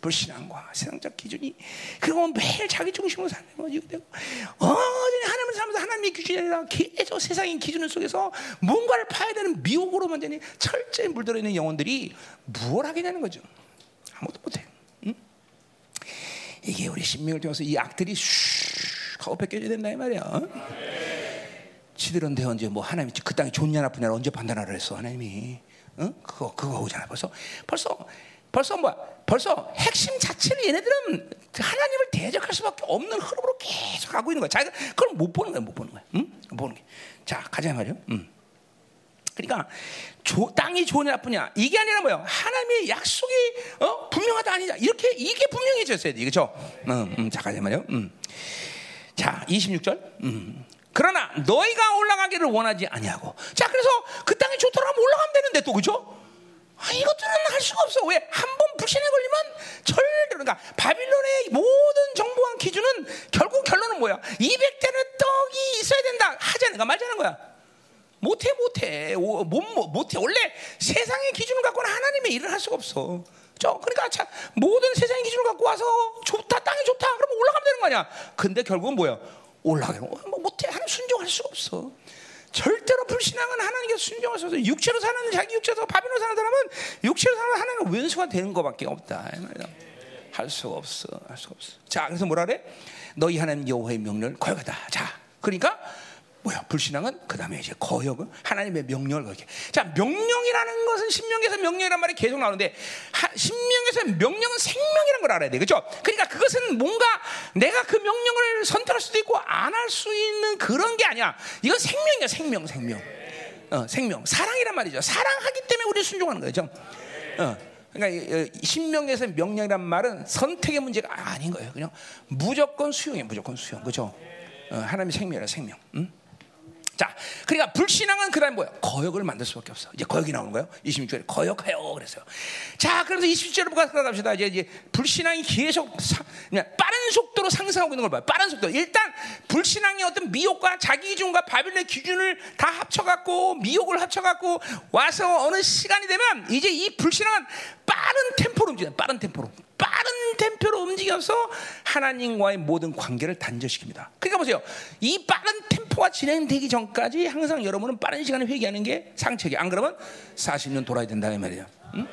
불신앙과 세상적 기준이 그리고 매일 자기 중심으로 사는 거지. 되고 어전히 하나님을 살면서 하나님의 기준이 아니라 계속 세상의 기준 속에서 뭔가를 파야 되는 미혹으로 완전히 철저히 물들어 있는 영혼들이 무엇 하겠냐는 거죠? 아무것도 못해. 응? 이게 우리 신명을 통해서 이 악들이 슉 하고 벗겨져야 된다 이 말이야. 지들은 언제 뭐 하나님이 그 땅이 좋냐 나쁘냐 언제 판단하라 했어 하나님이? 응? 그거 그거 오잖아 벌써. 벌써 벌써 뭐야? 벌써 핵심 자체를 얘네들은 하나님을 대적할 수밖에 없는 흐름으로 계속 가고 있는 거야. 자기가 그걸 못 보는 거야, 못 보는 거야. 응? 못 보는 게. 자, 가자 말이요. 음. 그러니까 조, 땅이 좋으냐 나쁘냐 이게 아니라 뭐요? 하나님의 약속이 어? 분명하다 아니냐 이렇게 이게 분명해졌어야 돼, 그렇죠? 음, 음, 자, 가자 말이요. 음. 자, 26절. 음. 그러나 너희가 올라가기를 원하지 아니하고. 자, 그래서 그 땅이 좋더라 하면 올라가면 되는데 또 그죠? 아, 이것들은 할 수가 없어. 왜? 한 번 불신에 걸리면 절대로 그러니까 바빌론의 모든 정보와 기준은 결국 결론은 뭐야? 200대는 떡이 있어야 된다. 하자는 거 말자는 거야. 못해 못해 못, 못, 못해 원래 세상의 기준을 갖고는 하나님의 일을 할 수가 없어. 저 그러니까 자, 모든 세상의 기준을 갖고 와서 좋다 땅이 좋다 그러면 올라가면 되는 거 아니야. 근데 결국은 뭐야? 올라가는 뭐 못해 하나님 순종할 수가 없어. 절대로 불신앙은 하나님께 없어. 육체로 사는 자기 육체로 바빌로 사는 사람은 육체로 사는 하나님 왼수가 되는 것밖에 없다. 할 수가 없어. 할 수가 없어. 자, 그래서 뭐라 그래? 너희 하나님 여호와의 명령을 거역하다. 자, 그러니까 뭐야 불신앙은 그 다음에 이제 거역은 하나님의 명령을 거게. 자 명령이라는 것은 신명에서 명령이란 말이 계속 나오는데 하, 신명에서 명령은 생명이라는 걸 알아야 돼, 그렇죠? 그러니까 그것은 뭔가 내가 그 명령을 선택할 수도 있고 안 할 수 있는 그런 게 아니야. 이건 생명이야, 생명, 생명. 어, 생명, 사랑이란 말이죠. 사랑하기 때문에 우리 순종하는 거죠. 어. 그러니까 신명에서 명령이란 말은 선택의 문제가 아닌 거예요. 그냥 무조건 수용해, 무조건 수용, 그렇죠? 어, 하나님의 생명이라 생명. 응? 자, 그러니까 불신앙은 그다음 뭐야? 거역을 만들 수밖에 없어. 이제 거역이 나오는 거예요. 26절에 거역하여 그랬어요. 자, 그래서 27절로 가갑시다. 이제 이제 불신앙이 계속 사, 그냥 빠른 속도로 상승하고 있는 걸 봐요. 빠른 속도. 일단 불신앙의 어떤 미혹과 자기 기준과 바빌론의 기준을 다 합쳐갖고 미혹을 합쳐갖고 와서 어느 시간이 되면 이제 이 불신앙은 빠른 템포로 움직여. 빠른 템포로. 빠른 템포로 움직여서 하나님과의 모든 관계를 단절시킵니다. 그러니까 보세요. 이 빠른 템포가 진행되기 전까지 항상 여러분은 빠른 시간에 회개하는 게 상책이. 안 그러면 40년 돌아야 된다 이 말이에요. 응?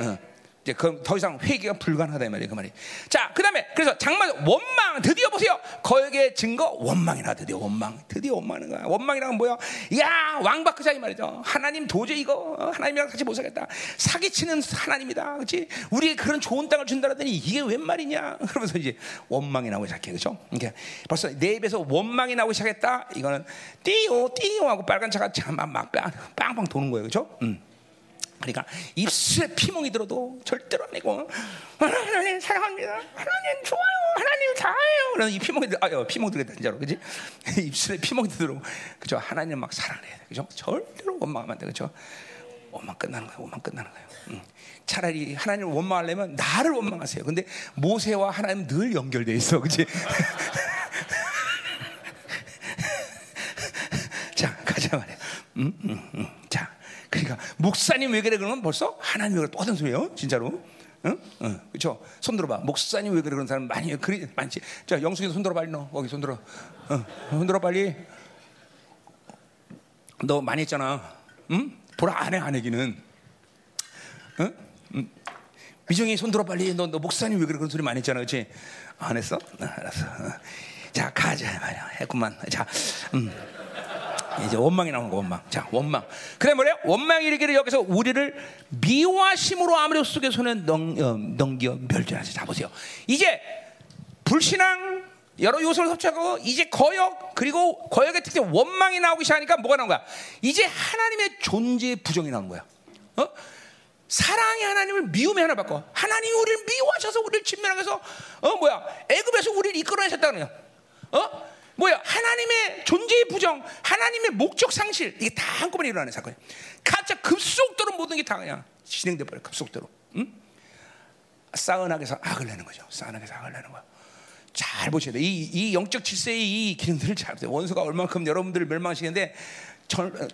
응. 이제 그더 이상 회개가 불가능하다 이 말이에요 그 말이. 자, 그다음에 그래서 장마 원망 드디어 보세요. 거역의 증거 원망이나 드디어 원망. 드디어 원망하는 거야. 원망이란 뭐야? 야 왕바크자 이 말이죠. 하나님 도저히 이거 하나님이랑 같이 못 살겠다. 사기치는 하나님이다, 그렇지? 우리의 그런 좋은 땅을 준다더니 이게 웬 말이냐? 그러면서 이제 원망이 나오기 시작해, 그렇죠? 그러니까 벌써 내 입에서 원망이 나오기 시작했다. 이거는 띠요 띠요 하고 빨간 차가 참막 빵빵 도는 거예요, 그렇죠? 음. 그러니까 입술에 피멍이 들어도 절대로 안 내고 하나님 사랑합니다. 하나님 좋아요. 하나님 잘해요. 그런 이 피멍이 들, 아, 피멍 들겠다 진짜로, 그지? 입술에 피멍이 들어, 그죠? 하나님 막 사랑해야 돼, 그죠? 절대로 원망하면 안 돼, 그죠? 원망 끝나는 거예요. 원망 끝나는 거예요. 응. 차라리 하나님을 원망하려면 나를 원망하세요. 근데 모세와 하나님 늘 연결돼 있어, 그지? 자, 가자 말이야. 음, 음, 음. 자. 그러니까 목사님 왜 그래 그러면 벌써 하나님 왜 그래 똑같은 소리예요 진짜로 응? 응. 그렇죠 손 들어봐 목사님 왜 그래 그런 사람 많이 그리 많지 자 영숙이 손 들어 빨리 너 거기 손 들어 응. 손 들어 빨리 너 많이 했잖아 응? 보라 안해 안 해기는 응? 응. 미정이 손 들어 빨리 너, 너 목사님 왜 그래 그런 소리 많이 했잖아 그렇지 안 했어 아, 알았어 자 가자 말이야 했구만 자 음. 이제 원망이 나오는 거 원망. 자 원망. 그래 뭐래요? 원망이 이르기를 여기서 우리를 미워심으로 아무리 속에 손에 넘, 어, 넘겨 멸절하지. 자 보세요. 이제 불신앙 여러 요소를 합쳐고 이제 거역 그리고 거역의 특징 원망이 나오기 시작하니까 뭐가 나온 거야? 이제 하나님의 존재 부정이 나오는 거야. 어? 사랑의 하나님을 미움의 하나 바꿔. 하나님이 우리를 미워하셔서 우리를 진멸하셔서 어 뭐야? 애굽에서 우리를 이끌어내셨다는 거야. 어? 뭐야? 하나님의 존재의 부정, 하나님의 목적 상실 이게 다 한꺼번에 일어나는 사건이야. 가짜 급속도로 모든 게 다 그냥 진행돼 버려 급속도로. 응? 싸은하게서 악을 내는 거죠. 싸은하게서 악을 내는 거야. 잘 보셔야 돼. 이, 이 영적 질서의 이 기능들을 잘 보세요. 원수가 얼마큼 여러분들을 멸망시키는데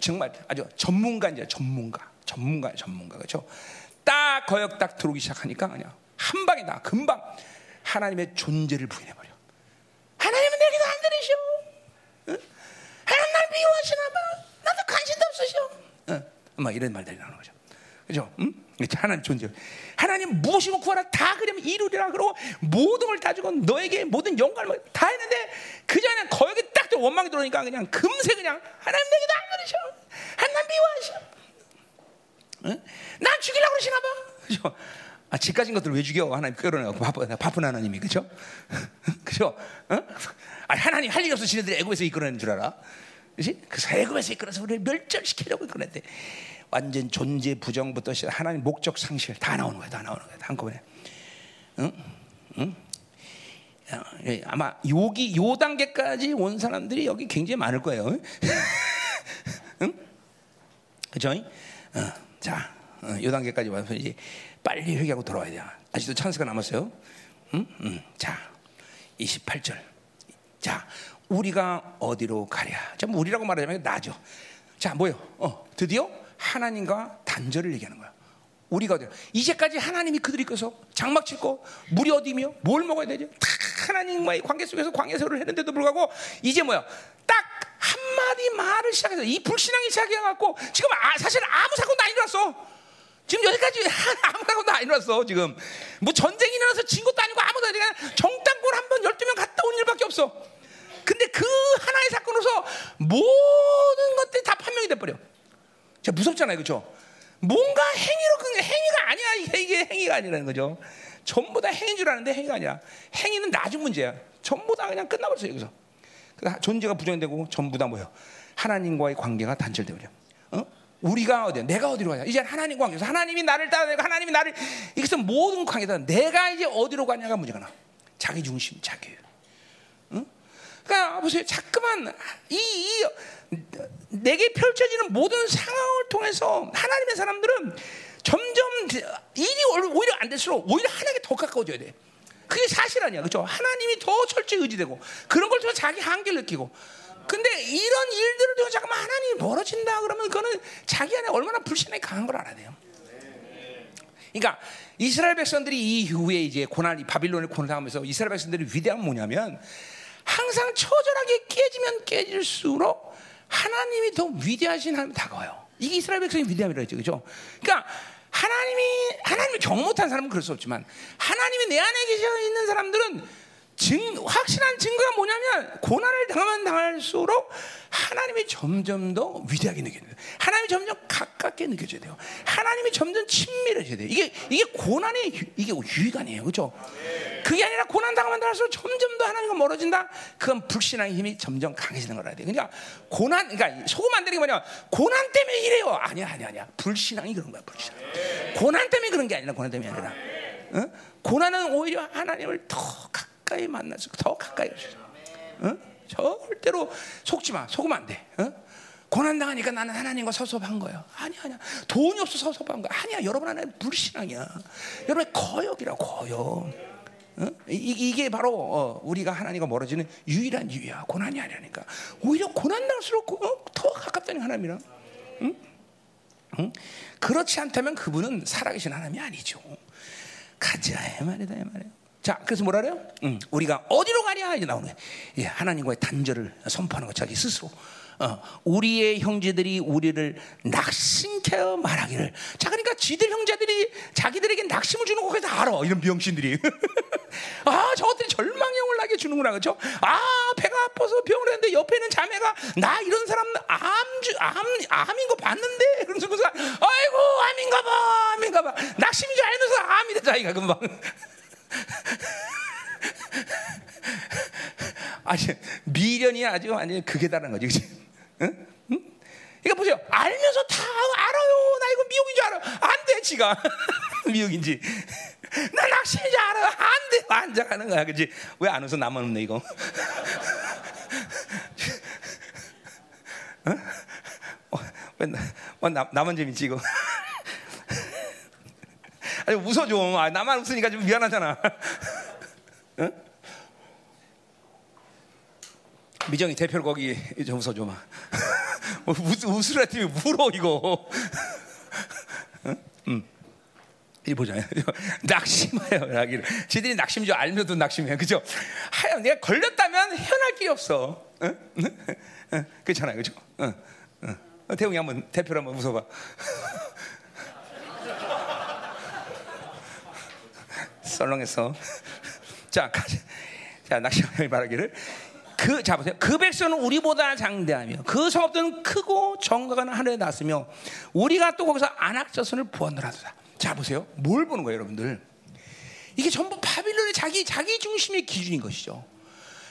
정말 아주 전문가인지 전문가, 전문가, 전문가 그렇죠? 딱 거역 딱 들어오기 시작하니까 그냥 한 방에 다 금방 하나님의 존재를 부인해 버려. 하나님은 내게도 응? 하나님 날 미워하시나 봐. 나도 관심도 없으셔. 응? 막 이런 말들이 나오는 거죠. 그죠? 응? 하나님 존재. 하나님 무엇이고 구하라 다 그러면 이루리라 그러고 모든 걸 다 주고 너에게 모든 영광을 다 했는데 그 전에 거역이 딱 원망이 들어오니까 그냥 금세 그냥 하나님 내게도 안 그러셔. 하나님 미워하셔. 응? 난 죽이려고 그러시나 봐. 그죠? 아, 집 가진 것들 왜 죽여? 하나님 끌어내고 바쁜, 바쁜 하나님이 그죠? 그죠? 어? 아, 하나님 할일 없어 지네들이 애굽에서 이끌어낸 줄 알아? 그지? 그래서 애굽에서 이끌어서 우리를 멸절시키려고 이끌어냈대. 완전 존재 부정부터 시작 하나님 목적 상실 다 나오는 거야, 다 나오는 거야, 한꺼번에. 응? 응? 예, 아마 여기 요 단계까지 온 사람들이 여기 굉장히 많을 거예요. 응? 그죠? 어, 자, 어, 요 단계까지 와서 이제 빨리 회개하고 돌아와야 돼. 아직도 찬스가 남았어요. 응? 응. 자, 28절. 자, 우리가 어디로 가랴? 자, 뭐 우리라고 말하자면 나죠. 자, 뭐요? 어, 드디어 하나님과 단절을 얘기하는 거야. 우리가 어디? 이제까지 하나님이 그들이 껴서 장막 칠고 물이 어디며 뭘 먹어야 되죠? 다 하나님과의 관계 속에서 광야세를 했는데도 불구하고 이제 뭐야? 딱 한마디 말을 시작해서 이 불신앙이 시작해갖고 지금 아, 사실 아무 사건도 안 일어났어. 지금 여기까지 아무 사건도 안 일어났어. 지금 뭐 전쟁이 일어나서 진 것도 아니고 아무도 아니고 정당권 한번 열두 명 갔다 온 일밖에 없어. 근데 그 하나의 사건 끊어서 모든 것들이 다 판명이 돼버려. 진짜 무섭잖아요, 그렇죠? 뭔가 행위로 그 행위가 아니야. 이게, 이게 행위가 아니라는 거죠. 전부 다 행인 줄 아는데 행위가 아니야. 행위는 나중 문제야. 전부 다 그냥 끝나버렸어 여기서. 존재가 부정되고 전부 다 뭐야? 하나님과의 관계가 단절돼 버려. 어? 우리가 어디 내가 어디로 가냐? 이제 하나님 관계에서 하나님이 나를 따라내고 하나님이 나를 이것은 모든 관계다. 내가 이제 어디로 가냐가 문제가 나. 자기 중심, 자기. 응? 그러니까 보세요. 자꾸만 이, 이 내게 펼쳐지는 모든 상황을 통해서 하나님의 사람들은 점점 일이 오히려 안 될수록 오히려 하나님께 더 가까워져야 돼. 그게 사실 아니야, 그렇죠? 하나님이 더 철저히 의지되고 그런 걸 통해 자기 한계를 느끼고. 근데 이런 일들을 통해 잠깐만 하나님이 멀어진다 그러면 그거는 자기 안에 얼마나 불신이 강한 걸 알아야 돼요. 그러니까 이스라엘 백성들이 이후에 이제 고난 이 바빌론을 고난하면서 이스라엘 백성들이 위대한 뭐냐면 항상 처절하게 깨지면 깨질수록 하나님이 더 위대하신 하나님 다가와요. 이게 이스라엘 백성의 위대함이라 했죠, 그렇죠? 그러니까 하나님이 하나님을 경 못한 사람은 그럴 수 없지만 하나님이 내 안에 계셔 있는 사람들은 증, 확실한 증거가 뭐냐면 고난을 당하면 당할수록 하나님이 점점 더 위대하게 느껴져요. 하나님이 점점 가깝게 느껴져야 돼요. 하나님이 점점 친밀해져야 돼요. 이게 이게 고난의 이게 유익아니에요, 그렇죠? 그게 아니라 고난 당하면 당할수록 점점 더 하나님과 멀어진다. 그건 불신앙의 힘이 점점 강해지는 거라 돼요. 그러니까 고난, 그러니까 소금 안 되는 게 뭐냐? 고난 때문에 이래요. 아니야, 아니야, 아니야. 불신앙이 그런 거야, 불신앙. 고난 때문에 그런 게 아니라 고난 때문에 아니라. 어? 고난은 오히려 하나님을 더 가까이 가까이 만나서 더 가까이 가시죠. 어? 절대로 속지 마. 속으면 안 돼. 어? 고난 당하니까 나는 하나님과 서섭한 거야. 아니야, 아니야. 돈이 없어 서섭한 거야. 아니야. 여러분 하나님 불신앙이야. 여러분의 거역이라 거역. 어? 이, 게 바로 어, 우리가 하나님과 멀어지는 유일한 이유야. 고난이 아니라니까. 오히려 고난 당할수록 어? 더 가깝다는 하나님이라. 응? 응? 그렇지 않다면 그분은 살아계신 하나님이 아니죠. 가자, 이 말이다, 이 말이야. 자, 그래서 뭐라 그래요? 음, 우리가 어디로 가냐 이제 나오는 거예요. 예, 하나님과의 단절을 선포하는 거 자기 스스로. 어, 우리의 형제들이 우리를 낙심케어 말하기를. 자, 그러니까 지들 형제들이 자기들에게 낙심을 주는 거 그래서 알아. 이런 병신들이. 아, 저것들이 절망형을 나게 주는구나, 그렇죠? 아, 배가 아파서 병을 했는데 옆에 있는 자매가 나 이런 사람 암 주 암 암인 거 봤는데 그러면서 그 아이고 암인가 봐, 암인가 봐. 낙심인 줄 알면서 암이 돼 자기가 금방. 아니 미련이 아주 완전히 극에 달하는 거지, 그렇지? 응? 응? 그러니까 보세요. 알면서 다 알아요. 나 이거 미혹인 줄 알아. 안 돼, 지가 미혹인지. 나 낚시인 줄 알아. 안 돼, 완장하는 거야, 그렇지? 왜안 웃어? 나만 웃네 이거. 어? 어, 왜 나, 어, 나, 나만 재밌지 이거? 아니 웃어 좀. 아, 나만 웃으니까 좀 미안하잖아. 응? 미정이 대표로 거기 좀 웃어 좀. 웃, 웃으라 팀이 울어 이거. 응? 응. 이 보자. 낙심해요, 낙기를. 지들이 낙심인 줄 알면도 낙심해. 그죠? 하여 내가 걸렸다면 헤어날 길이 없어. 응? 응? 그렇잖아요. 그죠? 응. 응. 태웅이 한번 대표로 한번 웃어봐. 썰렁해서. 자, 자 낚시하며 말하기를 그, 자 보세요. 그 백성은 우리보다 장대하며 그 성읍들은 크고 정각은 하늘에 났으며 우리가 또 거기서 안악자손을 보았노라도다. 자 보세요. 뭘 보는 거예요, 여러분들? 이게 전부 바빌론의 자기 자기 중심의 기준인 것이죠.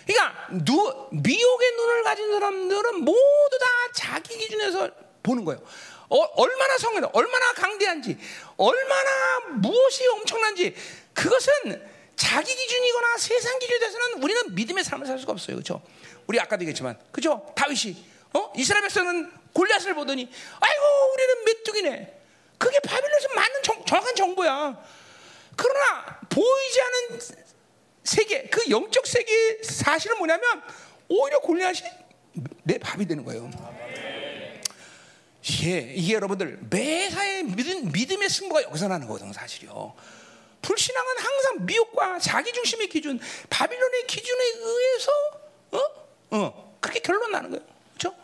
그러니까 누, 미혹의 눈을 가진 사람들은 모두 다 자기 기준에서 보는 거예요. 어, 얼마나 성공, 얼마나 강대한지, 얼마나 무엇이 엄청난지 그것은 자기 기준이거나 세상 기준에 대해서는 우리는 믿음의 삶을 살 수가 없어요. 그렇죠? 우리 아까도 얘기했지만 그죠? 다윗이 어? 이스라엘 백성은 골리앗을 보더니 아이고 우리는 메뚜기네. 그게 바빌론에서 맞는 정, 정확한 정보야. 그러나 보이지 않은 세계, 그 영적 세계의 사실은 뭐냐면 오히려 골리앗이 내 밥이 되는 거예요. 이 게, 이게 여러분들 매사의 믿음, 믿음의 승부가 여기서 나는 거거든 사실이요. 불신앙은 항상 미혹과 자기 중심의 기준, 바빌론의 기준에 의해서 어? 어. 그렇게 결론 나는 거예요. 그렇죠?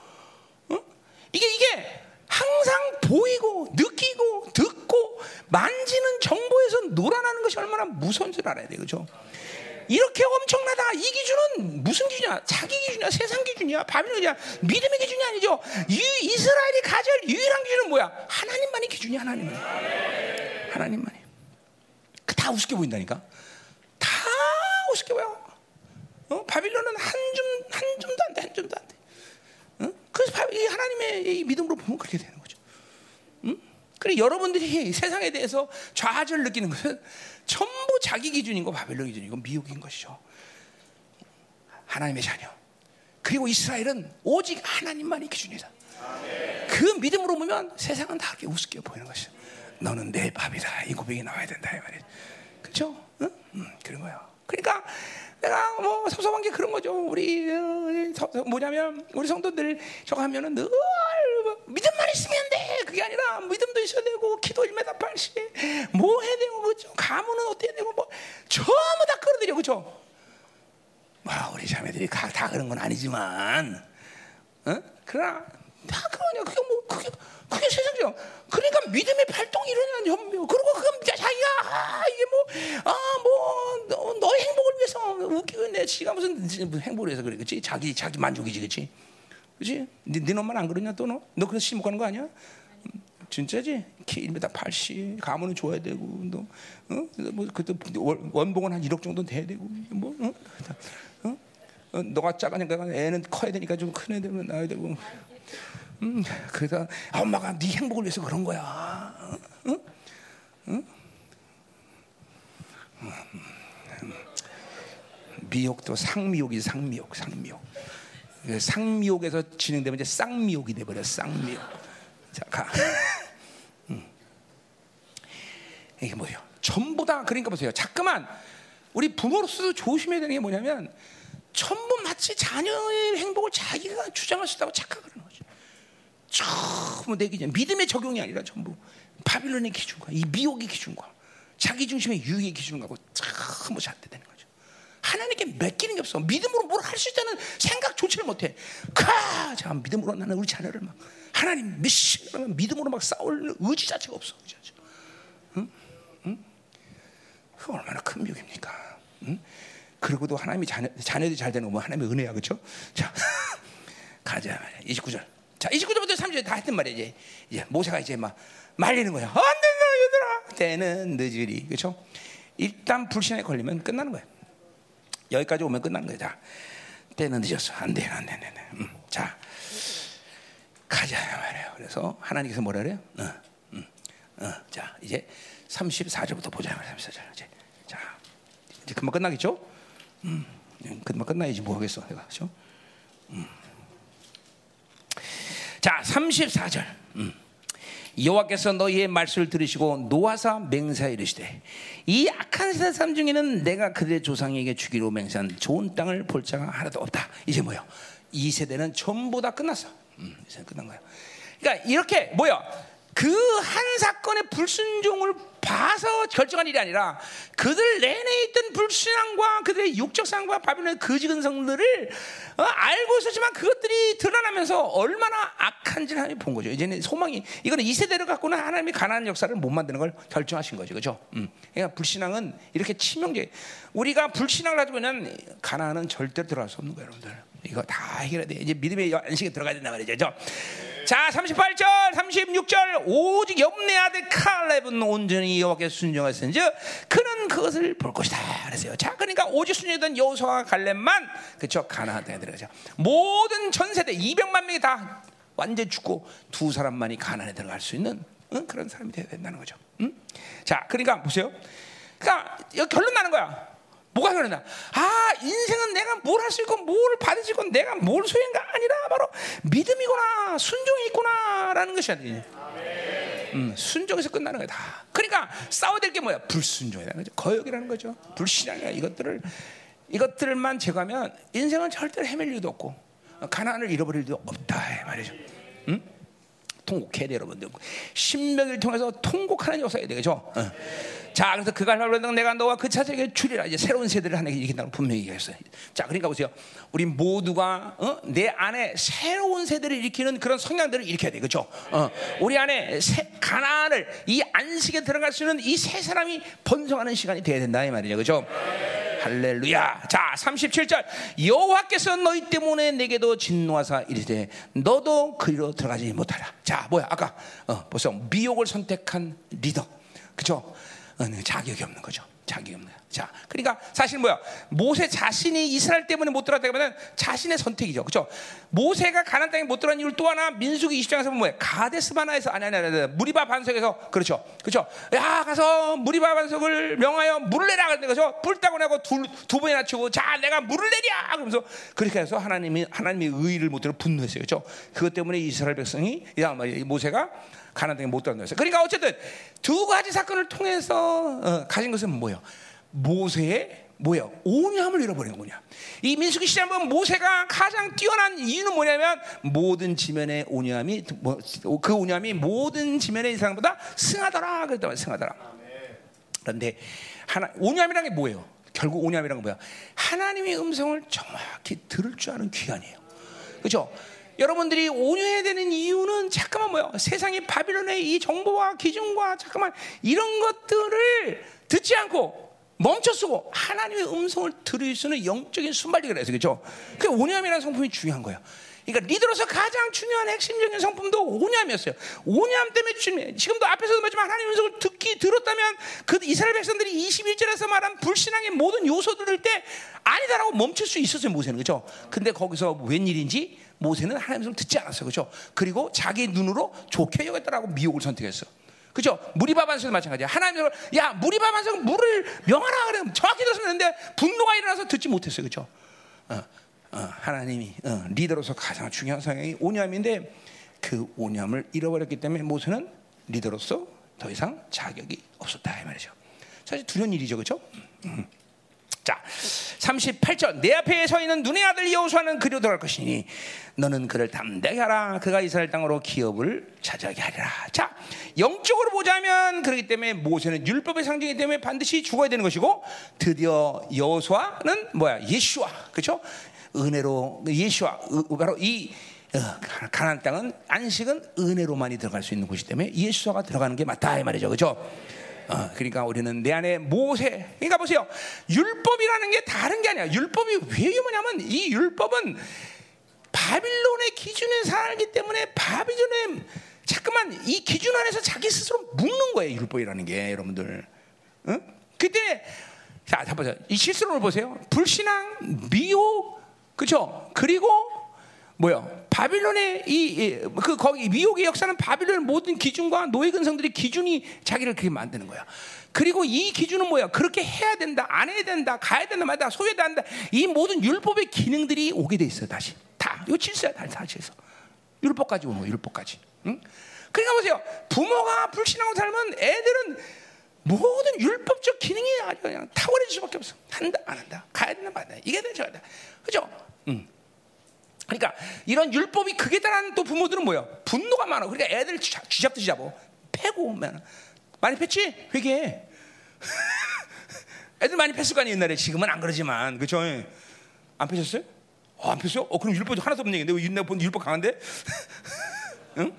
어? 이게 이게 항상 보이고 느끼고 듣고 만지는 정보에서 놀아나는 것이 얼마나 무서운 줄 알아야 돼요. 그렇죠? 이렇게 엄청나다. 이 기준은 무슨 기준이야? 자기 기준이야? 세상 기준이야? 바빌론이야? 믿음의 기준이 아니죠. 이 이스라엘이 가질 유일한 기준은 뭐야? 하나님만이 기준이 하나님만. 하나님만이. 그 다 우습게 보인다니까. 다 우습게 보여. 어? 바빌론은 한 줌, 한 줌도 안 돼, 한 줌도 안 돼. 어? 그래서 바- 이 하나님의 이 믿음으로 보면 그렇게 되는 거죠. 응? 그래 여러분들이 세상에 대해서 좌절을 느끼는 것은 전부 자기 기준이고 바벨론 기준이고 미혹인 것이죠. 하나님의 자녀. 그리고 이스라엘은 오직 하나님만이 기준이다. 그 믿음으로 보면 세상은 다 그렇게 우습게 보이는 것이죠. 너는 내 밥이다. 이 고백이 나와야 된다 이 말이죠. 그렇죠? 응? 응, 그런 거예요. 그러니까 내가 뭐 섭섭한 게 그런 거죠. 우리 어, 뭐냐면 우리 성도들 저거 하면은 늘 믿음만 있으면 돼. 그게 아니라 믿음도 있어야 되고 기도 1m 80, 뭐 해야 되고 그죠? 가문은 어떻게 되고 뭐 전부 다 끌어들여 그죠? 와 우리 자매들이 다, 다 그런 건 아니지만, 어? 그러나 다 그러냐? 그게 뭐 그게 그게 세상이죠. 그러니까 믿음의 발동이 일어나는 현묘. 그리고 그건 자기가 아, 이게 뭐아뭐 너의 행복을 위해서 웃기고 내 지가 무슨 무슨 행복을 위해서 그래, 그렇지? 자기 자기 만족이지, 그렇지? 그렇지? 네, 네 놈만 안 그러냐 또 너? 너 그래서 시집가는 거 아니야? 음, 진짜지? 키 1m 80, 가문은 줘야 되고, 너, 어? 뭐 그때 원- 원봉은 한 1억 정도 돼야 되고, 뭐, 어? 다, 어? 어, 너가 작으니까 애는 커야 되니까 좀 큰 애들은 낳아야 되고. 음, 그래서 아, 엄마가 네 행복을 위해서 그런 거야. 어? 응? 응? 음, 미혹도 상미혹이 상미혹, 상미혹. 그 상미혹에서 진행되면 이제 쌍미혹이 돼버려. 쌍미혹. 자, 가. 음. 이게 뭐예요? 전부 다 그러니까 보세요. 자꾸만 우리 부모로서도 조심해야 되는 게 뭐냐면 전부 마치 자녀의 행복을 자기가 주장할 수 있다고 착각하는 거죠. 전부 내 기준, 믿음의 적용이 아니라 전부 바빌론의 기준과 이 미혹의 기준과 자기 중심의 유익의 기준하고 전부 잣대되는 거죠. 하나님께 맡기는 게 없어. 믿음으로 뭘 할 수 있다는 생각조차를 못해. 가, 자 믿음으로 나는 우리 자녀를 막 하나님 미신 믿음으로 막 싸울 의지 자체가 없어. 의지 자체가. 응? 응? 그 얼마나 큰 미혹입니까? 응? 그리고도 하나님이 자녀, 자녀들이 잘 되는 건 하나님의 은혜야, 그렇죠? 자, 가자. 29절. 자, 29절부터 30절 다 했단 말이야, 이제. 이제 모세가 이제 막 말리는 거야. 안 된다, 얘들아. 때는 늦으리. 그렇죠? 일단 불신에 걸리면 끝나는 거야. 여기까지 오면 끝나는 거야. 자, 때는 늦었어. 안 돼, 안 돼, 안 돼. 음, 자, 가자 말이에요. 그래서 하나님께서 뭐라 그래요? 어, 음, 어, 자, 이제 34절부터 보자 말이야. 34절. 이제, 자, 이제 금방 끝나겠죠? 음, 금방 끝나야지 뭐 하겠어, 내가 그렇죠? 자, 34절. 음. 여호와께서 너희의 말씀을 들으시고 노아사 맹세하 이르시되 이 악한 사람 중에는 내가 그들의 조상에게 주기로 맹세한 좋은 땅을 볼 자가 하나도 없다. 이제 뭐요? 이 세대는 전부 다 끝났어. 음, 이제 끝난 거야. 그러니까 이렇게 뭐야? 그 한 사건의 불순종을 봐서 결정한 일이 아니라 그들 내내 있던 불신앙과 그들의 육적 상과 바빌론의 거짓 근성들을 어, 알고 있었지만 그것들이 드러나면서 얼마나 악한지를 하나님이 본 거죠. 이제는 소망이 이거는 이 세대를 갖고는 하나님이 가난한 역사를 못 만드는 걸 결정하신 거죠, 그렇죠? 음. 그러니까 불신앙은 이렇게 치명적. 우리가 불신앙을 가지고 있는 가난은 절대로 들어갈 수 없는 거예요, 여러분들. 이거 다 해결해야 돼. 이제 믿음의 안식에 들어가야 된다 말이죠. 그죠? 자, 38절, 36절 오직 염내 아들 칼렙은 온전히 여호와께서 순종하였은즉 그는 그것을 볼 것이다. 그랬어요. 자, 그러니까 오직 순종했던 여호수아와 갈렙만 그쵸 가나안 땅에 들어가죠. 모든 전 세대 200만 명이 다 완전 죽고 두 사람만이 가나안에 들어갈 수 있는 응? 그런 사람이 되어야 된다는 거죠. 응? 자, 그러니까 보세요. 그러니까 결론 나는 거야. 뭐가 그러냐? 아, 인생은 내가 뭘 할 수 있고 뭘 받을 수 있고 내가 뭘 소유인가 아니라 바로 믿음이구나, 순종이 있구나라는 것이야. 음, 순종에서 끝나는 거야 다. 그러니까 싸워야 될 게 뭐야? 불순종이라는 거죠. 거역이라는 거죠. 불신앙이야. 이것들을 이것들만 제거하면 인생은 절대로 헤맬 일도 없고 가난을 잃어버릴 일도 없다 이 말이죠. 음? 통곡해야 돼 여러분들. 신명을 통해서 통곡하는 역사가 되겠죠. 어. 자, 그래서 그가 말하는 내가 너와 그 자식에게 주리라 이제 새로운 세대를 하나님께 일으킨다고 분명히 얘기했어요. 자, 그러니까 보세요. 우리 모두가 어? 내 안에 새로운 세대를 일으키는 그런 성향들을 일으켜야 돼, 그렇죠? 어. 우리 안에 새, 가난을 이 안식에 들어갈 수 있는 이 세 사람이 번성하는 시간이 돼야 된다 이 말이죠, 그렇죠? 할렐루야. 자, 37절. 여호와께서 너희 때문에 내게도 진노하사 이르되 너도 그리로 들어가지 못하라. 자, 뭐야? 아까 어, 벌써 미혹을 선택한 리더. 그죠? 어, 자격이 없는 거죠. 자격이 없는 거야. 자, 그러니까 사실 뭐야? 모세 자신이 이스라엘 때문에 못 들어갔다 그러면 자신의 선택이죠. 그렇죠? 모세가 가나안 땅에 못 들어간 이유를 또 하나 민수기 20장에서 보면 뭐야? 가데스바나에서 아니 아니 아니 무리바 반석에서 그렇죠. 그렇죠? 야, 가서 무리바 반석을 명하여 물을 내라 그랬는데 그죠? 불 따고 내고 두, 두 번이나 치고 자, 내가 물을 내랴 그러면서 그렇게 해서 하나님이 하나님의 의를 못 들어 분노했어요. 그렇죠? 그것 때문에 이스라엘 백성이 야, 모세가 가나안 땅에 못 들어갔어요. 그러니까 어쨌든 두 가지 사건을 통해서 어, 가진 것은 뭐예요? 모세의 뭐야 오념을 잃어버린 거냐? 이 민수기 시장 보면 모세가 가장 뛰어난 이유는 뭐냐면 모든 지면의 오념이 뭐, 그 오념이 모든 지면의 인상보다 승하더라 그랬단 말이야 승하더라. 그런데 하나 오념이라는 게 뭐예요? 결국 오념이라는 건 뭐야? 하나님의 음성을 정확히 들을 줄 아는 귀환이에요. 그렇죠? 여러분들이 온유해야 되는 이유는 잠깐만 뭐야? 세상의 바빌론의 이 정보와 기준과 잠깐만 이런 것들을 듣지 않고 멈춰쓰고 하나님의 음성을 들을 수 있는 영적인 순발력이라 해서 그렇죠? 그 오념이라는 성품이 중요한 거예요. 그러니까 리더로서 가장 중요한 핵심적인 성품도 오념이었어요. 오념 때문에. 지금도 앞에서도 말했지만 하나님의 음성을 듣기 들었다면 그 이스라엘 백성들이 21절에서 말한 불신앙의 모든 요소들을 때 아니다라고 멈출 수 있었어요 모세는 그렇죠? 근데 거기서 웬일인지 모세는 하나님의 음성을 듣지 않았어요 그렇죠? 그리고 자기 눈으로 좋게 여겼다라고 미혹을 선택했어. 그죠? 무리바 반석도 마찬가지야. 하나님을 야 무리바 반석 물을 명하라 그래. 정확히 들었으면 되는데 분노가 일어나서 듣지 못했어요. 그죠? 어, 어, 하나님이 어, 리더로서 가장 중요한 상황이 오념인데 그 오념을 잃어버렸기 때문에 모세는 리더로서 더 이상 자격이 없었다 이 말이죠. 사실 두려운 일이죠, 그렇죠? 음. 자, 38절. 내 앞에 서 있는 눈의 아들 여호수아는 그리로 들어갈 것이니 너는 그를 담대하게 하라. 그가 이스라엘 땅으로 기업을 차지하게 하리라. 자, 영적으로 보자면 그렇기 때문에 모세는 율법의 상징이기 때문에 반드시 죽어야 되는 것이고 드디어 여호수아는 뭐야? 예수와. 그렇죠? 은혜로 예수와 바로 이 어, 가나안 땅은 안식은 은혜로만이 들어갈 수 있는 곳이기 때문에 예수가 들어가는 게 맞다 이 말이죠. 그렇죠? 어, 그러니까 우리는 내 안에 모세. 그러니까 보세요. 율법이라는 게 다른 게 아니야. 율법이 왜 유명하냐면 이 율법은 바빌론의 기준에 살기 때문에 바빌론의 잠깐만 이 기준 안에서 자기 스스로 묶는 거예요. 율법이라는 게 여러분들. 응? 그때 자, 자 보세요. 이 실수를 보세요. 불신앙, 미혹, 그렇죠? 그리고 뭐요? 바빌론의 이 그 거기 미혹의 역사는 바빌론 모든 기준과 노예 근성들의 기준이 자기를 그렇게 만드는 거야. 그리고 이 기준은 뭐야? 그렇게 해야 된다, 안 해야 된다, 가야 된다, 말다, 소유해야 한다. 이 모든 율법의 기능들이 오게 돼 있어 다시. 다. 요 질서야, 다, 다 질서. 율법까지 오는 거, 율법까지. 응? 그러니까 보세요. 부모가 불신하고 살면 애들은 모든 율법적 기능이 아주 그냥 탁월해질 수밖에 없어. 한다, 안 한다, 가야 된다, 말다. 이게 되죠, 그죠? 응. 그러니까 이런 율법이 극에 달한 또 부모들은 뭐야? 분노가 많아. 그러니까 애들 쥐잡듯이 잡어. 패고 오면 많이 팼지? 회개. 애들 많이 팼을 거 아니야 옛날에. 지금은 안 그러지만 그죠? 안 패셨어요? 어, 안 폈어요? 어, 그럼 율법이 하나도 없는 얘기인데 왜 내가 본 율법 강한데? 응?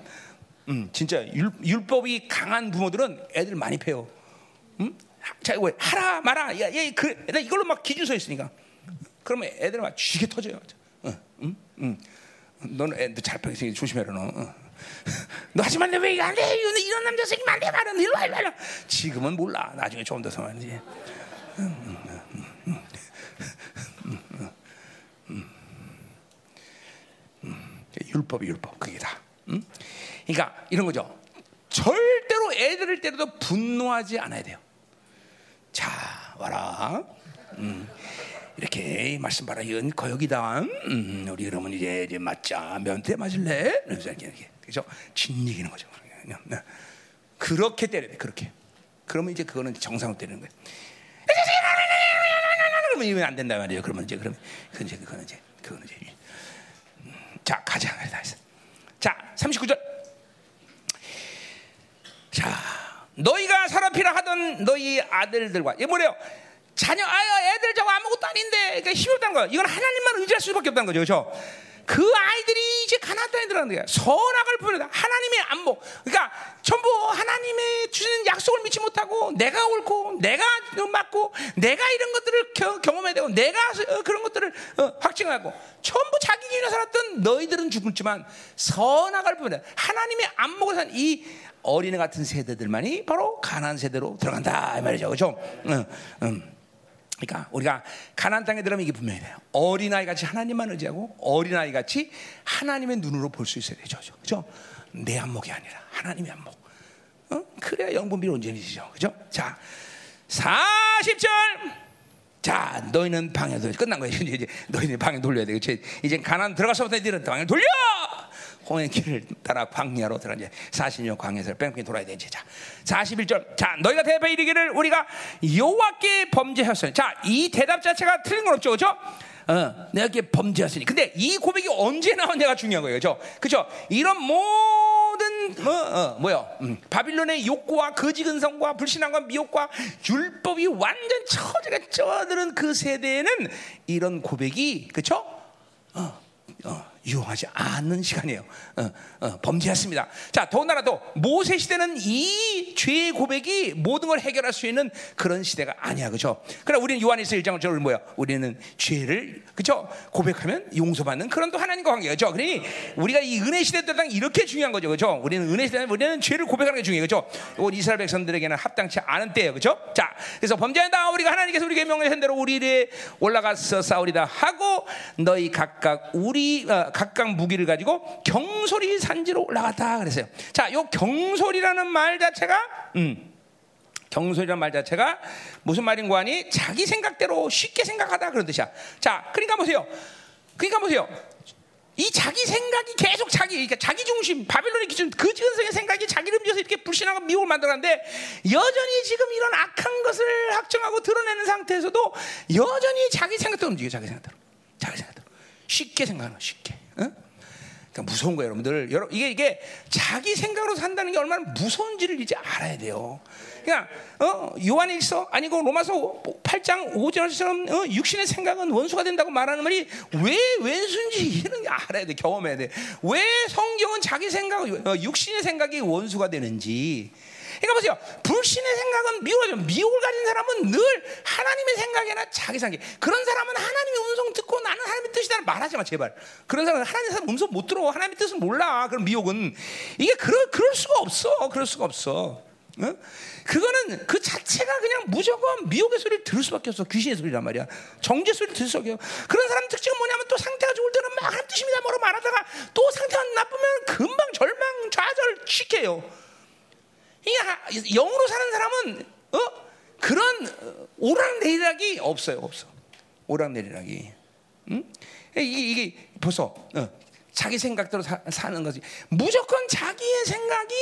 음, 진짜 율, 율법이 강한 부모들은 애들 많이 패요. 응? 자, 왜 하라 마라? 야, 야, 그, 이걸로 막 기준 서 있으니까. 그러면 애들 막 쥐게 터져요. 응, 응, 응. 너는 애들 잘 펴기 조심해라 너. 어. 너 하지 말래 왜 안 돼? 이런, 이런 남자 생기면 안 돼, 말은 일로 와, 일로 와. 지금은 몰라. 나중에 좀더 성하지. 율법이 율법 그게 다. 응? 그러니까 이런 거죠. 절대로 애들을 때려도 분노하지 않아야 돼요. 자 와라. 음. 이렇게 말씀 봐라 이건 거역이다. 음, 우리 그러면 이제 이제 맞자 면대 맞을래? 이러면서 이렇게 그죠? 진리기는 거죠. 네. 그렇게 때려야 돼. 그렇게. 그러면 이제 그거는 정상으로 때리는 거예요. 그러면 이면 안 된다 말이에요. 그러면 이제 그러면 그건 이제 그거는 이제 그거는 이제 음, 자 가자 다 했어. 자 39절. 자 너희가 사람피라 하던 너희 아들들과 이 뭐래요? 자녀, 아, 애들 저거 아무것도 아닌데, 그러니까 힘이 없다는 거야. 이건 하나님만 의지할 수밖에 없다는 거죠, 그렇죠? 그 아이들이 이제 가나안 땅에 들어가는 거야. 선악을 부르다 하나님의 안목. 그러니까 전부 하나님의 주시는 약속을 믿지 못하고 내가 옳고 내가 맞고 내가 이런 것들을 겨, 경험해야 되고 내가 어, 그런 것들을 어, 확증하고 전부 자기 기준에 살았던 너희들은 죽었지만 선악을 부르다 하나님의 안목을 산 이 어린애 같은 세대들만이 바로 가나안 세대로 들어간다 이 말이죠. 그렇죠? 응, 응. 그러니까 우리가 가나안 땅에 들어가면 이게 분명히 돼요. 어린아이 같이 하나님만 의지하고 어린아이 같이 하나님의 눈으로 볼 수 있어야 되죠. 그죠? 내 안목이 아니라 하나님의 안목. 어? 그래야 영분비 온전해지죠. 그죠? 자, 40절. 자, 너희는 방에 돌 끝난 거예요. 이제 너희는 방에 돌려야 돼. 이제 가난 들어가서부터 너희들은 방에 돌려! 홍해 길을 따라 광야로 들어 이제 40년 광야에서 뺑뺑이 돌아야 되지. 자, 41절. 자, 너희가 대답해 이르기를 우리가 여호와께 범죄하였으니. 자, 이 대답 자체가 틀린 건 없죠. 그죠? 어, 내가 이렇게 범죄했으니. 근데 이 고백이 언제 나왔냐가 중요한 거예요. 그죠? 그죠? 이런 모든, 뭐, 어, 뭐요? 음, 바빌론의 욕구와 거지근성과 불신앙과 미혹과 율법이 완전 처지가 쪄드는 그 세대에는 이런 고백이, 그죠? 어, 어. 유용하지 않는 시간이에요. 어, 어, 범죄했습니다. 자, 더군다나 또 모세 시대는 이 죄의 고백이 모든 걸 해결할 수 있는 그런 시대가 아니야, 그렇죠? 그러나 우리는 요한일서 1장을 저를 뭐야? 우리는 죄를 그렇죠? 고백하면 용서받는 그런 또 하나님과 관계죠. 그러니 우리가 이 은혜 시대 때 이렇게 중요한 거죠, 그렇죠? 우리는 은혜 시대 우리는 죄를 고백하는 게 중요해요, 그렇죠? 이스라엘 백성들에게는 합당치 않은 때예요, 그렇죠? 자, 그래서 범죄한다 우리가 하나님께서 우리에게 명령한 대로 우리를 올라가서 싸우리다 하고 너희 각각 우리 어, 각각 무기를 가지고 경솔이 산지로 올라갔다 그랬어요. 자, 요 경솔이라는 말 자체가 음. 경솔이라는 말 자체가 무슨 말인고 하니 자기 생각대로 쉽게 생각하다 그런 뜻이야. 자, 그러니까 보세요. 그러니까 보세요. 이 자기 생각이 계속 자기, 그러니까 자기 중심, 바빌론의 기준, 그 지근성의 생각이 자기를 움직여서 이렇게 불신하고 미혹을 만들었는데 여전히 지금 이런 악한 것을 확정하고 드러내는 상태에서도 여전히 자기 생각대로 움직여, 자기 생각대로. 자기 생각대로. 쉽게 생각하는 쉽게. 응? 그러니까 무서운 거예요, 여러분들. 여러분 이게 이게 자기 생각으로 산다는 게 얼마나 무서운지를 이제 알아야 돼요. 그냥 어, 요한일서 아니고 로마서 8장 5절처럼 어, 육신의 생각은 원수가 된다고 말하는 말이 왜 왼수인지 이런 게 알아야 돼, 경험해야 돼. 왜 성경은 자기 생각, 어, 육신의 생각이 원수가 되는지. 그러니까 보세요. 불신의 생각은 미혹하죠. 미혹을 가진 사람은 늘 하나님의 생각이나 자기 생각. 그런 사람은 하나님의 음성 듣고 나는 하나님의 뜻이다 말하지 마 제발. 그런 사람은 하나님의 음성 못 들어. 하나님의 뜻은 몰라. 그런 미혹은 이게 그럴 그럴 수가 없어. 그럴 수가 없어. 어? 그거는 그 자체가 그냥 무조건 미혹의 소리를 들을 수밖에 없어. 귀신의 소리란 말이야. 정죄 소리를 들을 수밖에 없어. 그런 사람 특징은 뭐냐면 또 상태가 좋을 때는 막 하나님 뜻입니다. 뭐로 말하다가 또 상태가 나쁘면 금방 절망, 좌절, 시켜요. 이 영으로 사는 사람은 어? 그런 오락내리락이 없어요, 없어. 오락내리락이. 응? 이게, 이게 벌써 어, 자기 생각대로 사, 는 거지. 무조건 자기의 생각이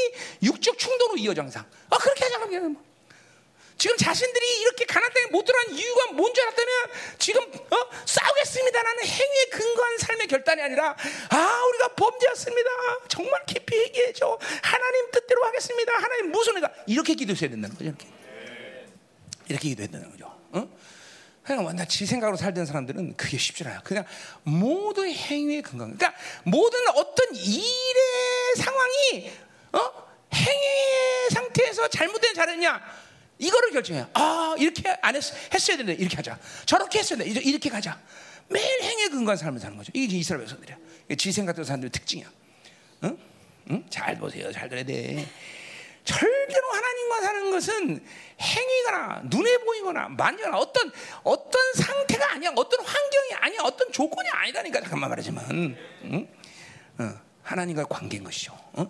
육적 충동으로 이어져 항상. 아 그렇게 하자 그러면. 지금 자신들이 이렇게 가난 땅에 못 들어간 이유가 뭔지 알았다면 지금 어? 싸우겠습니다라는 행위에 근거한 삶의 결단이 아니라 아 우리가 범죄했습니다. 정말 깊이 얘기해줘. 하나님 뜻대로 하겠습니다. 하나님 무슨 의가 이렇게 기도해야 된다는 거죠. 이렇게 이렇게 기도해야 된다는 거죠. 어? 그냥 완전 지 생각으로 살던 사람들은 그게 쉽지 않아요. 그냥 모든 행위의 근거. 그러니까 모든 어떤 일의 상황이 어? 행위의 상태에서 잘못된 잘했냐? 이거를 결정해요. 아, 이렇게 안 했, 했어야 되는데 이렇게 하자. 저렇게 했어야 돼. 이렇게 가자. 매일 행위에 근거한 삶을 사는 거죠. 이게 이스라엘 백성들이야. 지 생각대로 사람들의 특징이야. 응? 응? 잘 보세요. 잘 들어야 돼. 절대로 하나님과 사는 것은 행위거나 눈에 보이거나 만지거나 어떤 어떤 상태가 아니야, 어떤 환경이 아니야, 어떤 조건이 아니다니까 잠깐만 말하지만, 응? 어, 하나님과 관계인 것이죠. 어?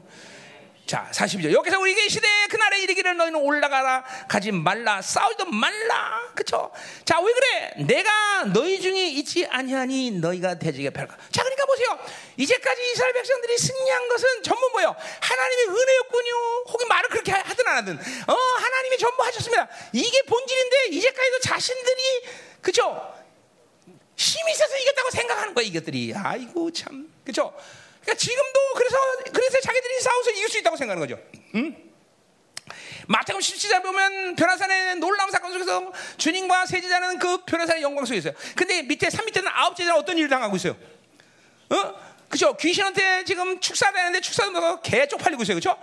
자, 42절. 여기서 우리에게 시대에 그날에 이르기를 너희는 올라가라 가지 말라 싸우지도 말라. 그쵸 자, 왜 그래? 내가 너희 중에 있지 아니하니 너희가 대적에 펼까. 자, 그러니까 보세요. 이제까지 이스라엘 백성들이 승리한 것은 전부 뭐예요? 하나님의 은혜였군요. 혹은 말을 그렇게 하든 안 하든. 어, 하나님이 전부 하셨습니다. 이게 본질인데 이제까지도 자신들이 그쵸 힘이 있어서 이겼다고 생각하는 거야, 이것들이. 아이고 참. 그쵸 그러니까 지금도 그래서 그래서 자기들이 싸워서 이길 수 있다고 생각하는 거죠. 응? 마태복음 17장 보면 변화산의 놀라운 사건 속에서 주님과 세제자는 그 변화산의 영광 속에 있어요. 근데 밑에 산 밑에는 아홉 제자는 어떤 일을 당하고 있어요? 어? 어? 그죠? 귀신한테 지금 축사되는데 축사도 뭐개 쪽팔리고 있어요. 그죠?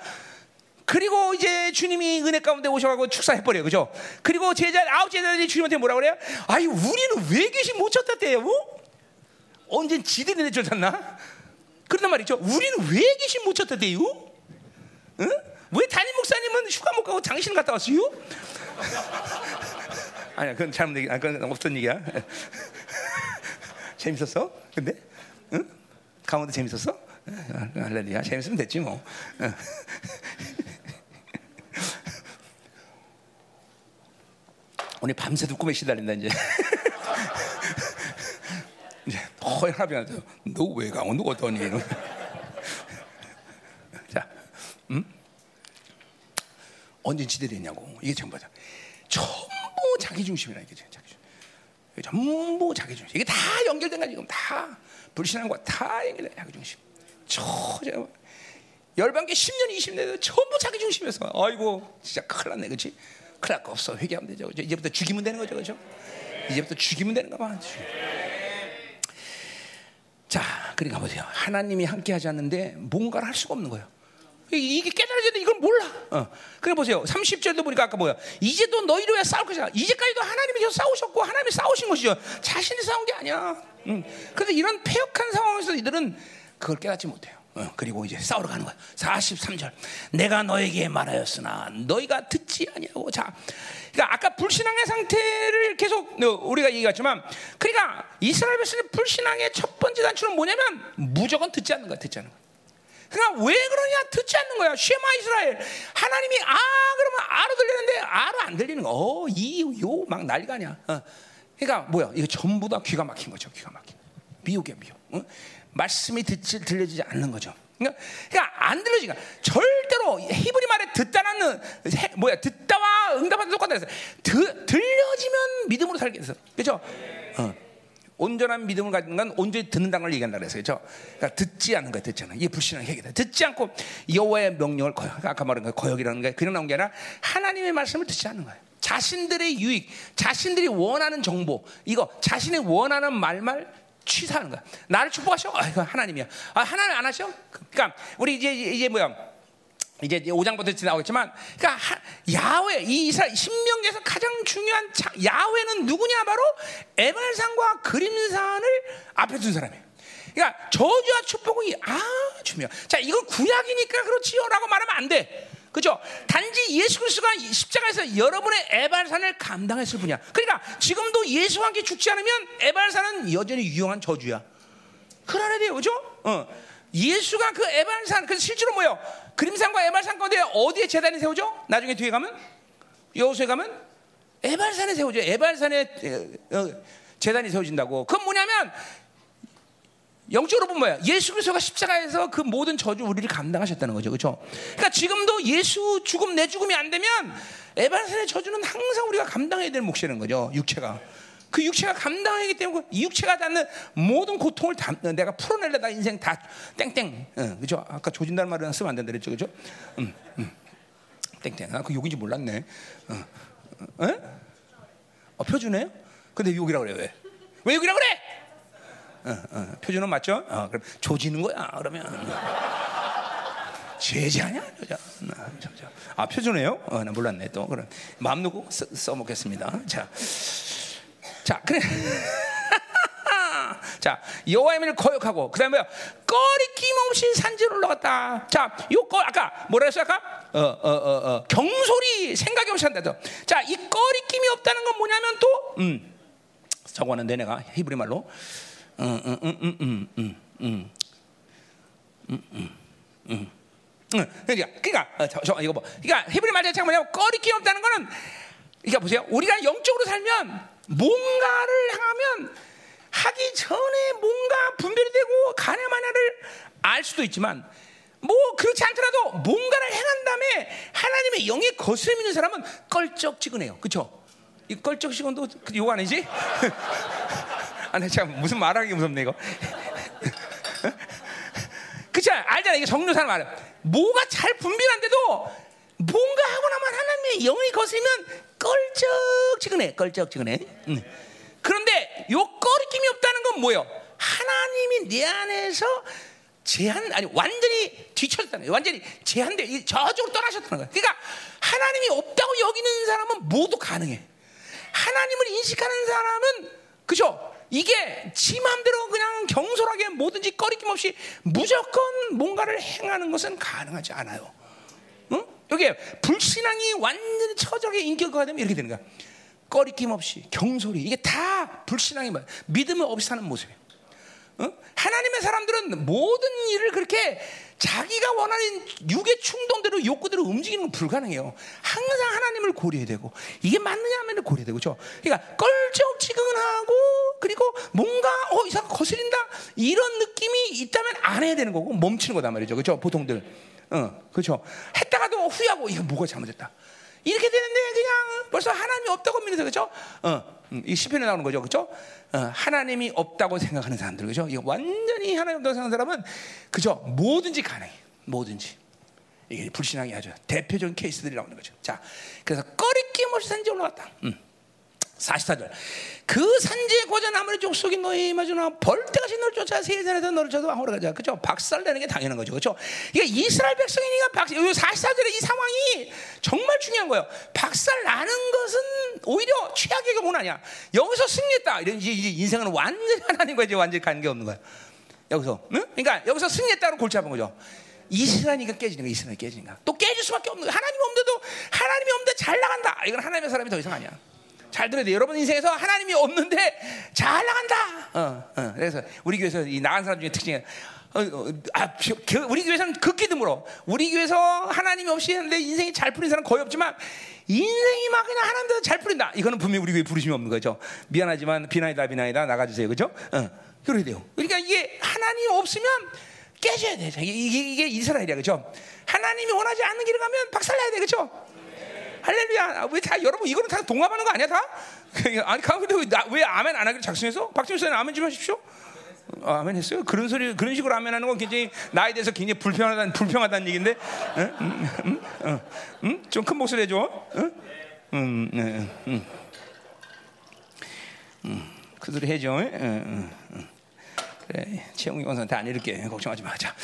그리고 이제 주님이 은혜 가운데 오셔가지고 축사해버려요. 그죠? 그리고 제자, 아홉 제자들이 주님한테 뭐라 그래요? 아니, 우리는 왜 귀신 못 쳤다 대요? 언젠 지들이 내쫓았나? 그런단 말이죠. 우리는 왜 귀신 못 쳤다 대요? 응? 왜 담임 목사님은 휴가 못 가고 당신 갔다 왔어요? 아니야, 그건 잘못 얘기, 아, 그건 없던 얘기야. 재밌었어? 근데? 응? 강원도 재밌었어? 아, 할렐루야. 재밌으면 됐지 뭐. 응. 오늘 밤새도 꿈에 시달린다 이제. 이제 허연합이한테 너왜 강원도 갔더니? 자, 음? 언제 지대했냐고 이게 전부 다 전부 자기 중심이라 이게 자기 중심. 전부 자기 중심. 이게 다 연결된 거야 지금 다 불신한 거다 연결된 자기 중심. 저 제가 열반기 10년 20년 전부 자기 중심에서 아이고 진짜 큰일 났네 그렇지? 큰일 날 거 없어 회개하면 되죠? 이제부터 죽이면 되는 거죠 그죠? 이제부터 죽이면 되는 거봐 자 그러니까 보세요. 하나님이 함께 하지 않는데 뭔가를 할 수가 없는 거예요. 이- 이게 깨달아지는데 이걸 몰라. 어. 그래 보세요. 30절도 보니까 아까 뭐야? 이제도 너희로 왜 싸울 것이야 이제까지도 하나님이 싸우셨고 하나님이 싸우신 것이죠. 자신이 싸운 게 아니야. 음. 그런데 이런 폐역한 상황에서 이들은 그걸 깨닫지 못해요 어, 그리고 이제 싸우러 가는 거야. 43절. 내가 너에게 말하였으나 너희가 듣지 아니하고 자. 그러니까 아까 불신앙의 상태를 계속 어, 우리가 얘기했지만 그러니까 이스라엘 백성의 불신앙의 첫 번째 단추는 뭐냐면 무조건 듣지 않는 거야. 듣지 않는 거야. 그러니까 왜 그러냐? 듣지 않는 거야. 쉐마 이스라엘. 하나님이 아 그러면 아로 들리는데 아로 안 들리는 거. 어, 이요 막 난리가 아니야. 어. 그러니까 뭐야? 이거 전부 다 귀가 막힌 거죠. 귀가 막힌. 미혹이야 미혹. 어? 말씀이 듣지 들려지지 않는 거죠. 그러니까, 그러니까 안 들려지니까 절대로 히브리 말에 듣다라는 해- 뭐야 듣다와 응답하다 똑같다 그래서 드, 들려지면 믿음으로 살겠어. 그렇죠? 어. 온전한 믿음을 가진 건 온전히 듣는다는 걸 얘기한다 그래서 그렇죠? 그러니까 듣지 않는 거야, 않는. 이게 불신앙의 핵이다. 듣지 않고 여호와의 명령을 거역. 아까 말한 거 거역이라는 게 그냥 나온 게 아니라 하나님의 말씀을 듣지 않는 거예요. 자신들의 유익, 자신들이 원하는 정보, 이거 자신이 원하는 말말 취사하는 거야. 나를 축복하셔? 아, 이거 하나님이야. 아, 하나님 안 하셔? 그러니까 우리 이제 이제 뭐야? 이제 5장부터 나오겠지만, 그러니까 하- 야훼 이 이스라엘 신명기에서 가장 중요한 자, 야훼는 누구냐 바로 에발산과 그림산을 앞에 둔 사람이에요. 그러니까 저주와 축복이 아주 중요. 자, 이건 구약이니까 그렇지요라고 말하면 안 돼. 그죠? 단지 예수 그리스도가 십자가에서 여러분의 에발산을 감당했을 뿐이야. 그러니까 지금도 예수와 함께 죽지 않으면 에발산은 여전히 유용한 저주야. 그러야 돼요, 그죠? 어. 예수가 그 에발산, 그래서 실제로 뭐요? 그림산과 에발산 가운데 어디에 재단이 세워져? 나중에 뒤에 가면 여호수에 가면 에발산에 세워져. 에발산에 어, 어, 재단이 세워진다고. 그건 뭐냐면 영적으로 보면 뭐야? 예수 그리스도가 십자가에서 그 모든 저주 우리를 감당하셨다는 거죠, 그렇죠? 그러니까 지금도 예수 죽음 내 죽음이 안 되면 에발산의 저주는 항상 우리가 감당해야 될 몫이라는 거죠, 육체가. 그 육체가 감당하기 때문에 이 육체가 갖는 모든 고통을 다, 내가 나 인생 다 땡땡, 어, 그죠? 아까 조진다는 말은 쓰면 안 된다 그랬죠, 그죠? 음, 음. 땡땡. 아, 그 욕인지 몰랐네. 어, 어, 에? 어, 표준이에요? 근데 욕이라고 그래 왜? 왜 욕이라고 그래? 어, 어, 표준은 맞죠? 어, 그럼 조지는 거야. 그러면 제지 아니야? 여자. 아. 아 표준이에요? 어, 나 몰랐네 또. 그럼 마음 놓고 써, 써먹겠습니다. 자, 자 그래. 자 여호와의 이름을 거역하고 그다음에? 꺼리낌 없이 산지로 올라갔다. 자, 요거 아까 뭐라 했어 아까? 어, 어, 어, 어, 경솔이 생각이 없이 한다. 자, 이 꺼리낌이 없다는 건 뭐냐면 또 음. 적어놨는데 내가 히브리 말로 그러니까, 그러니까, 어, 저, 저, 이거 뭐, 그러니까 히브리 말 자체가 뭐냐면 그러니까 보세요, 우리가 영적으로 살면 뭔가를 하면 하기 전에 뭔가 분별이 되고 가냐마냐를 알 수도 있지만, 뭐 그렇지 않더라도 뭔가를 행한 다음에 하나님의 영에 거스름 있는 사람은 껄쩍지근해요, 그렇죠? 이 껄쩍지근도 그 요거 아니지? 아, 나참 무슨 말하기 무섭네 이거. 그치 알잖아 이게 정로 사람 말은 뭐가 잘 분별한데도 뭔가 하고 나면 하나님의 영이 거슬면 껄쩍지근해 껄쩍지근해 음. 그런데 요 꺼리낌이 없다는 건 뭐예요 하나님이 내 안에서 제한 아니 완전히 뒤쳐졌다는 거예요. 완전히 제한돼 이- 저쪽으로 떠나셨다는 거예요. 그러니까 하나님이 없다고 여기는 사람은 모두 가능해. 하나님을 인식하는 사람은 그죠? 이게 지 마음대로 그냥 경솔하게 뭐든지 꺼리낌 없이 무조건 뭔가를 행하는 것은 가능하지 않아요. 응? 여기 불신앙이 완전히 처절하게 인격화가 되면 이렇게 되는 거야. 꺼리낌 없이 경솔히 이게 다 불신앙이 뭐야? 믿음을 없이 사는 모습이에요. 응? 하나님의 사람들은 모든 일을 그렇게 자기가 원하는 육의 충동대로 욕구대로 움직이는 건 불가능해요. 항상 하나님을 고려해야 되고 이게 맞느냐 하면 고려해야 되고 그렇죠? 그러니까 껄쩍지근하고 그리고 뭔가 어 이상 거슬린다 이런 느낌이 있다면 안 해야 되는 거고 멈추는 거단 말이죠. 그렇죠? 보통들. 어, 그렇죠. 했다가도 후회하고 이거 뭐가 잘못됐다. 이렇게 되는데 그냥 벌써 하나님이 없다고 믿는 거죠. 어, 음, 이 시편에 나오는 거죠, 그렇죠? 어, 하나님이 없다고 생각하는 사람들, 그렇죠? 이거 완전히 하나님 없다고 생각하는 사람은 그죠? 뭐든지 가능해, 뭐든지. 이게 불신앙이 아주 대표적인 케이스들이 나오는 거죠. 자, 그래서 꺼리낌 없이 산지 올라갔다. 음. 44절. 그 산지에 고자 나무의 족속이 너희 마주나 벌떼같이 너를 쫓아 세상에서 너를 쳐도 aho라 가자. 그죠? 박살내는 게 당연한 거죠. 그죠? 이게 이스라엘 백성이니까 박살, 44절에 이 상황이 정말 중요한 거예요. 박살 나는 것은 오히려 최악의 경우는 아니야. 여기서 승리했다. 이런 인생은 완전히 하나님과 이제 완전히 관계 없는 거야. 여기서. 응? 그러니까 여기서 승리했다고 골치 아픈 거죠. 이스라엘이니까 깨지는 거야. 이스라엘 깨지니까. 또 깨질 수밖에 없는 거야. 하나님이 없는데도 하나님이 없는데 잘 나간다. 이건 하나님의 사람이 더 이상 아니야. 잘 들어야 돼. 여러분 인생에서 하나님이 없는데 잘 나간다. 어, 어. 그래서 우리 교회에서 이 나간 사람 중에 특징이 어, 어, 아, 우리 교회에서는 극히 드물어. 우리 교회에서 하나님이 없이 했는데 인생이 잘 풀린 사람 거의 없지만 인생이 막 그냥 하나님대로 잘 풀린다. 이거는 분명히 우리 교회 부르심이 없는 거죠. 미안하지만 비나이다 비나이다 나가주세요. 그죠? 어, 그래야 돼요. 그러니까 이게 하나님이 없으면 깨져야 돼. 이게, 이게 이스라엘이야. 그죠? 하나님이 원하지 않는 길을 가면 박살나야 돼. 그죠? 할렐루야. 왜 다 여러분 이거는 다 동감하는 거 아니야 다? 아니 가운데 왜, 아멘 안 하기로 작성해서? 박지훈 선생 아멘 좀 하십시오. 어, 아멘 했어요? 그런 소리 그런 식으로 아멘 하는 건 굉장히 나에 대해서 굉장히 불평하다는 불평하다는 얘기인데, 응? 음, 음, 음, 음? 좀큰 목소리 해줘. 응? 음, 네, 음, 음, 그 소리 해줘. 응, 응, 응. 그래, 최영희 권사한테 안 이렇게 걱정하지 마. 자,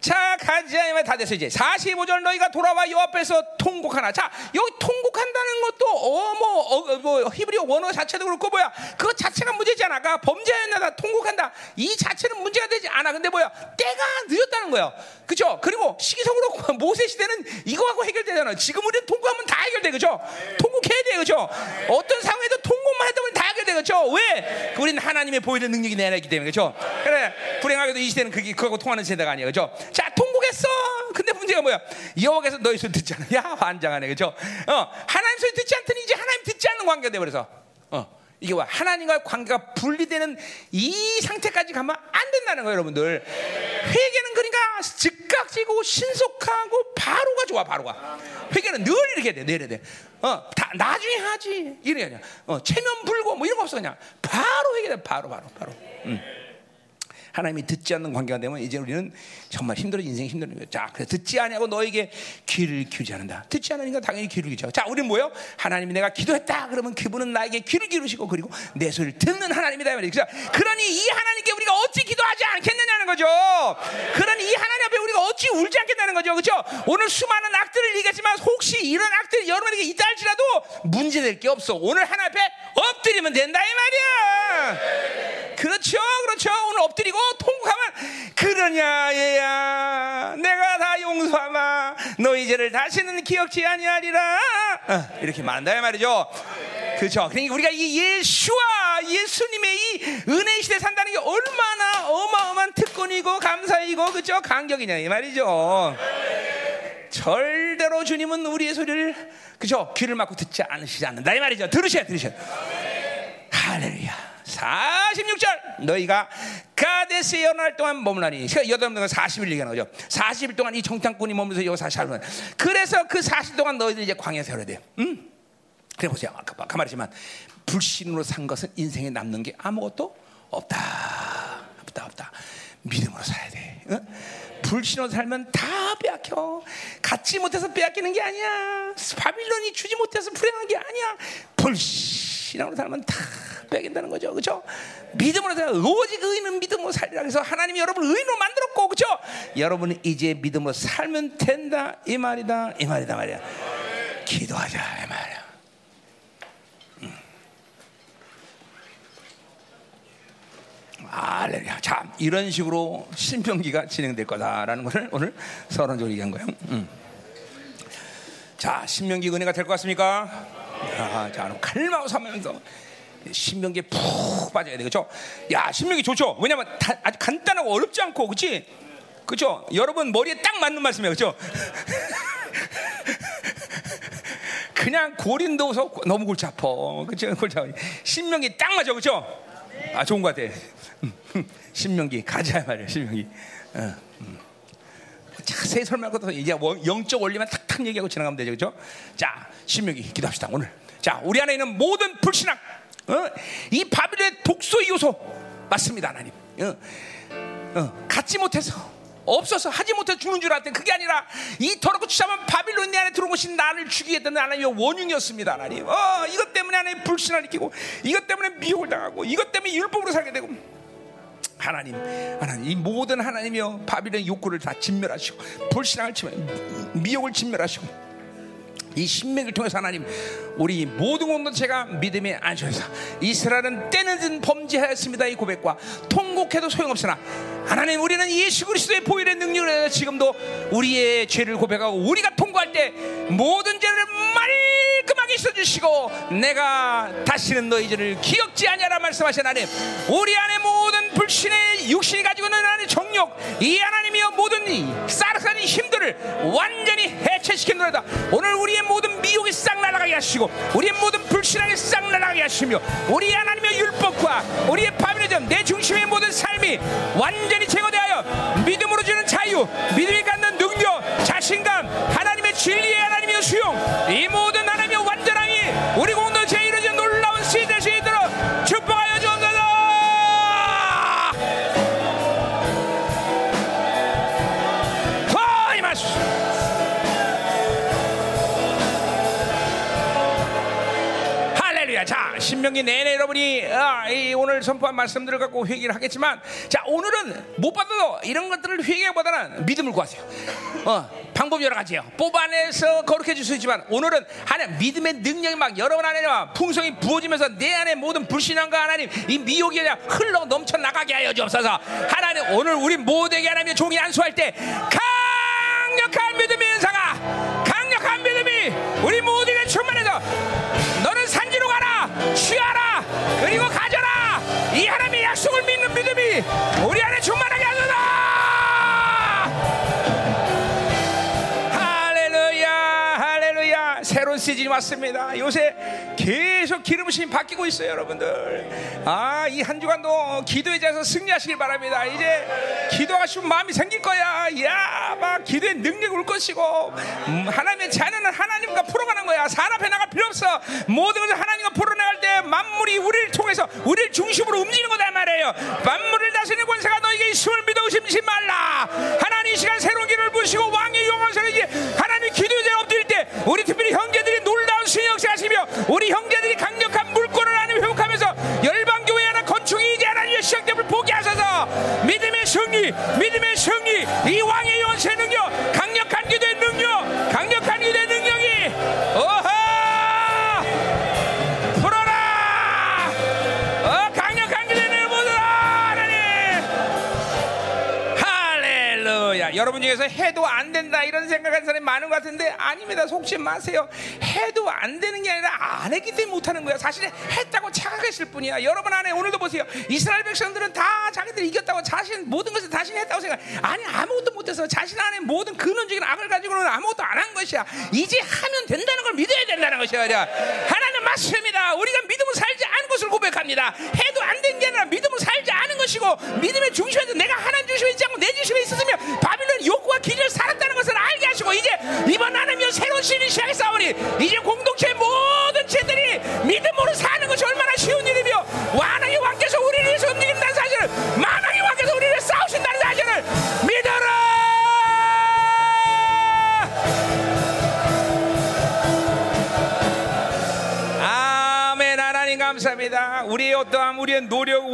자 가자 이말 다 됐어 이제 45절 너희가 돌아와 여 앞에서 통곡하나. 자 여기 통곡한다는 것도 어뭐 어, 뭐 히브리어 원어 자체도 그렇고 뭐야. 그거 자체가 문제지 않아. 가 범죄였나다 통곡한다. 이 자체는 문제가 되지 않아. 근데 뭐야? 때가 늦었다는 거야 그죠 그리고 시기적으로 모세 시대는 이거 갖고 해결되잖아. 지금 우리는 통곡하면 다 해결돼. 그죠 통곡해야 돼. 그죠 어떤 상황에도 통곡만 보면 다 해결돼. 그죠 왜? 우리는 하나님의 보이는 능력이 내 안에 있기 때문에. 그죠 그래. 불행하게도 이 시대는 그게 그거하고 통하는 세대가 아니야. 그죠 자 통곡했어. 근데 문제가 뭐야? 여호와께서 너희 소리 듣지 않아 야 환장하네 그죠? 어 하나님 소리 듣지 않더니 이제 하나님 듣지 않는 관계가 돼버려서. 어 이게 와 하나님과 관계가 분리되는 이 상태까지 가면 안 된다는 거예요 여러분들. 회개는 그러니까 즉각지고 신속하고 바로가 좋아 바로가. 회개는 늘 이렇게 돼 내려야 돼 어 다 나중에 하지. 이래 아니야 어 체면 불고 뭐 이런 거 없어 그냥. 바로 회개돼 바로 바로 바로. 음. 하나님이 듣지 않는 관계가 되면 이제 우리는 정말 힘들어 인생이 거예요. 자, 그래서 듣지 않냐고 너에게 귀를 기울이지 않는다. 듣지 않으니까 당연히 귀를 기울이죠. 자, 우리는 뭐요? 하나님이 내가 기도했다. 그러면 그분은 나에게 귀를 기울이시고 그리고 내 소리를 듣는 하나님이다 말이죠. 그러니 이 하나님께 우리가 어찌 기도하지 않겠느냐는 거죠. 그러니 이 하나님 앞에 우리가 어찌 울지 않겠다는 거죠. 그렇죠? 오늘 수많은 악들을 얘기했지만 혹시 이런 악들이 여러분에게 있다 할지라도 문제될 게 없어. 오늘 하나님 앞에 엎드리면 된다 이 말이야. 그렇죠, 그렇죠. 오늘 엎드리고 통곡하면 그러냐 얘야 내가 다 용서하마 너희 죄를 다시는 기억지 아니하리라 어, 이렇게 말한다 이 말이죠. 그렇죠. 그러니까 우리가 이 예수와 예수님의 이 은혜 시대 산다는 게 얼마나 어마어마한 특권이고 감사이고 그죠 간격이냐 이 말이죠. 절대로 주님은 우리의 소리를 그죠 귀를 막고 듣지 않으시지 않는다 이 말이죠. 들으셔야 들으셔야. 할렐루야. 46절. 너희가 가데스에 연할 동안 그러니까 여덟 명은 40일 얘기하는 거죠. 40일 동안 이 정탐꾼이 머무면서 여기 40일 그래서 그 40일 동안 너희들 이제 광야에 살아야 돼 음? 그래 보세요. 아까, 말했지만 불신으로 산 것은 인생에 남는 게 아무것도 없다. 없다 없다. 믿음으로 살아야 돼. 응? 불신으로 살면 다 빼앗겨. 갖지 못해서 빼앗기는 게 아니야. 바빌론이 주지 못해서 불행한 게 아니야. 불신으로 살면 다 빼긴다는 거죠. 그렇죠? 믿음으로 살 오직 의인은 믿음으로 살리라 그래서 하나님이 여러분을 의인으로 만들었고 그렇죠? 여러분은 이제 믿음으로 살면 된다 이 말이다 이 말이다 말이야. 기도하자 이 말이야. 알렐루야. 자, 이런 식으로 신병기가 진행될 거다라는 것을 오늘 서론적으로 얘기한 거예요. 음. 자, 신명기 은혜가 될 것 같습니까? 아, 자, 칼마고 삼면서 신명기에 푹 빠져야 되겠죠? 야, 신명기 좋죠? 왜냐면 다, 아주 간단하고 어렵지 않고, 그렇지? 그렇죠? 여러분 머리에 딱 맞는 말씀이에요, 그렇죠? 그냥 고린도서 너무 골치 아파, 그렇죠? 골치 아파. 신명기 딱 맞아, 그렇죠? 아, 좋은 것 같아. 신명기 가자 말이야, 신명기. 어, 음. 자세히 설명할 것도 이제 뭐 영적 원리만 탁탁 얘기하고 지나가면 되죠, 그렇죠? 자, 신명기 기도합시다 오늘. 자, 우리 안에 있는 모든 불신앙, 어? 이 바빌의 독소 요소 맞습니다, 하나님. 어? 어, 갖지 못해서 없어서 하지 못해 죽는 줄 알았더니 그게 아니라 이 더럽고 추잡한 바빌론 내 안에 들어온 것이 나를 죽이겠다는 하나님의 원흉이었습니다 하나님 어, 이것 때문에 하나님 불신을 일으키고 이것 때문에 미혹을 당하고 이것 때문에 율법으로 살게 되고 하나님, 하나님, 이 모든 하나님이여 바빌론 욕구를 다 진멸하시고 불신앙을 치며 미혹을 진멸하시고 이 신명을 통해서 하나님 우리 모든 공동체가 믿음의 안전에서 이스라엘은 때는 범죄하였습니다 이 고백과 통곡해도 소용없으나 하나님 우리는 예수 그리스도의 보혈의 능력을 해서 지금도 우리의 죄를 고백하고 우리가 통과할 때 모든 죄를 말 끔하게 있어 주시고 내가 다시는 너희 죄를 기억지 아니하라 말씀하신 하나님 우리 안에 모든 불신의 육신이 가지고 있는 하나님의 정욕 이 하나님이여 모든 이 싸락사는 힘들을 완전히 해체시킨 노래다. 오늘 우리의 모든 미혹이 싹 날아가게 하시고 우리의 모든 불신앙이 싹 날아가게 하시며 우리 하나님의 율법과 우리의 바빌레전 내 중심의 모든 삶이 완전히 제거되하여 믿음으로 주는 자유 믿음이 갖는 능력 자신감 하나님의 진리의 하나님의 수용 이 모든 하나님의 완전함이 우리 공동 신명기 내내 여러분이 아, 이 오늘 선포한 말씀들을 갖고 회개를 하겠지만, 자, 오늘은 못 받아도 이런 것들을 회개보다는 믿음을 구하세요. 어, 방법 여러 가지예요. 뽑아내서 거룩해 줄수 있지만, 오늘은 하나님 믿음의 능력이 막 여러분 안에 막 풍성이 부어지면서 내 안에 모든 불신함과 하나님 이 미혹이 그냥 흘러 넘쳐 나가게 하여 주옵소서. 하나님 오늘 우리 모두에게 하나님의 종이 안수할 때 강력한 믿음의 은사가 강력한 믿음이 우리 모두에게 충만해서 너는 가라 취하라! 그리고 가져라! 이 하나님의 약속을 믿는 믿음이 우리 안에 충만하게 하소서 새로운 시즌이 왔습니다. 요새 계속 기름 부심이 바뀌고 있어요 여러분들. 아 이 한 주간도 기도에 대해서 승리하시길 바랍니다. 이제 기도하시면 마음이 생길 거야. 야 막 기도의 능력이 올 것이고 음, 하나님의 자녀는 하나님과 풀어가는 거야. 앞에 나갈 필요 없어. 모든 것을 하나님과 풀어나갈 때 만물이 우리를 통해서 우리를 중심으로 움직이는 거다 말이에요. 만물을 다스리는 권세가 너에게 있음을 믿어 의심치 말라. 하나님 이 시간 새로운 길을 부시고 왕의 영원세를 이제 하나님 기도에 엎드릴 때 우리 특별히 형제들이 놀라운 수행 역사하시며 우리 형제들이 강력한 물권을 하나님 회복하면서 열방교회 하나 건축이 이제 하나님의 시작됨을 보게 하소서. 믿음의 승리 믿음의 승리. 이 왕의 영원세 능력 강력한 기도의 능력 강력한 기도의 능력이 오하 여러분 중에서 해도 안 된다 이런 생각하는 사람이 많은 것 같은데 아닙니다. 속지 마세요. 해도 안 되는 게 아니라 안 했기 때문에 못하는 거야. 사실 했다고 착각했을 뿐이야. 여러분 안에 오늘도 보세요. 이스라엘 백성들은 다 자기들이 이겼다고 자신 모든 것을 자신 했다고 생각. 아니 아무것도 못해서 자신 안에 모든 근원적인 악을 가지고는 아무것도 안 한 것이야. 이제 하면 된다는 걸 믿어야 된다는 것이야. 하나님 맞습니다. 우리가 믿음을 살지 않은 것을 고백합니다. 해도 안 된 게 아니라 믿음을 살지 않은 것이고 믿음의 중심에서 내가 하나님 중심에 있지 않고 내 중심에 있었으면 바빌 론 욕구와 기준을 살았다는 것을 알게 하시고 이제 이번 하나님의 새로운 시즌이 시작했사오니 이제 공동체의 모든 죄들이 믿음으로 사는 것이 얼마나 쉬운 일이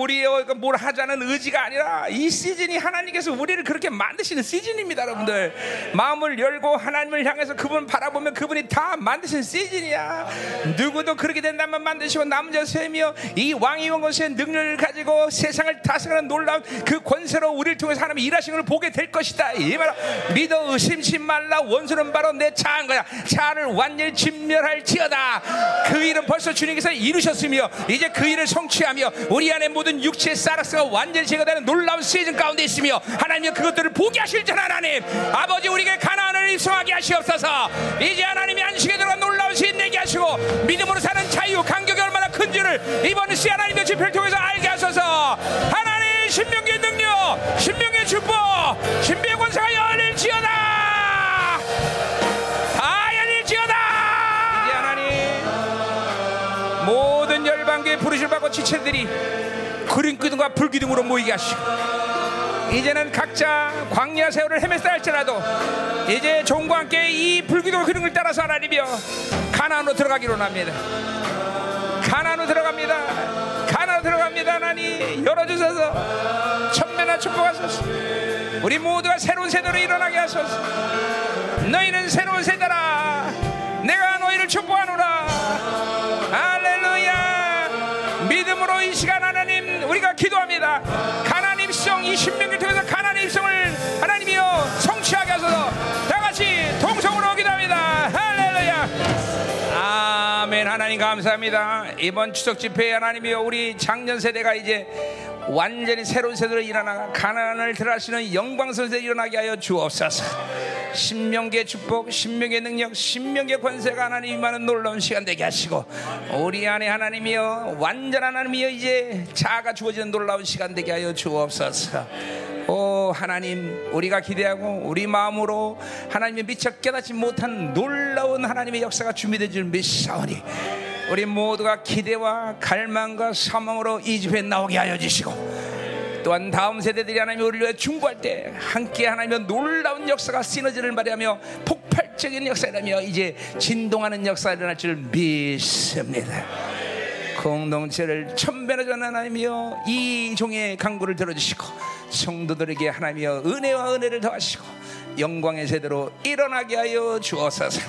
우리의 뭘 하자는 의지가 아니라 이 시즌이 하나님께서 우리를 그렇게 만드시는 시즌입니다, 여러분들. 마음을 열고 하나님을 향해서 그분 바라보면 그분이 다 만드신 시즌이야. 누구도 그렇게 된다면 만드시고 남자 셈이여 이 왕이 온 것의 능력을 가지 고 세상을 다스리는 놀라운 그 권세로 우리를 통해서 하나님이 일하신 걸 보게 될 것이다. 이말 믿어 의심치 말라 원수는 바로 내 차한 거야. 차를 완전히 진멸할지어다. 그 일은 벌써 주님께서 이루셨으며 이제 그 일을 성취하며 우리 안에 모든 육체의 사락스가 완전히 제거되는 놀라운 시즌 가운데 있으며 하나님이 그것들을 보게 하실 줄 하나님 아버지 우리에게 가난을 입성하게 하시옵소서 이제 하나님이 안식에 들어간 놀라운 시인 내게 하시고 믿음으로 사는 자유 간격이 얼마나 큰 줄을 이번 시 하나님의 집회를 통해서 알게 하소서. 하나님 신명의 능력 신명의 축복 신비의 권세가 열릴지어다! 다 열릴지어다! 이제 하나님. 모든 열방교의 부르실 받고 지체들이 그린 기둥과 불기둥으로 모이게 하시고 이제는 각자 광야 세월을 헤맸다 할지라도 이제 종과 함께 이 불기둥 흐름을 따라서 하나님이여 가나안으로 들어가기로 합니다 가나안으로 들어갑니다. 가나안으로 들어갑니다. 하나님 열어주셔서. 천면한 축복하소서. 우리 모두가 새로운 세대로 일어나게 하소서. 너희는 새로운 세대라. 내가 너희를 축복하노라. 할렐루야. 믿음으로 이 시간 하나님 우리가 기도합니다. 가나안 입성 이 신명을 통해서 가나안 입성을 하나님이여 성취하게 하소서. 다 같이 동성 아멘. 하나님 감사합니다. 이번 추석 집회에 하나님이여 우리 작년 세대가 이제 완전히 새로운 세대로 일어나 가난을 들어가시는 영광스러운 세대 일어나게 하여 주옵소서. 신명계 축복, 신명계 능력, 신명계 권세가 하나님 임하는 놀라운 시간 되게 하시고 우리 안에 하나님이여 완전한 하나님이여 이제 자아가 주어지는 놀라운 시간 되게 하여 주옵소서 오 하나님 우리가 기대하고 우리 마음으로 하나님의 미처 깨닫지 못한 놀라운 하나님의 역사가 준비되어 줄 믿사오니 우리 모두가 기대와 갈망과 사망으로 이 집에 나오게 하여 주시고 또한 다음 세대들이 하나님 우리를 위해 중보할 때 함께 하나님의 놀라운 역사가 시너지를 발휘하며 폭발적인 역사라며 이제 진동하는 역사가 일어날 줄 믿습니다. 공동체를 천변하전 하나님이여 이 종의 강구를 들어주시고 성도들에게 하나님이여 은혜와 은혜를 더하시고 영광의 세대로 일어나게 하여 주옵소서.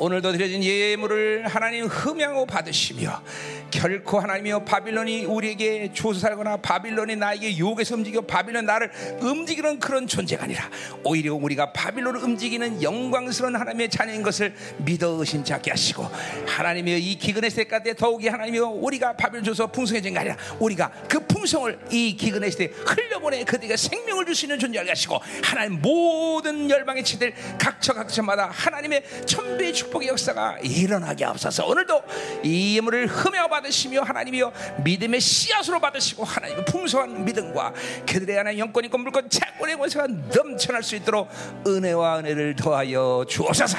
오늘도 드려진 예물을 하나님 흠양하고 받으시며 결코 하나님이여 바빌론이 우리에게 조사하거나 바빌론이 나에게 유혹해서 움직여 바빌론 나를 움직이는 그런 존재가 아니라 오히려 우리가 바빌론을 움직이는 영광스러운 하나님의 자녀인 것을 믿어 의심찮게 하시고 하나님이여 이 기근의 시대 때 더욱이 하나님이여 우리가 바빌론 줘서 풍성해진 게 아니라 우리가 그 풍성을 이 기근의 시대에 흘려보내 그들에게 생명을 줄 수 있는 존재를 하시고 하나님 모든 열방의 치들 각처 각처마다 하나님의 천배의 축 복의 역사가 일어나게 하옵소서 오늘도 이 예물을 흠여 받으시며 하나님이여 믿음의 씨앗으로 받으시고 하나님의 풍성한 믿음과 그들의 하나님 영권 있고 물권 채권의 권세가 넘쳐날 수 있도록 은혜와 은혜를 더하여 주옵소서.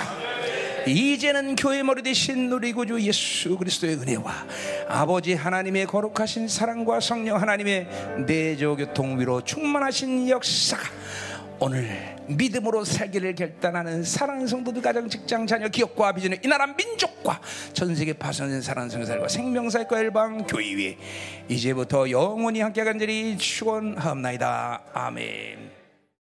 이제는 교회 머리 대신 우리 구주 예수 그리스도의 은혜와 아버지 하나님의 거룩하신 사랑과 성령 하나님의 내조 교통 위로 충만하신 역사가 오늘 믿음으로 살기를 결단하는 사랑하는 성도들 가정 직장 자녀 기업과 비전의 이 나라 민족과 전 세계 파손된 사랑하는 성도들과 생명사과 일방 교회 위에 이제부터 영원히 함께 간절히 축원하옵나이다 아멘.